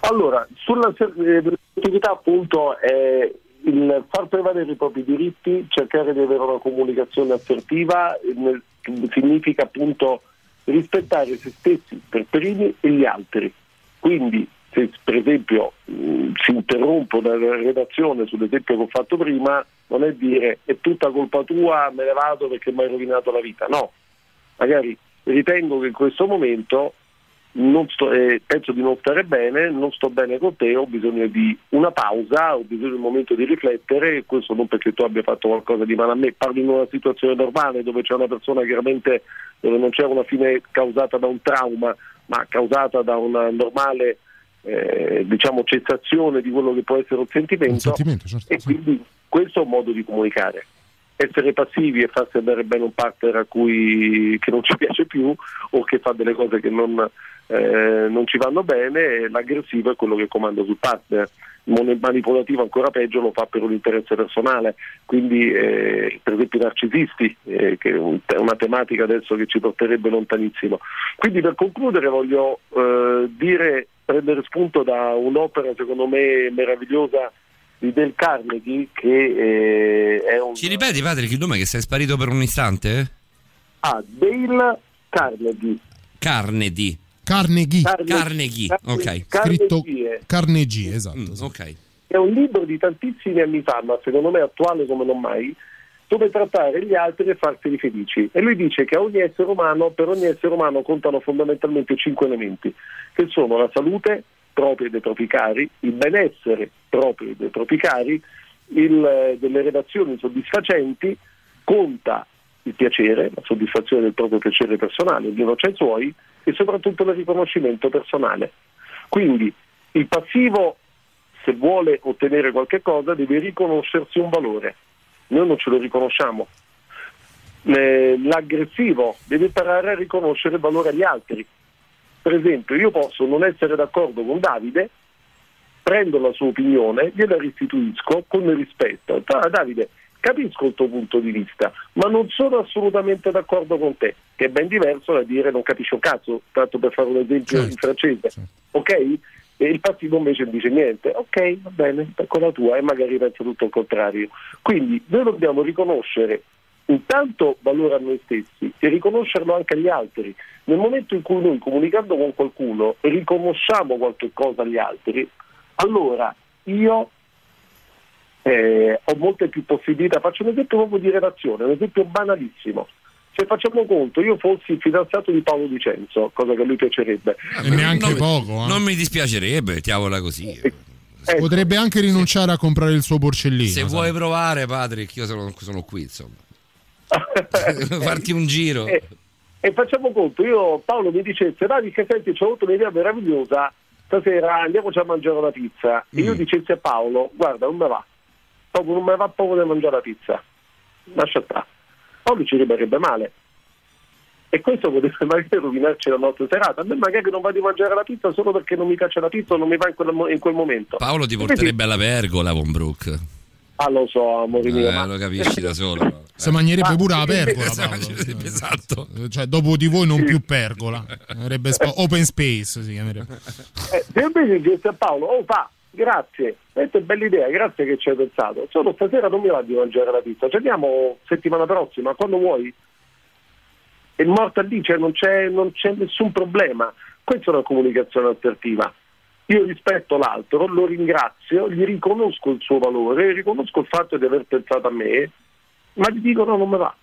Allora, sull'assertività appunto è il far prevalere i propri diritti, cercare di avere una comunicazione assertiva, eh, nel- significa appunto rispettare se stessi per primi e gli altri. Quindi se per esempio mh, si interrompe una redazione sull'esempio che ho fatto prima, non è dire è tutta colpa tua, me ne vado perché mi hai rovinato la vita. No, magari ritengo che in questo momento sto- eh, penso di non stare bene, non sto bene con te, ho bisogno di una pausa, ho bisogno di un momento di riflettere, questo non perché tu abbia fatto qualcosa di male a me, parlo in una situazione normale dove c'è una persona chiaramente dove non c'è una fine causata da un trauma, ma causata da una normale eh, diciamo cessazione di quello che può essere un sentimento, certo, e quindi questo è un modo di comunicare essere passivi e farsi andare bene un partner a cui che non ci piace più o che fa delle cose che non, eh, non ci vanno bene, l'aggressivo è quello che comanda sul partner. Manipolativo ancora peggio lo fa per un interesse personale, quindi eh, per esempio i narcisisti, eh, che è una tematica adesso che ci porterebbe lontanissimo. Quindi per concludere voglio eh, dire, prendere spunto da un'opera secondo me meravigliosa di Del Carnegie che eh, è un Ci ripeti, Patrick, il nome che sei sparito per un istante? ah, Dale Carnegie Carnegie. Carnegie. Carnegie, ok. Scritto Carnegie. Esatto. Mm, ok. è un libro di tantissimi anni fa ma secondo me attuale come non mai dove trattare gli altri e farseli felici e lui dice che a ogni essere umano per ogni essere umano contano fondamentalmente cinque elementi che sono la salute propria dei propri cari il benessere proprio dei propri cari il, eh, delle relazioni soddisfacenti conta il piacere, la soddisfazione del proprio piacere personale, ognuno c'ha i suoi, e soprattutto il riconoscimento personale. Quindi il passivo, se vuole ottenere qualche cosa, deve riconoscersi un valore. Noi non ce lo riconosciamo. Eh, L'aggressivo deve imparare a riconoscere il valore agli altri. Per esempio, io posso non essere d'accordo con Davide, prendo la sua opinione, gliela restituisco con rispetto. Ah, Davide, capisco il tuo punto di vista, ma non sono assolutamente d'accordo con te, che è ben diverso da dire non capisci un cazzo, tanto per fare un esempio in francese. Ok? E il passivo invece non dice niente, ok, va bene, con la tua, e magari pensa tutto il contrario. Quindi noi dobbiamo riconoscere intanto valore a noi stessi e riconoscerlo anche agli altri. Nel momento in cui noi comunicando con qualcuno riconosciamo qualche cosa agli altri, allora io eh, ho molte più possibilità. Faccio un esempio proprio di relazione, un esempio banalissimo. Se facciamo conto, io fossi il fidanzato di Paolo Vicenzo, cosa che a lui piacerebbe. E neanche non, poco. eh. Non mi dispiacerebbe, mettiamola così. Potrebbe anche rinunciare a comprare il suo porcellino. Se sai. vuoi provare, Patrick, io sono, sono qui, insomma. (laughs) Farti un giro. E, e facciamo conto, io Paolo mi dicesse, dai che senti, ho avuto un'idea meravigliosa, stasera andiamoci a mangiare una pizza. E io dicessi a Paolo, guarda, non me va, proprio non me va proprio di mangiare la pizza, lascia stare. Paolo ci rimarrebbe male. E questo potrebbe (laughs) magari rovinarci la nostra serata. A me magari non va di mangiare la pizza solo perché non mi piace la pizza o non mi va in quel, mo- in quel momento. Paolo ti porterebbe alla pergola, Von Brook. Ah, lo so, amore mio. Eh, ma- lo capisci da solo. (laughs) Se mangerebbe Ah, pure la pergola, Paolo. Esatto. Cioè, dopo di voi non più pergola. Sarebbe spa- open space si chiamerebbe. Eh, se invece a Paolo, oh fa, grazie, è bella idea, grazie che ci hai pensato. Solo stasera non mi va di mangiare la pizza, ci andiamo settimana prossima, quando vuoi. E morta lì, cioè non c'è, non c'è nessun problema. Questa è una comunicazione assertiva. Io rispetto l'altro, lo ringrazio, gli riconosco il suo valore, riconosco il fatto di aver pensato a me, ma gli dico no, non me va.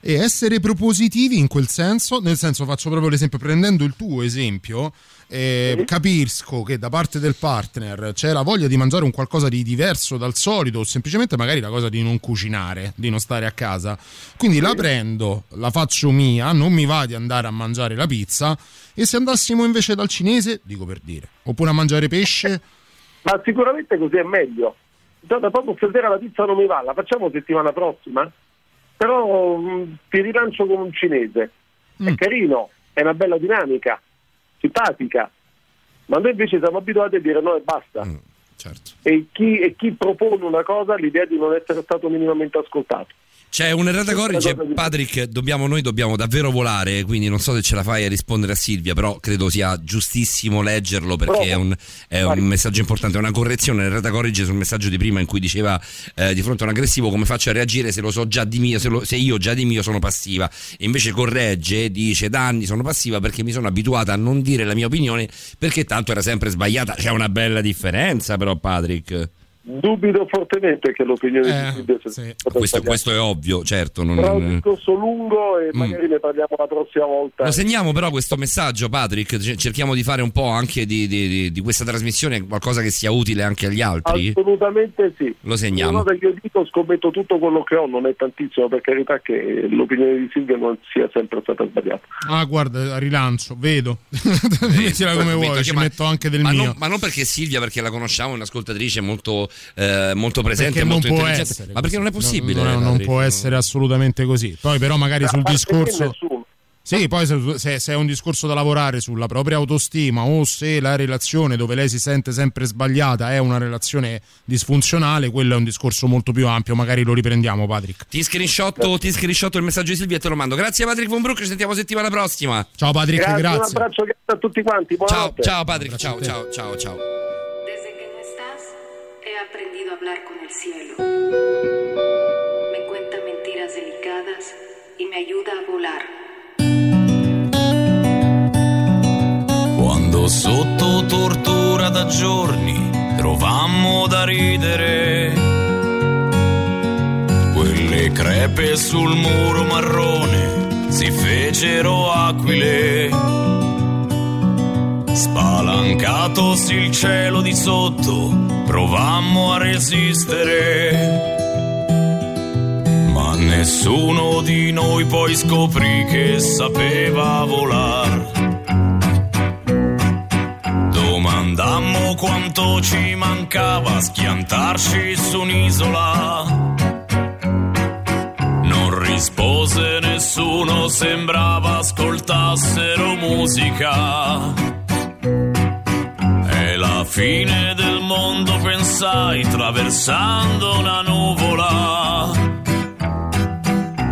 e essere propositivi in quel senso, nel senso faccio proprio l'esempio, prendendo il tuo esempio, eh, capisco che da parte del partner c'è la voglia di mangiare un qualcosa di diverso dal solito o semplicemente magari la cosa di non cucinare, di non stare a casa. Quindi la prendo, la faccio mia, non mi va di andare a mangiare la pizza e se andassimo invece dal cinese, dico per dire, oppure a mangiare pesce, (laughs) Ma sicuramente così è meglio. Guarda, proprio stasera la pizza non mi va, la facciamo settimana prossima? Però mh, ti rilancio con un cinese. È carino, è una bella dinamica, simpatica. Ma noi invece siamo abituati a dire no e basta. E, chi, e chi propone una cosa ha l'idea di non essere stato minimamente ascoltato. C'è un'errata corrige, Patrick, dobbiamo, noi dobbiamo davvero volare, quindi non so se ce la fai a rispondere a Silvia, però credo sia giustissimo leggerlo perché è un, è un messaggio importante, è una correzione, l'errata corrige sul messaggio di prima in cui diceva eh, di fronte a un aggressivo come faccio a reagire se lo so già di mio, se, lo- se io già di mio sono passiva, e invece corregge, dice da anni sono passiva perché mi sono abituata a non dire la mia opinione perché tanto era sempre sbagliata, c'è una bella differenza però Patrick. Dubito fortemente che l'opinione di Silvia sia stata Questo, sbagliata. questo è ovvio, certo. Non, Però è un discorso lungo e magari ne parliamo la prossima volta. Lo segniamo però questo messaggio, Patrick. C- Cerchiamo di fare un po' anche di, di- di- di questa trasmissione qualcosa che sia utile anche agli altri. Assolutamente sì. Lo segniamo. Una cosa che io dico, scommetto tutto quello che ho, non è tantissimo, per carità che l'opinione di Silvia non sia sempre stata sbagliata. ah guarda, rilancio, vedo, (laughs) mettila come Metto vuoi, ci ma- metto anche del ma mio. Non, ma non perché Silvia, perché la conosciamo, è un'ascoltatrice molto, eh, molto presente, Perché non molto può intelligente. essere ma perché non è possibile? Non, non Patrick? può essere assolutamente così. Poi, però, magari sul discorso. Sì, poi se, se- è un discorso da lavorare sulla propria autostima o se la relazione dove lei si sente sempre sbagliata è una relazione disfunzionale, quello è un discorso molto più ampio. Magari lo riprendiamo, Patrick. Ti screenshotto, ti screenshotto il messaggio di Silvia e te lo mando. Grazie Patrick Von Brook, ci sentiamo settimana prossima. Ciao Patrick, Grazie, grazie. Un abbraccio a tutti quanti. Ciao, buonanotte. ciao Patrick, ciao, ciao, ciao, ciao. He aprendido a hablar con el cielo. Me cuenta mentiras delicadas y me ayuda a volar. Quando sotto tortura da giorni trovammo da ridere quelle crepe sul muro marrone si fecero aquile spalancatosi il cielo di sotto provammo a resistere ma nessuno di noi poi scoprì che sapeva volar Domandammo quanto ci mancava schiantarci su un'isola. Non rispose nessuno, sembrava ascoltassero musica. È la fine del mondo, pensai, traversando una nuvola.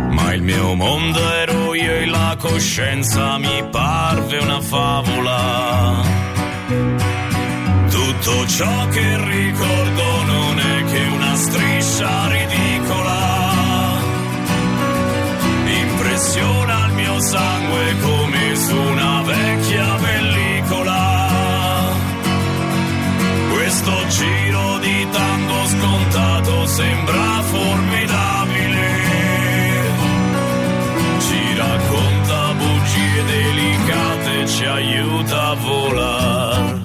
Ma il mio mondo ero io e la coscienza mi parve una favola. Tutto ciò che ricordo non è che una striscia ridicola. Impressiona il mio sangue come Questo giro di tango scontato sembra formidabile. Ci racconta bugie delicate, ci aiuta a volare.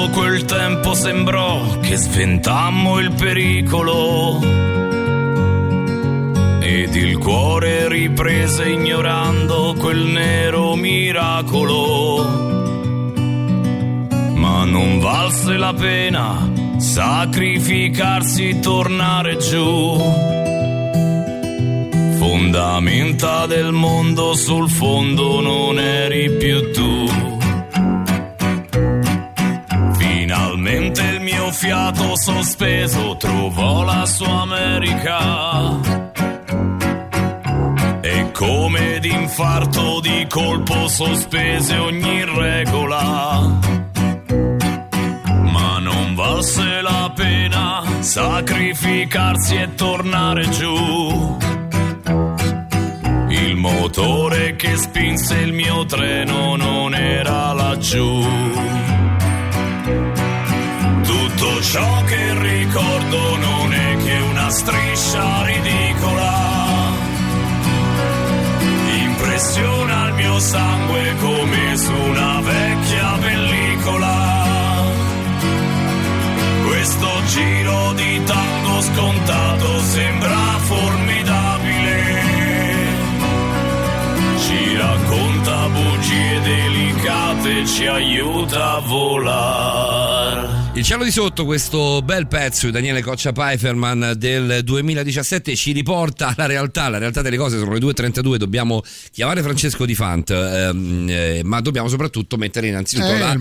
Tutto quel tempo sembrò che sventammo il pericolo ed il cuore riprese ignorando quel nero miracolo. Ma non valse la pena sacrificarsi, tornare giù. Fondamenta del mondo sul fondo non eri più tu. Finalmente il mio fiato sospeso trovò la sua America. E come d'infarto di colpo sospese ogni regola. Ma non valse la pena sacrificarsi e tornare giù. Il motore che spinse il mio treno non era laggiù. Ciò che ricordo non è che una striscia ridicola. Impressiona il mio sangue come su una vecchia pellicola. Questo giro di tango scontato sembra formidabile. Ci racconta bugie delicate, ci aiuta a volare. Il cielo di sotto, questo bel pezzo di Daniele Coccia Pfeifferman del 2017 ci riporta alla realtà, la realtà delle cose sono le 2.32, dobbiamo chiamare Francesco Di Fant, ehm, eh, ma dobbiamo soprattutto mettere innanzitutto Eh, la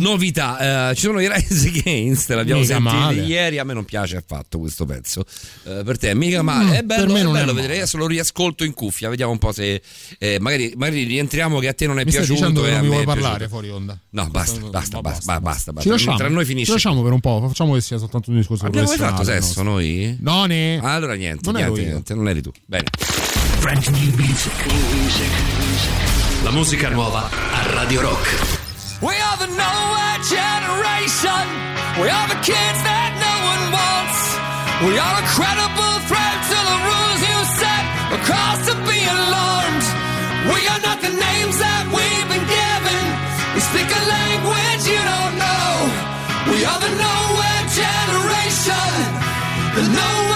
novità. Eh, ci sono i Rise (laughs) Against, l'abbiamo Mica sentito male. ieri, a me non piace affatto questo pezzo, Eh, per te è mica male, Mm, è bello, per me non è bello vedere, adesso lo riascolto in cuffia, vediamo un po' se eh, magari, magari rientriamo che a te non è Mi stai piaciuto dicendo e che non mi vuoi parlare fuori onda? No, basta, basta, basta, basta, basta. Ci lasciamo, Tra noi finisce. Lasciamo per un po', facciamo che sia soltanto un discorso Abbiamo mai fatto sesso no? noi? No, ne. Allora niente, Non niente, niente, non eri tu. Bene. Brand new music. La musica nuova a Radio Rock. We are the nowhere generation. We are the kids that no one wants. We are a credible threat to the rules you set. A cause to be alarmed. We are not The nowhere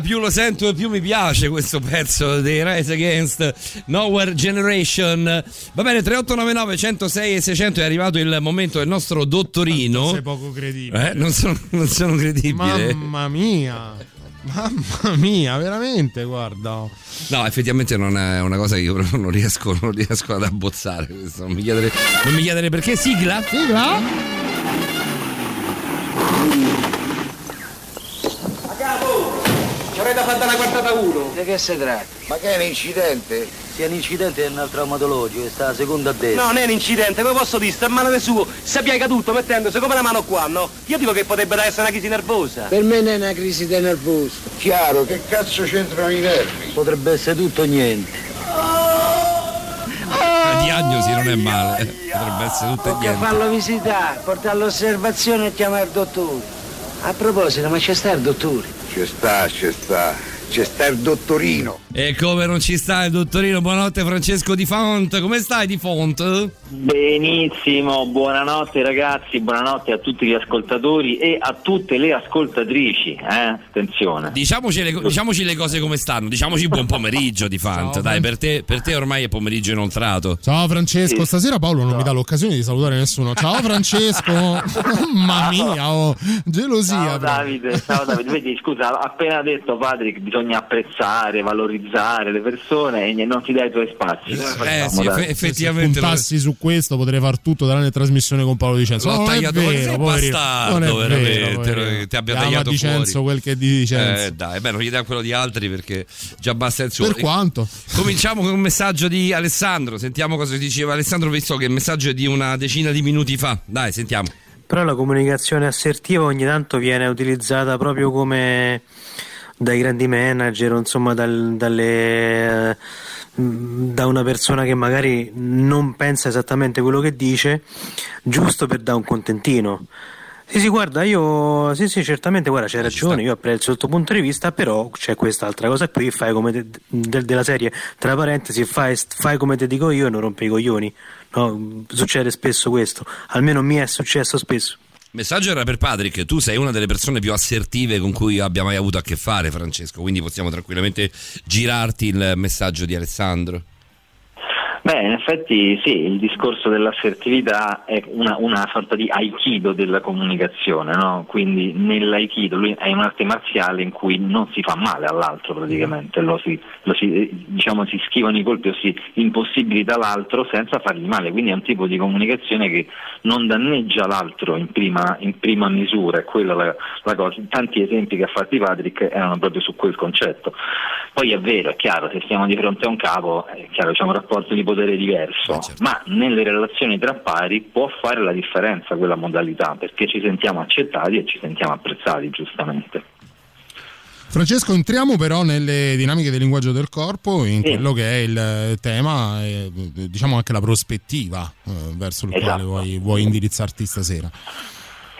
più lo sento e più mi piace questo pezzo dei Rise Against Nowhere Generation. Va bene, 3899 106 e 600 è arrivato il momento del nostro dottorino. Sei poco credibile. Eh, non, sono, non sono credibile. Mamma mia. Mamma mia, veramente, guarda. No, effettivamente non è una cosa che io non riesco, non riesco ad abbozzare. Questo. Non, mi chiedere, non mi chiedere perché. Sigla? Sigla? Da fare una quartata uno. Di che si tratta? Ma che è un incidente? Sia un incidente è un traumatologico, sta la seconda a destra. No, non è un incidente, come posso dire, sta a mano suo, si piega tutto mettendosi come una mano qua, no? Io dico che potrebbe essere una crisi nervosa. Per me non è una crisi di nervoso. Chiaro, che cazzo c'entrano i nervi? Potrebbe essere tutto o niente. La diagnosi non è male. Potrebbe essere tutto e Tocca niente. farlo visitare, portare all'osservazione e chiamare il dottore. A proposito, ma c'è sta il dottore? Ci sta, ci sta. C'è sta il dottorino. E come non ci sta il dottorino? Buonanotte Francesco Di Font. Come stai Di Font? Benissimo, buonanotte ragazzi, buonanotte a tutti gli ascoltatori e a tutte le ascoltatrici, eh? Attenzione. Diciamoci le, diciamoci le cose come stanno, diciamoci buon pomeriggio di Fant. Dai, per te, per te ormai è pomeriggio inoltrato. Ciao Francesco, Sì. stasera Paolo non mi dà l'occasione di salutare nessuno. Ciao Francesco, (laughs) mamma mia, oh, gelosia. Ciao. Davide, ciao Davide, vedi scusa, appena detto Patrick bisogna apprezzare, valorizzare le persone e non ti dai i tuoi spazi. Facciamo, Eh, sì, eff- effettivamente Se puntassi su questo potrei far tutto tranne trasmissione con Paolo Dicenzo. L'ho No, è tagliato fuori, vero, bastardo, non è veramente, vero, ti abbia Chiama tagliato Dicenzo fuori. quel che è di Dicenzo. Eh, dai, beh, non gli dai quello di altri perché già basta il suo. Per quanto? Cominciamo con un messaggio di Alessandro. Sentiamo cosa diceva Alessandro, visto che il messaggio è di una decina di minuti fa. Dai, sentiamo. Però la comunicazione assertiva ogni tanto viene utilizzata proprio come dai grandi manager, insomma dal- dalle, eh, da una persona che magari non pensa esattamente quello che dice, giusto per dare un contentino. Sì, sì, guarda, io sì, sì, certamente, guarda, c'hai ragione, io apprezzo il tuo punto di vista, però c'è quest'altra cosa qui, fai come te- del- della serie, tra parentesi, fai, fai come ti dico io e non rompi i coglioni. No, succede spesso questo, almeno mi è successo spesso. Messaggio era per Patrick. Tu sei una delle persone più assertive con cui abbia mai avuto a che fare, Francesco. Quindi possiamo tranquillamente girarti il messaggio di Alessandro. Beh, in effetti sì, il discorso dell'assertività è una, una sorta di aikido della comunicazione, no? quindi nell'aikido lui è un'arte marziale in cui non si fa male all'altro praticamente, lo si, lo si, diciamo, si schivano i colpi o si impossibilita l'altro senza fargli male, quindi è un tipo di comunicazione che non danneggia l'altro in prima, in prima misura, è quella la, la cosa. Tanti esempi che ha fatti Patrick erano proprio su quel concetto. Poi è vero, è chiaro, se siamo di fronte a un capo, è chiaro, c'è un rapporto di potere diverso, ma nelle relazioni tra pari può fare la differenza quella modalità, perché ci sentiamo accettati e ci sentiamo apprezzati, giustamente. Francesco, entriamo però nelle dinamiche del linguaggio del corpo, in quello che è il eh, tema, e, diciamo anche la prospettiva eh, verso il quale Esatto. vuoi, vuoi indirizzarti stasera.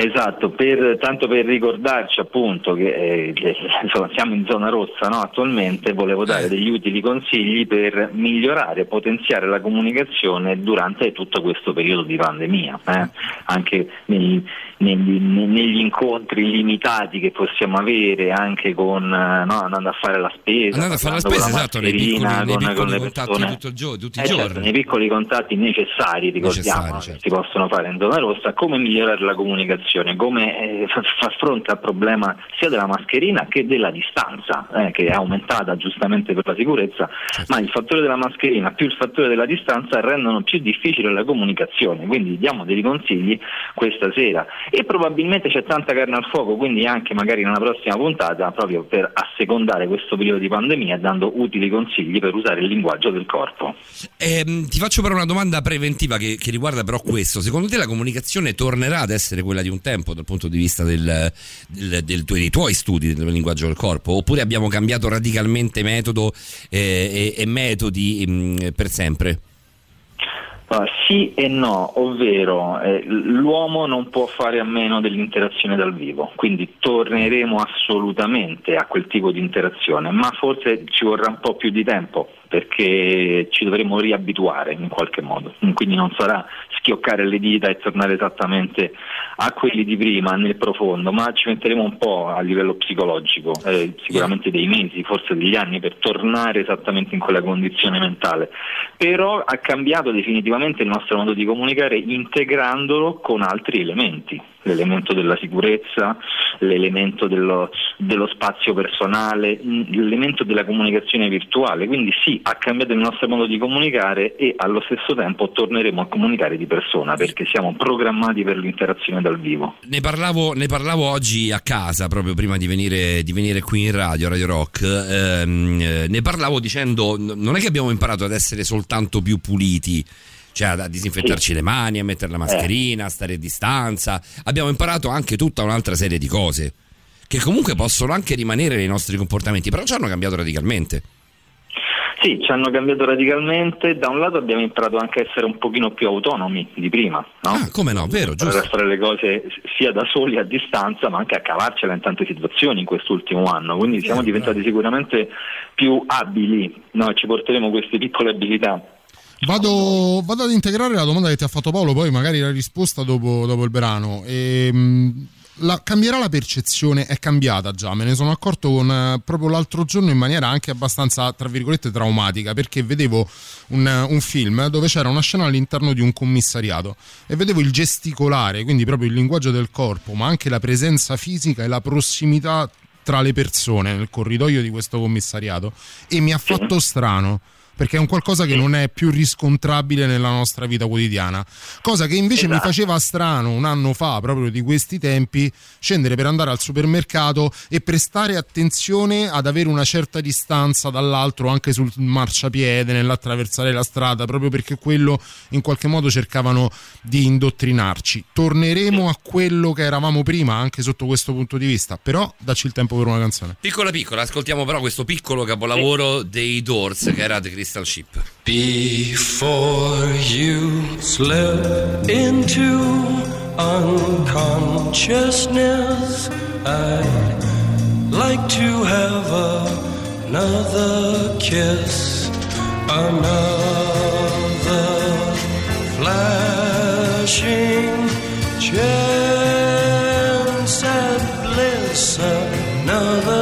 Esatto, per- tanto per ricordarci appunto che eh, che, insomma, siamo in zona rossa no, attualmente, volevo dare degli utili consigli per migliorare, potenziare la comunicazione durante tutto questo periodo di pandemia, eh, anche nei- negli, negli incontri limitati che possiamo avere anche con, eh, no, andando a fare la spesa, Andando a fare la spesa, con esatto, nei piccoli, mascherina, nei con- piccoli con le persone- tutto il gio- tutti i eh, certo, giorni. nei piccoli contatti necessari, ricordiamo, Necessari, certo. si possono fare in zona rossa, come migliorare la comunicazione, come eh, fa- far fronte al problema sia della mascherina che della distanza, eh, che è aumentata giustamente per la sicurezza, Certo. ma il fattore della mascherina più il fattore della distanza rendono più difficile la comunicazione, quindi diamo dei consigli questa sera e probabilmente c'è tanta carne al fuoco, quindi anche magari una prossima puntata proprio per assecondare questo periodo di pandemia dando utili consigli per usare il linguaggio del corpo. Ehm, ti faccio però una domanda preventiva che, che riguarda però questo. Secondo te la comunicazione tornerà ad essere quella di un tempo dal punto di vista del- del- del tuo- dei tuoi studi del linguaggio del corpo? Oppure abbiamo cambiato radicalmente metodo eh, e, e metodi mh, per sempre? Ah, sì e no, ovvero eh, l'uomo non può fare a meno dell'interazione dal vivo, quindi torneremo assolutamente a quel tipo di interazione, ma forse ci vorrà un po' più di tempo perché ci dovremo riabituare in qualche modo, quindi non sarà schioccare le dita e tornare esattamente a quelli di prima nel profondo, ma ci metteremo un po' a livello psicologico, eh, sicuramente dei mesi, forse degli anni per tornare esattamente in quella condizione mentale, però ha cambiato definitivamente il nostro modo di comunicare integrandolo con altri elementi l'elemento della sicurezza, l'elemento dello, dello spazio personale, mh, l'elemento della comunicazione virtuale. Quindi sì, ha cambiato il nostro modo di comunicare e allo stesso tempo torneremo a comunicare di persona perché siamo programmati per l'interazione dal vivo. Ne parlavo, ne parlavo oggi a casa, proprio prima di venire, di venire qui in radio, Radio Rock. ehm, eh, ne parlavo dicendo: non è che abbiamo imparato ad essere soltanto più puliti. Cioè a disinfettarci le mani, a mettere la mascherina, a stare a distanza. Abbiamo imparato anche tutta un'altra serie di cose che comunque possono anche rimanere nei nostri comportamenti, però ci hanno cambiato radicalmente. Sì, ci hanno cambiato radicalmente. Da un lato abbiamo imparato anche a essere un pochino più autonomi di prima, no? Ah, come no, vero, Per giusto. fare le cose sia da soli a distanza, ma anche a cavarcela in tante situazioni in quest'ultimo anno. Quindi siamo diventati sicuramente più abili, no? ci porteremo queste piccole abilità. Vado, vado ad integrare la domanda che ti ha fatto Paolo, poi magari la risposta dopo, dopo il brano. Ehm, la- cambierà la percezione? È cambiata già, me ne sono accorto con, eh, proprio l'altro giorno in maniera anche abbastanza, tra virgolette, traumatica, perché vedevo un, un film dove c'era una scena all'interno di un commissariato e vedevo il gesticolare, quindi proprio il linguaggio del corpo, ma anche la presenza fisica e la prossimità tra le persone nel corridoio di questo commissariato e mi ha fatto strano perché è un qualcosa che non è più riscontrabile nella nostra vita quotidiana. Cosa che invece mi faceva strano un anno fa, proprio di questi tempi, scendere per andare al supermercato e prestare attenzione ad avere una certa distanza dall'altro anche sul marciapiede, nell'attraversare la strada, proprio perché quello in qualche modo cercavano di indottrinarci. Torneremo a quello che eravamo prima, anche sotto questo punto di vista, però dacci il tempo per una canzone. Piccola piccola, ascoltiamo però questo piccolo capolavoro dei Doors che era The Crystal Ship. Before you slip into unconsciousness, I'd like to have another kiss, another flashing chance at bliss, another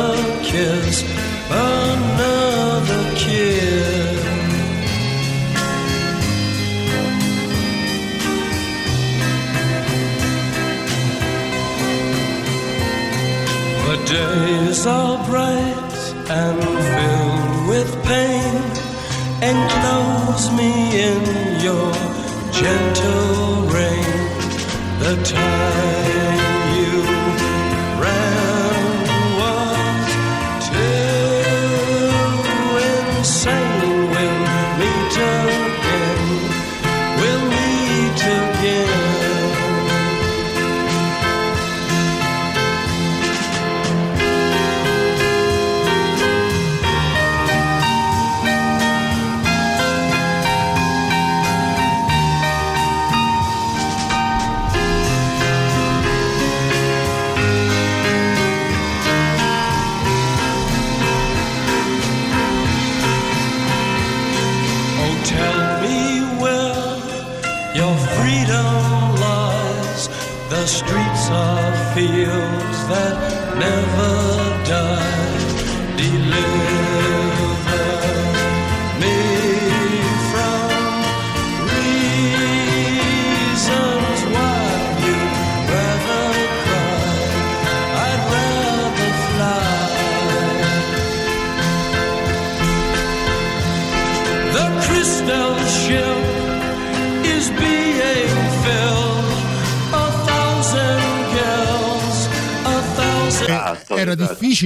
are bright and filled with pain. Enclose me in your gentle rain. The time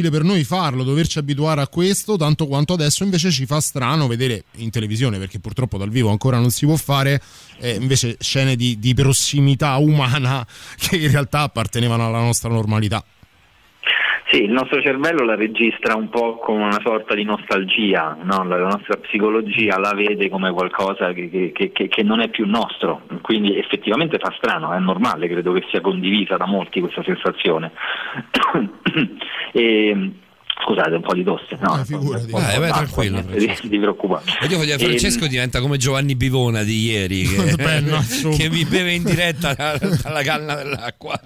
difficile per noi farlo, doverci abituare a questo, tanto quanto adesso invece ci fa strano vedere in televisione, perché purtroppo dal vivo ancora non si può fare, eh, invece scene di, di prossimità umana (laughs) che in realtà appartenevano alla nostra normalità. Sì, il nostro cervello la registra un po' come una sorta di nostalgia, no? la nostra psicologia la vede come qualcosa che, che- che- che- non è più nostro, quindi effettivamente fa strano, è normale, credo che sia condivisa da molti questa sensazione. (coughs) e, Scusate, un po' di tosse. No, Eh, figurati. po' Eh, vai tranquillo, di, di preoccupare. E io voglio Francesco Ehm, diventa come Giovanni Bivona di ieri (laughs) che, Beh, no, che mi beve in diretta da- dalla canna dell'acqua.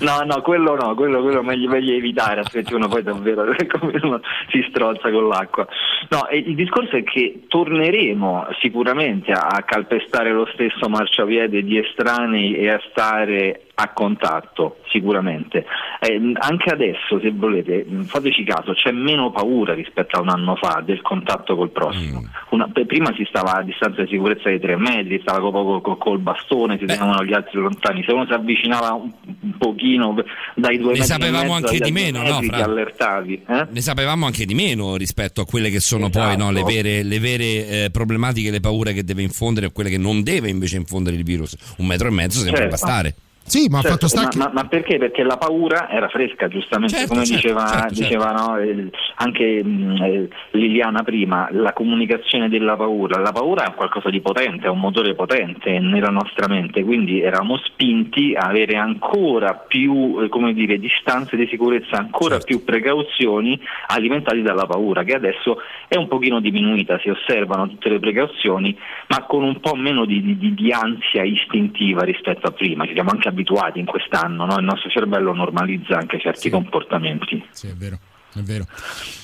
No, no, quello no, quello, quello meglio, meglio evitare, altrimenti uno poi davvero (laughs) come uno si strozza con l'acqua. No, e il discorso è che torneremo sicuramente a, a calpestare lo stesso marciapiede di estranei e a stare a contatto, sicuramente. Eh, anche adesso, se volete, mh, fateci caso, c'è meno paura rispetto a un anno fa del contatto col prossimo. Una- per- prima si stava a distanza di sicurezza di tre metri, stava co- co- col bastone, si tenevano gli altri lontani. Se uno si avvicinava un, un pochino dai due Ne metri e sapevamo mezzo anche di meno, no, Fra? allertavi. eh? Ne sapevamo anche di meno rispetto a quelle che sono poi no, le Esatto. vere, le vere, eh, problematiche, le paure che deve infondere e quelle che non deve invece infondere il virus. Un metro e mezzo sembra Certo. bastare. Sì, ma Certo, fatto sta ma, che... ma- ma perché? Perché la paura era fresca, giustamente, Certo, come certo, diceva, certo, certo. diceva, no, eh, anche mh, eh, Liliana prima, la comunicazione della paura. La paura è qualcosa di potente, è un motore potente nella nostra mente, quindi eravamo spinti a avere ancora più eh, come dire, distanze di sicurezza, ancora Certo. più precauzioni alimentati dalla paura, che adesso è un pochino diminuita, si osservano tutte le precauzioni, ma con un po' meno di, di- di- di ansia istintiva rispetto a prima. Ci siamo anche abituati in quest'anno, no? il nostro cervello normalizza anche certi comportamenti. Sì, è vero. È vero.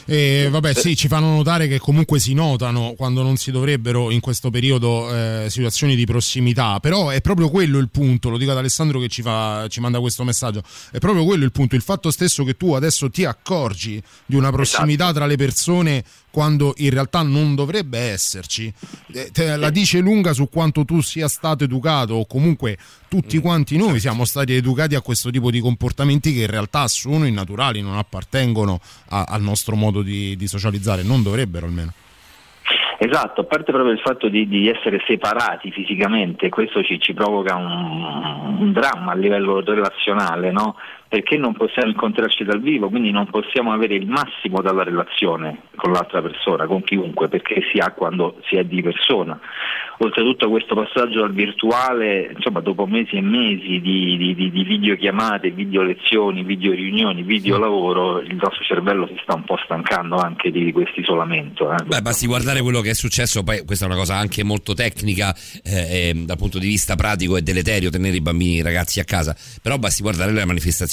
E vabbè, sì, ci fanno notare che comunque si notano quando non si dovrebbero in questo periodo eh, situazioni di prossimità, però è proprio quello il punto, lo dico ad Alessandro che ci, fa, ci manda questo messaggio, è proprio quello il punto, il fatto stesso che tu adesso ti accorgi di una prossimità tra le persone quando in realtà non dovrebbe esserci, eh, te la dice lunga su quanto tu sia stato educato o comunque tutti quanti noi siamo stati educati a questo tipo di comportamenti che in realtà sono innaturali, non appartengono a- al nostro modo di, di socializzare, non dovrebbero almeno. Esatto, a parte proprio il fatto di, di essere separati fisicamente, questo ci, ci provoca un, un dramma a livello relazionale, no? Perché non possiamo incontrarci dal vivo, quindi non possiamo avere il massimo dalla relazione con l'altra persona, con chiunque, perché si ha quando si è di persona. Oltretutto questo passaggio al virtuale, insomma, dopo mesi e mesi di, di, di, di videochiamate, video lezioni, video riunioni, video lavoro, il nostro cervello si sta un po' stancando anche di questo isolamento. eh. Beh, basti guardare quello che è successo, poi questa è una cosa anche molto tecnica eh, e dal punto di vista pratico è deleterio tenere i bambini i ragazzi a casa, però basti guardare la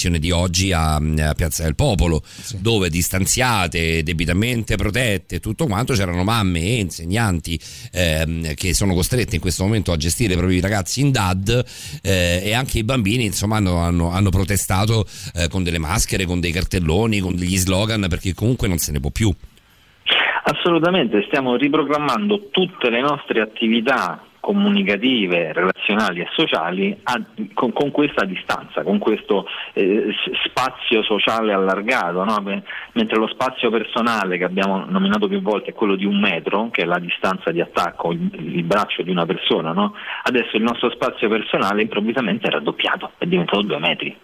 manifestazione di oggi a, a Piazza del Popolo, dove distanziate, debitamente protette, tutto quanto, c'erano mamme e insegnanti ehm, che sono costrette in questo momento a gestire i propri ragazzi in DAD eh, e anche i bambini insomma hanno, hanno- hanno protestato eh, con delle maschere, con dei cartelloni, con degli slogan perché comunque non se ne può più. Assolutamente, stiamo riprogrammando tutte le nostre attività comunicative, relazionali e sociali a- con, con questa distanza, con questo eh, spazio sociale allargato, no? Mentre lo spazio personale che abbiamo nominato più volte è quello di un metro, che è la distanza di attacco, il, il braccio di una persona, no? adesso il nostro spazio personale improvvisamente è raddoppiato, è diventato due metri.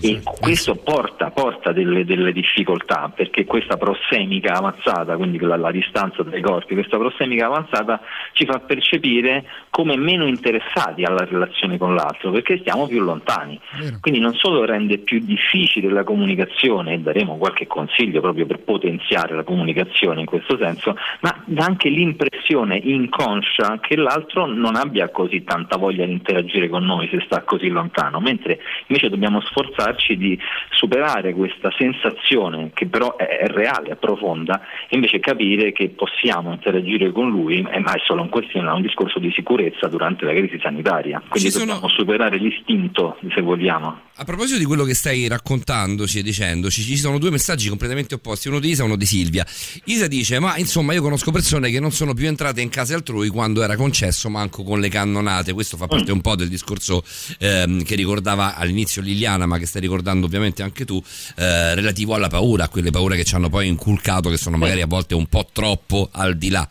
E questo porta, porta delle, delle difficoltà perché questa prossemica avanzata, quindi la, la distanza tra i corpi, questa prossemica avanzata ci fa percepire come meno interessati alla relazione con l'altro perché stiamo più lontani. Quindi non solo rende più difficile la comunicazione e daremo qualche consiglio proprio per potenziare la comunicazione in questo senso, ma dà anche l'impressione inconscia che l'altro non abbia così tanta voglia di interagire con noi se sta così lontano, mentre invece dobbiamo sforzarci di superare questa sensazione che però è, reale, è profonda, e invece capire che possiamo interagire con lui, eh, ma è solo un, questione, un discorso di sicurezza durante la crisi sanitaria. Quindi Ci sono- dobbiamo superare l'istinto, se vogliamo. A proposito di quello che stai raccontandoci e dicendoci, ci sono due messaggi completamente opposti, uno di Isa e uno di Silvia. Isa dice: Ma insomma, io conosco persone che non sono più entrate in case altrui quando era concesso, manco con le cannonate. Questo fa parte un po' del discorso ehm, che ricordava all'inizio Liliana, ma che stai ricordando ovviamente anche tu, eh, relativo alla paura, a quelle paure che ci hanno poi inculcato, che sono magari a volte un po' troppo al di là.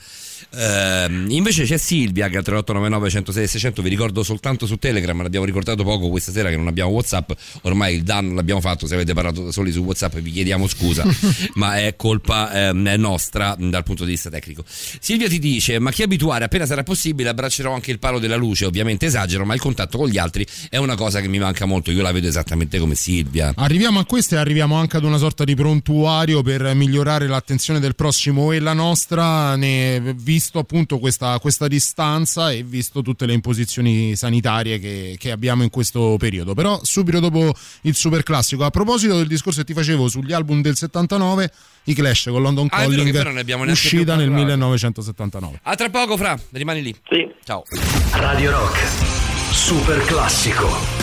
Ehm, invece c'è Silvia che al 3899 106 600 vi ricordo soltanto su Telegram, l'abbiamo ricordato poco questa sera che non abbiamo Whatsapp, ormai il danno l'abbiamo fatto, se avete parlato da soli su Whatsapp vi chiediamo scusa, (laughs) ma è colpa ehm, nostra dal punto di vista tecnico. Silvia ti dice, ma chi abituare? Appena sarà possibile abbraccerò anche il palo della luce, ovviamente esagero, ma il contatto con gli altri è una cosa che mi manca molto, io la vedo esattamente come Silvia. Arriviamo a questo e arriviamo anche ad una sorta di prontuario per migliorare l'attenzione del prossimo e la nostra, ne, visto appunto questa, questa distanza e visto tutte le imposizioni sanitarie che, che abbiamo in questo periodo. Però subito dopo il super classico, a proposito del discorso che ti facevo sugli album del 79, i Clash con London Ah, Calling, uscita nel parlato. 1979. A tra poco, Fra, rimani lì. Sì. Ciao. Radio Rock, super classico.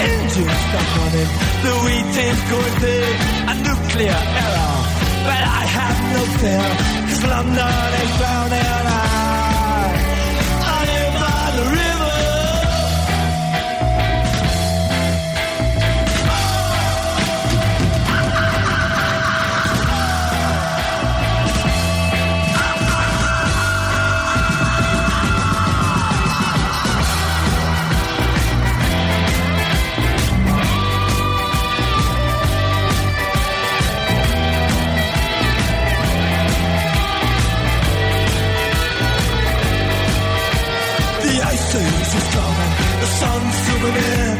engines stop running, the wheat going big, a nuclear error. But I have no fear, cause London is drowning. I, zooming in,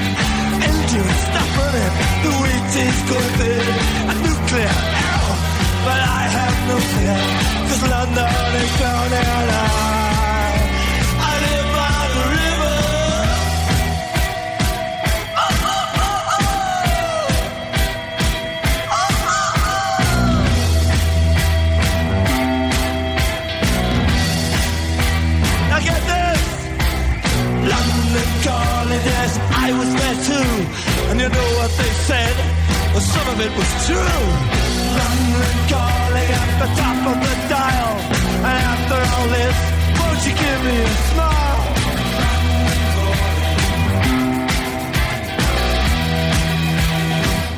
engines stop running, the wheat is going thin, a nuclear error, but I have no fear, cause London is drowning. I, I was there too. And you know what they said? Well, some of it was true. London calling at the top of the dial. And after all this, won't you give me a smile?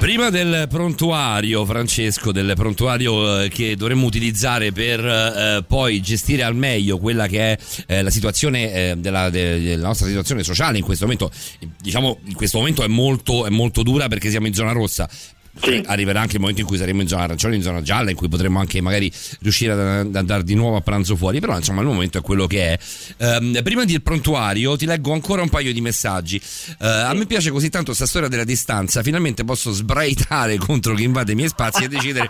Prima del prontuario, Francesco, del prontuario eh, che dovremmo utilizzare per eh, poi gestire al meglio quella che è eh, la situazione eh, della, de- della nostra situazione sociale in questo momento, diciamo in questo momento è molto, è molto dura perché siamo in zona rossa. Arriverà anche il momento in cui saremo in zona arancione, in zona gialla, in cui potremo anche magari riuscire ad, andare di nuovo a pranzo fuori. Però insomma il momento è quello che è. Ehm, prima del prontuario ti leggo ancora un paio di messaggi. Eh, a me piace così tanto questa storia della distanza. Finalmente posso sbraitare (laughs) contro chi invade i miei spazi e decidere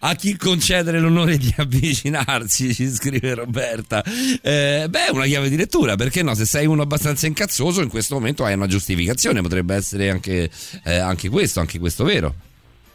a chi concedere l'onore di avvicinarsi, ci scrive Roberta. Eh, beh, una chiave di lettura, perché no? Se sei uno abbastanza incazzoso, in questo momento hai una giustificazione. Potrebbe essere anche, eh, anche questo, anche questo vero.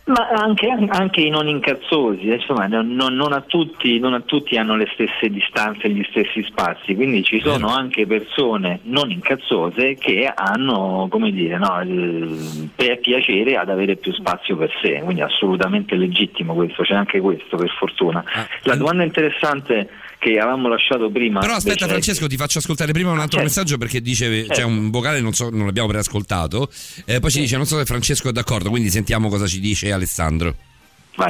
Ma anche, anche i non incazzosi, eh, insomma, non, non- a tutti, non a tutti hanno le stesse distanze e gli stessi spazi, quindi ci sono anche persone non incazzose che hanno, come dire, no, per piacere ad avere più spazio per sé, quindi è assolutamente legittimo questo, c'è anche questo per fortuna. La domanda interessante che avevamo lasciato prima... Però aspetta Francesco, ti faccio ascoltare prima un altro certo. messaggio perché dice c'è Certo. un vocale, non, so, non l'abbiamo preascoltato, eh, poi ci dice non so se Francesco è d'accordo, quindi sentiamo cosa ci dice Alessandro.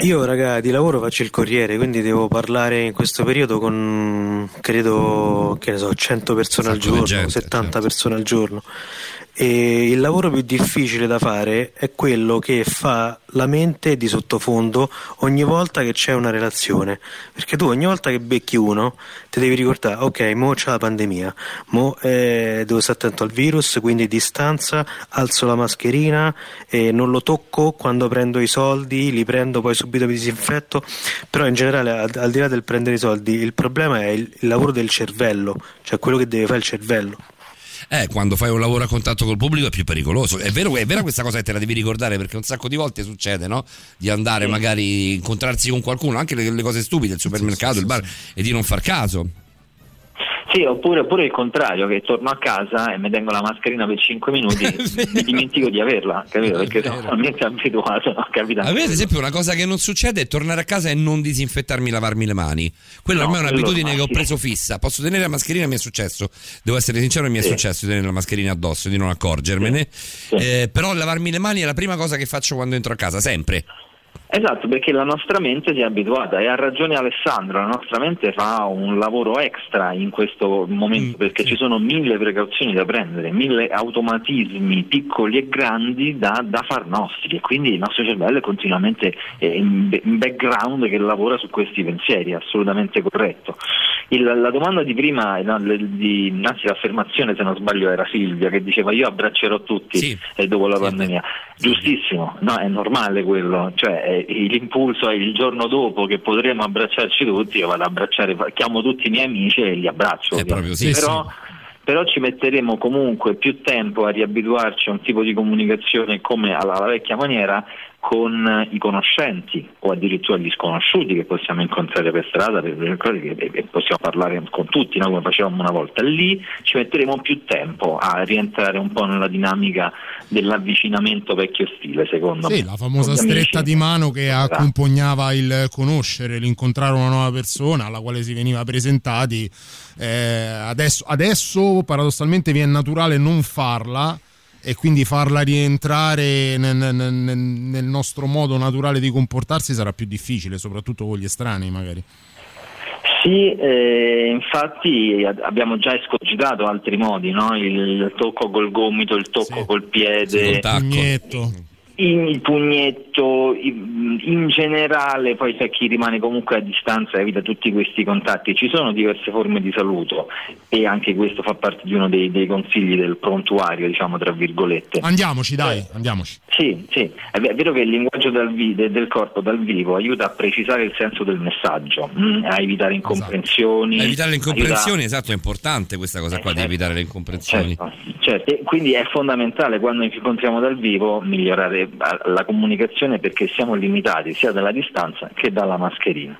Io, raga, di lavoro faccio il corriere, quindi devo parlare in questo periodo con credo che ne so, 100 persone al giorno, gente, 70 persone al giorno. E il lavoro più difficile da fare è quello che fa la mente di sottofondo ogni volta che c'è una relazione. Perché tu ogni volta che becchi uno ti devi ricordare, ok, mo c'è la pandemia, mo eh, devo stare attento al virus, quindi distanza, alzo la mascherina, e non lo tocco quando prendo i soldi, li prendo poi subito mi disinfetto. Però in generale, al, al di là del prendere i soldi, il problema è il, il lavoro del cervello, cioè quello che deve fare il cervello. Eh, quando fai un lavoro a contatto col pubblico è più pericoloso. È vero, è vera questa cosa che te la devi ricordare perché un sacco di volte succede, no? Di andare magari incontrarsi con qualcuno, anche le, le cose stupide, il supermercato, il bar, e di non far caso. Sì, oppure, oppure il contrario, che torno a casa e mi tengo la mascherina per 5 minuti (laughs) mi dimentico di averla, capito? Perché sono talmente abituato, no? capita. A me, ad esempio, una cosa che non succede è tornare a casa e non disinfettarmi, lavarmi le mani. Quella No, ormai è un'abitudine che ho preso fissa. Posso tenere la mascherina, mi è successo. Devo essere sincero, mi è Sì. successo di tenere la mascherina addosso e di non accorgermene. Eh, però lavarmi le mani è la prima cosa che faccio quando entro a casa, sempre. Esatto, perché la nostra mente si è abituata e ha ragione Alessandro, la nostra mente fa un lavoro extra in questo Mm, momento perché ci sono mille precauzioni da prendere, mille automatismi piccoli e grandi da, da far nostri e quindi il nostro cervello è continuamente eh, in background che lavora su questi pensieri, assolutamente corretto. Il- la domanda di prima, di, anzi l'affermazione se non sbaglio era Silvia che diceva io abbraccerò tutti eh, dopo la pandemia, giustissimo, no, è normale quello, cioè eh, l'impulso è il giorno dopo che potremo abbracciarci tutti, io vado ad abbracciare, chiamo tutti i miei amici e li abbraccio. sì, però, però ci metteremo comunque più tempo a riabituarci a un tipo di comunicazione come alla, alla vecchia maniera con i conoscenti o addirittura gli sconosciuti che possiamo incontrare per strada e- possiamo parlare con tutti no? come facevamo una volta lì ci metteremo più tempo a rientrare un po' nella dinamica dell'avvicinamento vecchio stile secondo me Sì, la famosa gli amici. stretta di mano che Esatto. accompagnava il conoscere, l'incontrare una nuova persona alla quale si veniva presentati. Eh, adesso, adesso paradossalmente vi è naturale non farla e quindi farla rientrare nel, nel- nel- nostro modo naturale di comportarsi sarà più difficile, soprattutto con gli estranei magari. Sì, eh, infatti abbiamo già escogitato altri modi, no? il tocco col gomito, il tocco col piede, Pugnetto. In- il pugnetto, in, in generale poi c'è chi rimane comunque a distanza e evita tutti questi contatti. Ci sono diverse forme di saluto e anche questo fa parte di uno dei, dei consigli del prontuario, diciamo tra virgolette. Andiamoci, dai, andiamoci. Sì, sì, è ve- è vero che il linguaggio dal vi- de- del corpo dal vivo aiuta a precisare il senso del messaggio, mm, a evitare incomprensioni. Esatto. Evitare le incomprensioni, aiuta- esatto, è importante questa cosa qua di evitare le incomprensioni. Certo, e quindi è fondamentale quando ci incontriamo dal vivo migliorare eh, la comunicazione perché siamo limitati sia dalla distanza che dalla mascherina.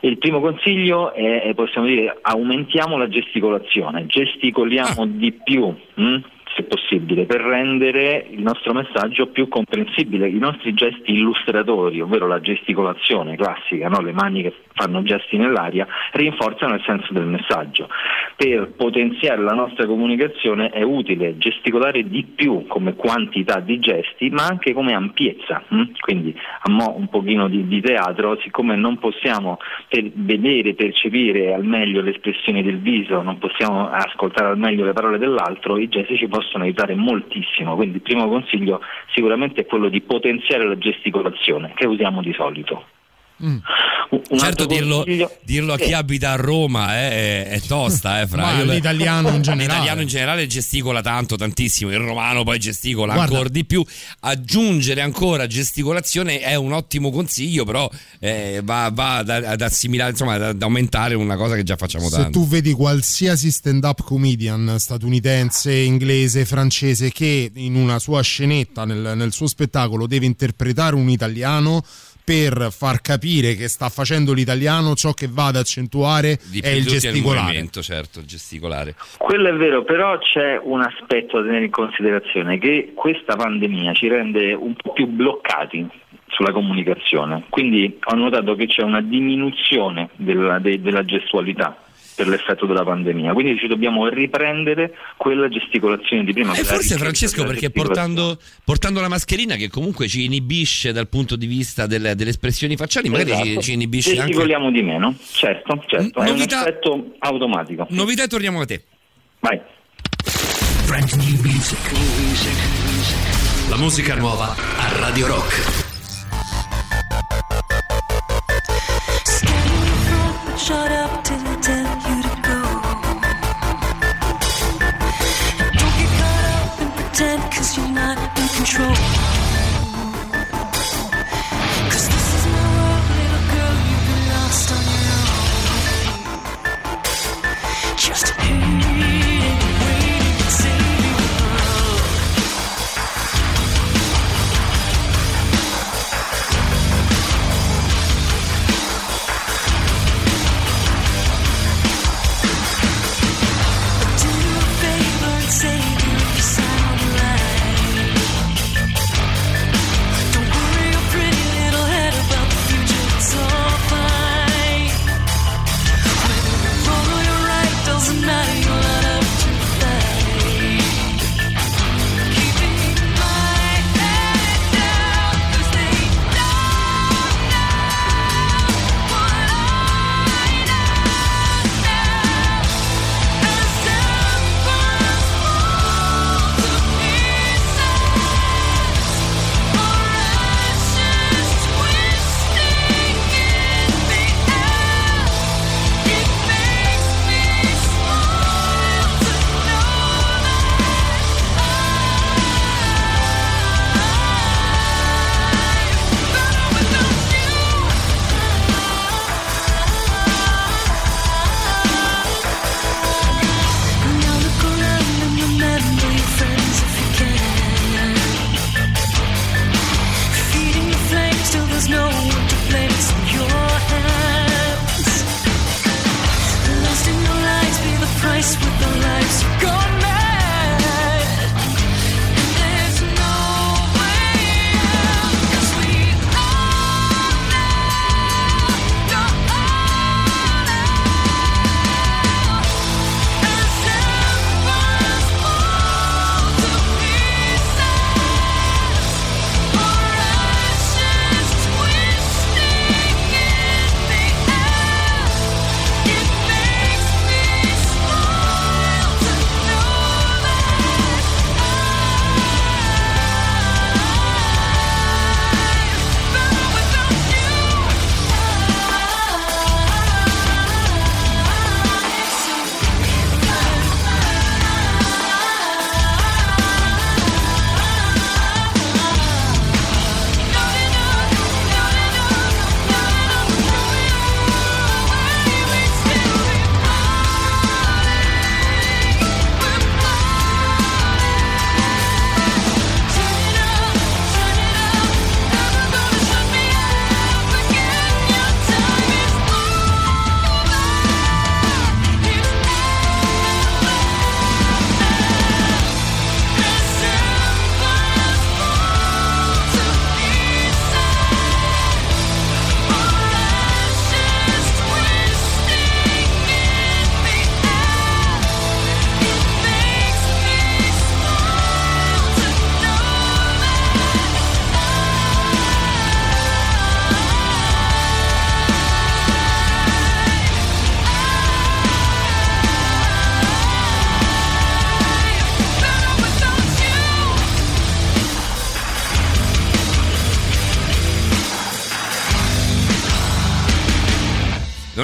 Il primo consiglio è, possiamo dire, aumentiamo la gesticolazione, gesticoliamo di più. mm, se possibile, per rendere il nostro messaggio più comprensibile. I nostri gesti illustratori, ovvero la gesticolazione classica, no? le mani che fanno gesti nell'aria, rinforzano il senso del messaggio. Per potenziare la nostra comunicazione è utile gesticolare di più come quantità di gesti, ma anche come ampiezza. hm? Quindi a mo' un pochino di, di teatro, siccome non possiamo per vedere, percepire al meglio le espressioni del viso, non possiamo ascoltare al meglio le parole dell'altro, i gesti ci possono aiutare moltissimo. Quindi il primo consiglio sicuramente è quello di potenziare la gesticolazione che usiamo di solito. Un Certo, dirlo, dirlo a chi Sì. abita a Roma eh, è, è tosta, eh, Fra. L'italiano in (laughs) generale. L'italiano in generale gesticola tanto, tantissimo. Il romano poi gesticola Guarda. ancora di più. Aggiungere ancora gesticolazione è un ottimo consiglio, però eh, va, va ad, ad assimilare, insomma, ad, ad aumentare una cosa che già facciamo Se tanto. tu vedi qualsiasi stand-up comedian statunitense, inglese, francese che in una sua scenetta, nel, nel suo spettacolo, deve interpretare un italiano per far capire che sta facendo l'italiano, ciò che va ad accentuare Di è il gesticolare. movimento, certo, il gesticolare. Quello è vero, però c'è un aspetto da tenere in considerazione che questa pandemia ci rende un po' più bloccati sulla comunicazione, quindi ho notato che c'è una diminuzione della, de- della gestualità per l'effetto della pandemia, quindi ci dobbiamo riprendere quella gesticolazione di prima. E forse Francesco perché portando, portando la mascherina che comunque ci inibisce dal punto di vista delle, delle espressioni facciali, magari ci, Esatto. ci inibisce anche... Gesticoliamo di meno, certo, certo, è un Novità- effetto automatico. Novità e torniamo a te. Vai. Brand new music. La musica nuova a Radio Rock. Shut up control. Cause this is my world, little girl, you've been lost on your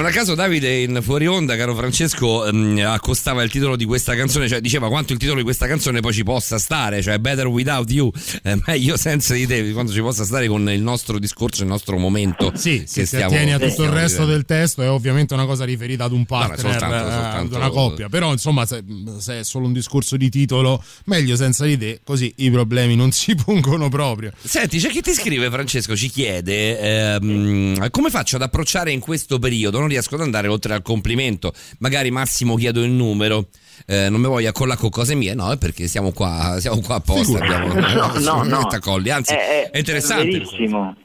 Non a caso Davide in fuori onda, caro Francesco, ehm, accostava il titolo di questa canzone, cioè diceva quanto il titolo di questa canzone poi ci possa stare, cioè Better Without You, eh, meglio senza di te, quanto ci possa stare con il nostro discorso, il nostro momento. Sì, che ti stiamo, attieni a tutto il resto vivendo. del testo è ovviamente una cosa riferita ad un partner, soltanto- eh, soltanto- ad una coppia, però insomma se, se è solo un discorso di titolo, meglio senza di te, così i problemi non si (laughs) pongono proprio. Senti, c'è chi ti scrive, Francesco, ci chiede ehm, come faccio ad approcciare in questo periodo? Non riesco ad andare oltre al complimento. Magari Massimo chiedo il numero. eh, non mi voglio accollare con cose mie, no, perché siamo qua, siamo qua apposta. Abbiamo, (laughs) No, no, (laughs) no. Anzi, È- è, interessante. È verissimo.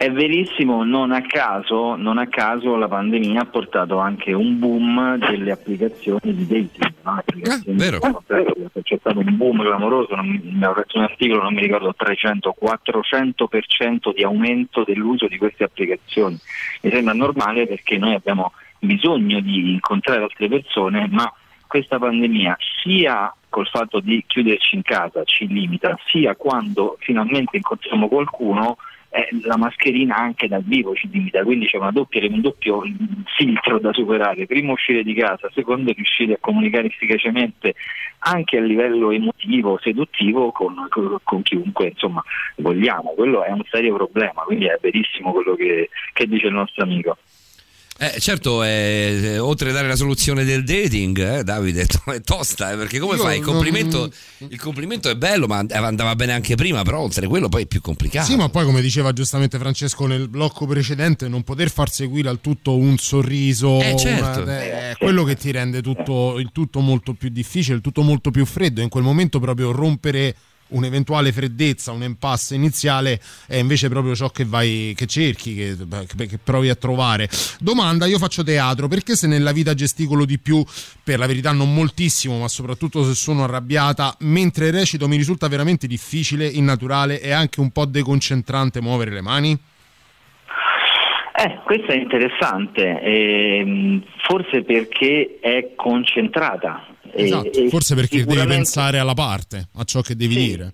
È verissimo, non a, caso, non a caso la pandemia ha portato anche un boom delle applicazioni di dating. No? Applicazioni vero. di- C'è stato un boom clamoroso, ho letto un articolo, non mi ricordo, 300-400% di aumento dell'uso di queste applicazioni. Mi sembra normale perché noi abbiamo bisogno di incontrare altre persone, ma questa pandemia sia col fatto di chiuderci in casa ci limita, sia quando finalmente incontriamo qualcuno eh, la mascherina anche dal vivo ci limita, quindi c'è doppia, un doppio filtro da superare. Primo uscire di casa, secondo riuscire a comunicare efficacemente anche a livello emotivo, seduttivo con, con- con chiunque insomma vogliamo. Quello è un serio problema, quindi è verissimo quello che, che dice il nostro amico. Eh, certo, eh, oltre a dare la soluzione del dating, eh, Davide, (laughs) è tosta, eh, perché come Io fai? Il non- complimento, il complimento è bello, ma andava bene anche prima, però oltre quello poi è più complicato. Sì, ma poi come diceva giustamente Francesco nel blocco precedente, non poter far seguire al tutto un sorriso Eh, certo. una- è quello che ti rende tutto, il tutto molto più difficile, il tutto molto più freddo. In quel momento proprio rompere un'eventuale freddezza, un impasse iniziale è invece proprio ciò che vai che cerchi, che, che provi a trovare. Domanda, io faccio teatro, perché se nella vita gesticolo di più, per la verità non moltissimo, ma soprattutto se sono arrabbiata, mentre recito mi risulta veramente difficile, innaturale e anche un po' deconcentrante muovere le mani? Eh, questo è interessante, ehm, forse perché è concentrata. Esatto, e forse perché devi pensare alla parte, a ciò che devi Sì. dire.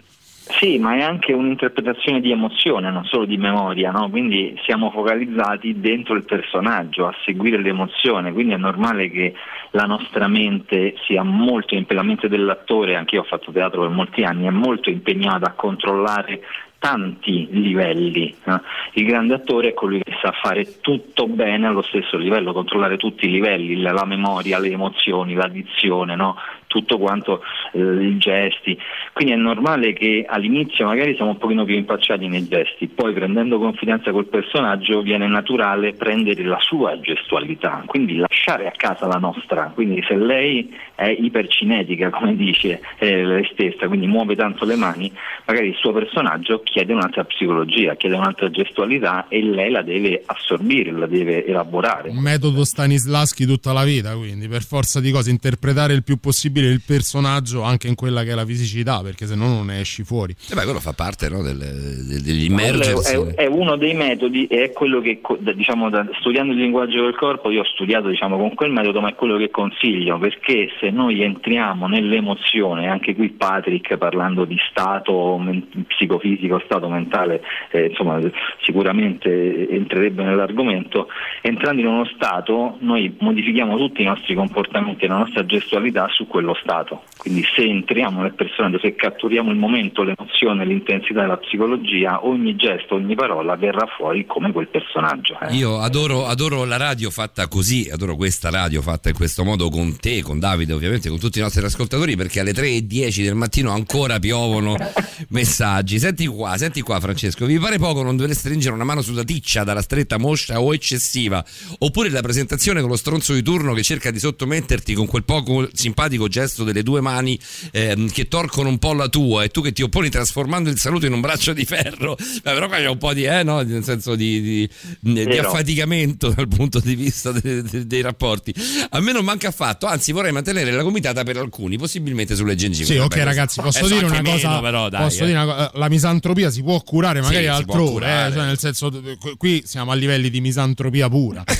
Sì, ma è anche un'interpretazione di emozione, non solo di memoria, no? quindi siamo focalizzati dentro il personaggio, a seguire l'emozione, quindi è normale che la nostra mente sia molto, impe- la mente dell'attore, anche io ho fatto teatro per molti anni, è molto impegnata a controllare tanti livelli. no? Il grande attore è colui che sa fare tutto bene allo stesso livello, controllare tutti i livelli, la, la memoria, le emozioni, la dizione, no? Tutto quanto eh, i gesti. Quindi è normale che all'inizio magari siamo un pochino più impacciati nei gesti, poi prendendo confidenza col personaggio viene naturale prendere la sua gestualità, quindi lasciare a casa la nostra. Quindi se lei è ipercinetica, come dice eh, lei stessa, quindi muove tanto le mani, magari il suo personaggio chiede un'altra psicologia, chiede un'altra gestualità e lei la deve assorbire, la deve elaborare. Un metodo Stanislaschi tutta la vita, quindi per forza di cose interpretare il più possibile il personaggio anche in quella che è la fisicità, perché se no non ne esci fuori. Eh beh, quello fa parte no, del, del- immergersi. È, è uno dei metodi e è quello che diciamo, da- studiando il linguaggio del corpo io ho studiato diciamo, con quel metodo ma è quello che consiglio perché se noi entriamo nell'emozione anche qui Patrick parlando di stato men- psicofisico stato mentale eh, insomma sicuramente entrerebbe nell'argomento entrando in uno stato noi modifichiamo tutti i nostri comportamenti e la nostra gestualità su quello stato quindi se entriamo nel personaggio se catturiamo il momento l'emozione l'intensità e la psicologia ogni gesto ogni parola verrà fuori come quel personaggio eh. Io adoro, adoro la radio fatta così, adoro questa radio fatta in questo modo con te, con Davide, ovviamente, con tutti i nostri ascoltatori, perché alle 3.10 del mattino ancora piovono (laughs) messaggi. Senti qua, senti qua, Francesco, vi pare poco non dover stringere una mano sulla ticcia dalla stretta moscia o eccessiva? Oppure la presentazione con lo stronzo di turno che cerca di sottometterti con quel poco simpatico gesto delle due mani ehm, che torcono un po' la tua e tu che ti opponi trasformando il saluto in un braccio di ferro? Beh, però qua c'è un po' di, eh, no? nel senso di, di- di affaticamento dal punto di vista de- de- dei rapporti. A me non manca affatto, anzi vorrei mantenere la gomitata per alcuni, possibilmente sulle gengive. Sì, ok Vabbè, ragazzi, questo- posso eh, dire una cosa, meno, però, dai, posso eh. dire una cosa, la misantropia si può curare magari Sì, altrove, curare. eh, cioè nel senso qui siamo a livelli di misantropia pura. (laughs)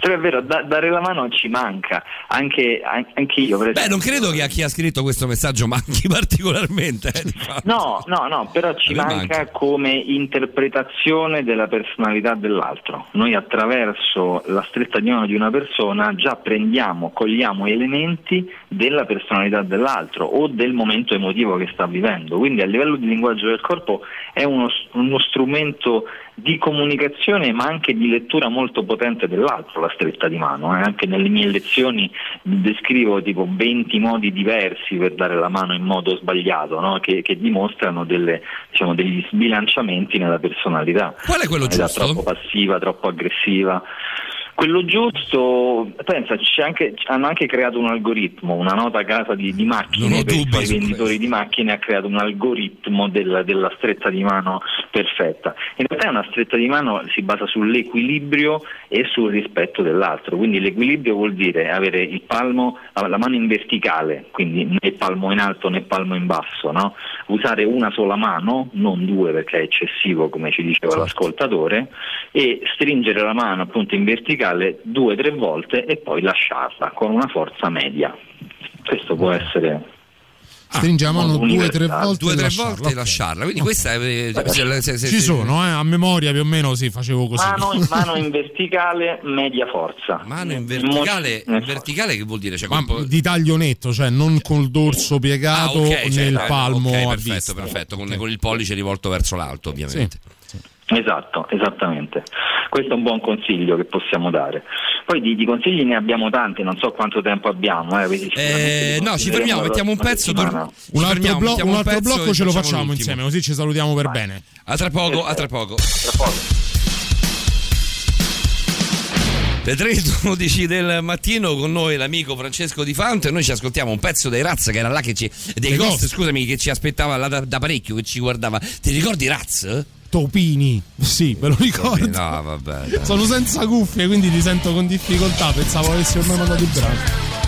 Però è vero, da- dare la mano ci manca, anche, an- anche io. Per Beh, non credo che a chi ha scritto questo messaggio manchi (laughs) particolarmente. eh. No, no, no, però ci A me manca come interpretazione della personalità dell'altro. Noi attraverso la stretta di mano di una persona già prendiamo, cogliamo elementi della personalità dell'altro o del momento emotivo che sta vivendo. Quindi a livello di linguaggio del corpo è uno, uno strumento di comunicazione ma anche di lettura molto potente dell'altro, la stretta di mano. eh. Anche nelle mie lezioni descrivo tipo 20 modi diversi per dare la mano in modo sbagliato, no? che, che dimostrano delle, diciamo, degli sbilanciamenti nella personalità. Qual è quello giusto? Troppo passiva, troppo aggressiva. Quello giusto, pensa, c'è anche- hanno anche creato un algoritmo, una nota casa di, di macchine per i suoi su venditori di macchine ha creato un algoritmo del- della stretta di mano perfetta. In realtà una stretta di mano si basa sull'equilibrio e sul rispetto dell'altro, quindi l'equilibrio vuol dire avere il palmo, la mano in verticale, quindi né palmo in alto né palmo in basso, no? usare una sola mano, non due perché è eccessivo come ci diceva l'ascoltatore, e stringere la mano appunto in verticale due o tre volte e poi lasciarla con una forza media. Questo può essere Stringiamo modo due o tre volte Due e tre lasciarla, volte e ok. lasciarla. Quindi questa è. eh, se- se- se- Ci se- sono, eh, a memoria più o meno sì, facevo così. mano, (laughs) mano in verticale, media forza. Mano in verticale, in verticale che vuol dire? Cioè, Ma colpo- di taglio netto, cioè non col dorso piegato Ah, ok, cioè, nel eh, palmo perfetto, perfetto, con, con il pollice rivolto verso l'alto, ovviamente. Esatto, esattamente. Questo è un buon consiglio che possiamo dare. Poi di, di consigli ne abbiamo tanti, non so quanto tempo abbiamo. Eh, Eh, no, ci fermiamo, mettiamo un pezzo. tor- Un altro, fermiamo, blo- mettiamo un altro pezzo blocco ce lo facciamo l'ultimo. insieme, così ci salutiamo per bene. A tra poco, a tra poco. Le 3.12 del mattino con noi l'amico Francesco Di Fanto e noi ci ascoltiamo un pezzo dei Raz che era là che ci dei Ghost, Ghost. scusami, che ci aspettava là da, da parecchio, che ci guardava. Ti ricordi Raz? Topini, sì, ve lo ricordo. No, vabbè. dai. Sono senza cuffie, quindi ti sento con difficoltà. Pensavo avessi ormai mandato il brano.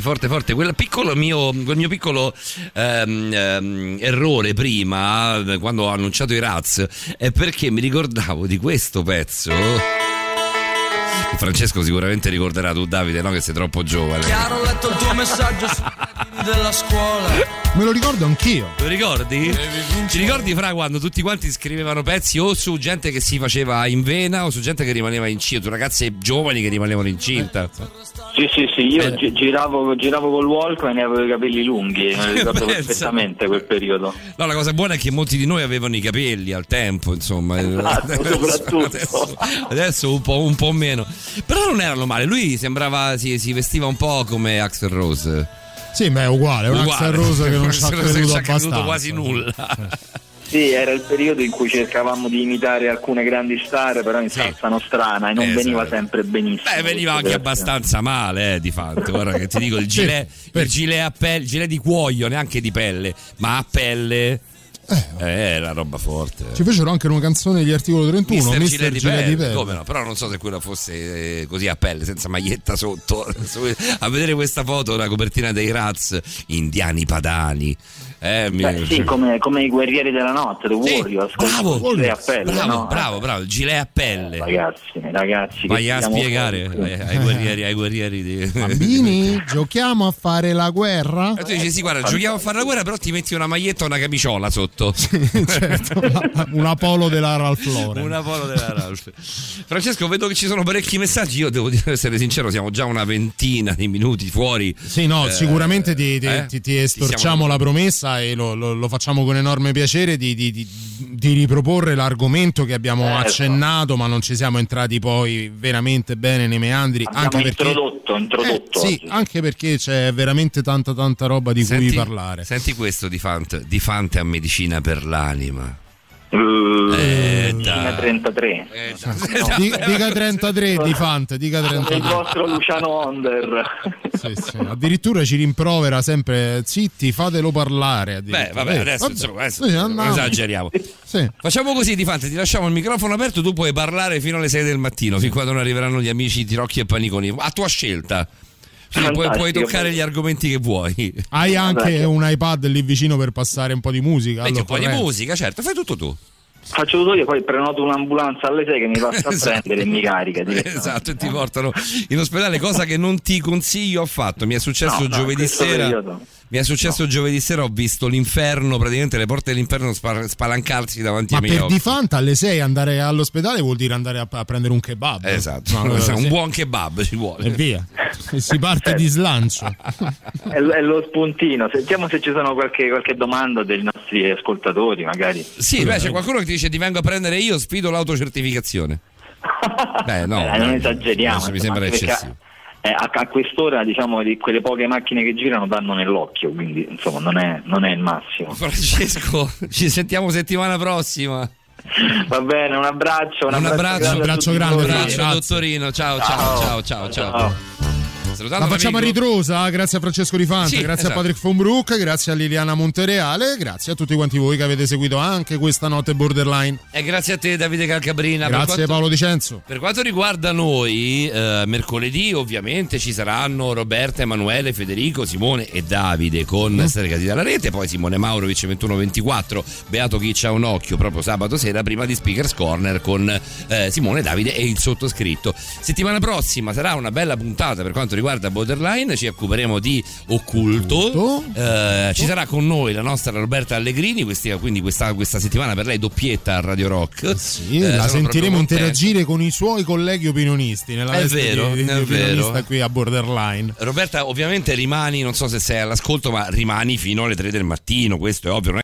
Forte, forte, forte. Quel piccolo mio, quel mio piccolo ehm, ehm, errore prima, eh, quando ho annunciato i Raz, è perché mi ricordavo di questo pezzo. Francesco sicuramente ricorderà tu Davide, no? Che sei troppo giovane. Chiaro, ho letto il tuo messaggio sui della scuola. Me lo ricordo anch'io. Lo ricordi? Ci ricordi fra quando tutti quanti scrivevano pezzi o su gente che si faceva in vena o su gente che rimaneva incinta, su ragazze giovani che rimanevano incinta? Sì, sì, sì, io Eh. gi- giravo, giravo col Walkman e avevo i capelli lunghi, lo ricordo (laughs) Pensa. perfettamente quel periodo. No, la cosa buona è che molti di noi avevano i capelli al tempo, insomma. Esatto, (laughs) soprattutto. adesso, adesso un, po', un po' meno. Però non erano male. Lui sembrava, si, si vestiva un po' come Axel Rose. Sì, beh, è uguale, è un Uguale. Axel Rose che non ci ha creduto creduto abbastanza. quasi nulla. Sì, era il periodo in cui cercavamo di imitare alcune grandi star, però in salsa nostrana e non Esatto. veniva sempre benissimo. Beh, veniva anche abbastanza male, eh, di fatto. Guarda che ti dico, il Sì, gilet, il gilet a pelle, il gilet di cuoio, neanche di pelle, ma a pelle. Eh, è la roba forte. Ci fecero anche una canzone degli articolo 31, Mister Mister Gilet di di pelle. come no? Però non so se quella fosse eh, così a pelle, senza maglietta sotto. (laughs) A vedere questa foto, la copertina dei Raz, indiani padani. Eh, mi- Beh, sì, come, come i guerrieri della notte, The Sì, Warriors, bravo, con il gilet a pelle, bravo, no? bravo, bravo, il gilet a pelle. Ragazzi, ragazzi, Vai a siamo spiegare ai, ai guerrieri, ai guerrieri di... (laughs) Bambini, giochiamo a fare la guerra? E tu dici sì, guarda, giochiamo a fare la guerra, però ti metti una maglietta e una camiciola sotto. (laughs) certo, (laughs) una polo della Ralph Lauren. Una polo della Ralph. Francesco, vedo che ci sono parecchi messaggi. Io devo dire, essere sincero, siamo già una ventina di minuti fuori. Sì, no, Eh, sicuramente ti, ti- eh? ti- ti estorciamo la promessa e lo, lo- lo facciamo con enorme piacere di, di- di- di riproporre l'argomento che abbiamo Certo. accennato, ma non ci siamo entrati poi veramente bene nei meandri. Abbiamo anche perché, introdotto, introdotto Eh, sì, anche perché c'è veramente tanta tanta roba di Senti, cui parlare. Senti questo di Fante, di Fante a medicina per l'anima. Uh, Eh, dai. 33. Di- dica 33 di Fante, dica Il 33. vostro Luciano Onder. Sì, sì. Addirittura ci rimprovera sempre zitti, fatelo parlare. Beh, vabbè, Eh, adesso, vabbè. insomma, adesso Sì, esageriamo. Sì. Facciamo così, Di Fante, ti lasciamo il microfono aperto, tu puoi parlare fino alle 6 del mattino, fin quando non arriveranno gli amici Tirocchi e Paniconi. A tua scelta. Quindi puoi, puoi toccare gli argomenti che vuoi. Hai anche un iPad lì vicino per passare un po' di musica. Metti un po' di musica, certo, fai tutto tu. Faccio tutto io, poi prenoto un'ambulanza alle 6 che mi passa a Esatto. prendere e mi carica. Esatto, e ti portano in ospedale, cosa che non ti consiglio affatto. Mi è successo No, no, giovedì sera. periodo. Mi è successo giovedì sera, ho visto l'inferno, praticamente le porte dell'inferno spa- spalancarsi davanti Ma ai miei per occhi. di Fanta alle 6 andare all'ospedale vuol dire andare a, a prendere un kebab. Esatto, No, (laughs) no, un sì. buon kebab ci vuole. E via. E si parte di slancio. È, è lo spuntino. Sentiamo se ci sono qualche, qualche domanda dei nostri ascoltatori, magari. Sì, beh, c'è qualcuno che ti dice ti vengo a prendere io, sfido l'autocertificazione. (laughs) Beh, no, Eh, non esageriamo. mi sembra anche perché, eccessivo. Eh, a, a quest'ora, diciamo, di quelle poche macchine che girano danno nell'occhio, quindi insomma non è, non è il massimo. Francesco, (laughs) ci sentiamo settimana prossima. Va bene, un abbraccio. Un, Un abbraccio, a un abbraccio grande, abbraccio Grazie. dottorino. Ciao, ciao, ciao, ciao, ciao. Salutando La facciamo a ritrosa, grazie a Francesco Di Fante, Sì, grazie esatto. a Patrick von Broek, grazie a Liliana Montereale, grazie a tutti quanti voi che avete seguito anche questa notte borderline. E grazie a te Davide Calcabrina. Grazie quanto- Paolo Di Cenzo. Per quanto riguarda noi, eh, mercoledì ovviamente ci saranno Roberta, Emanuele, Federico, Simone e Davide con Mm. Stregati dalla rete, poi Simone Maurovic 21-24, Beato chi c'ha un occhio proprio sabato sera prima di Speakers Corner con eh, Simone, Davide e il sottoscritto. Settimana prossima sarà una bella puntata per quanto riguarda Borderline, ci occuperemo di occulto, Eh, ci sarà con noi la nostra Roberta Allegrini, questi- quindi questa, questa settimana per lei doppietta a Radio Rock. Sì, Eh, la sentiremo interagire con i suoi colleghi opinionisti nella È vero, di, di, è vero. qui a Borderline. Roberta, ovviamente rimani, non so se sei all'ascolto, ma rimani fino alle 3 del mattino, questo è ovvio,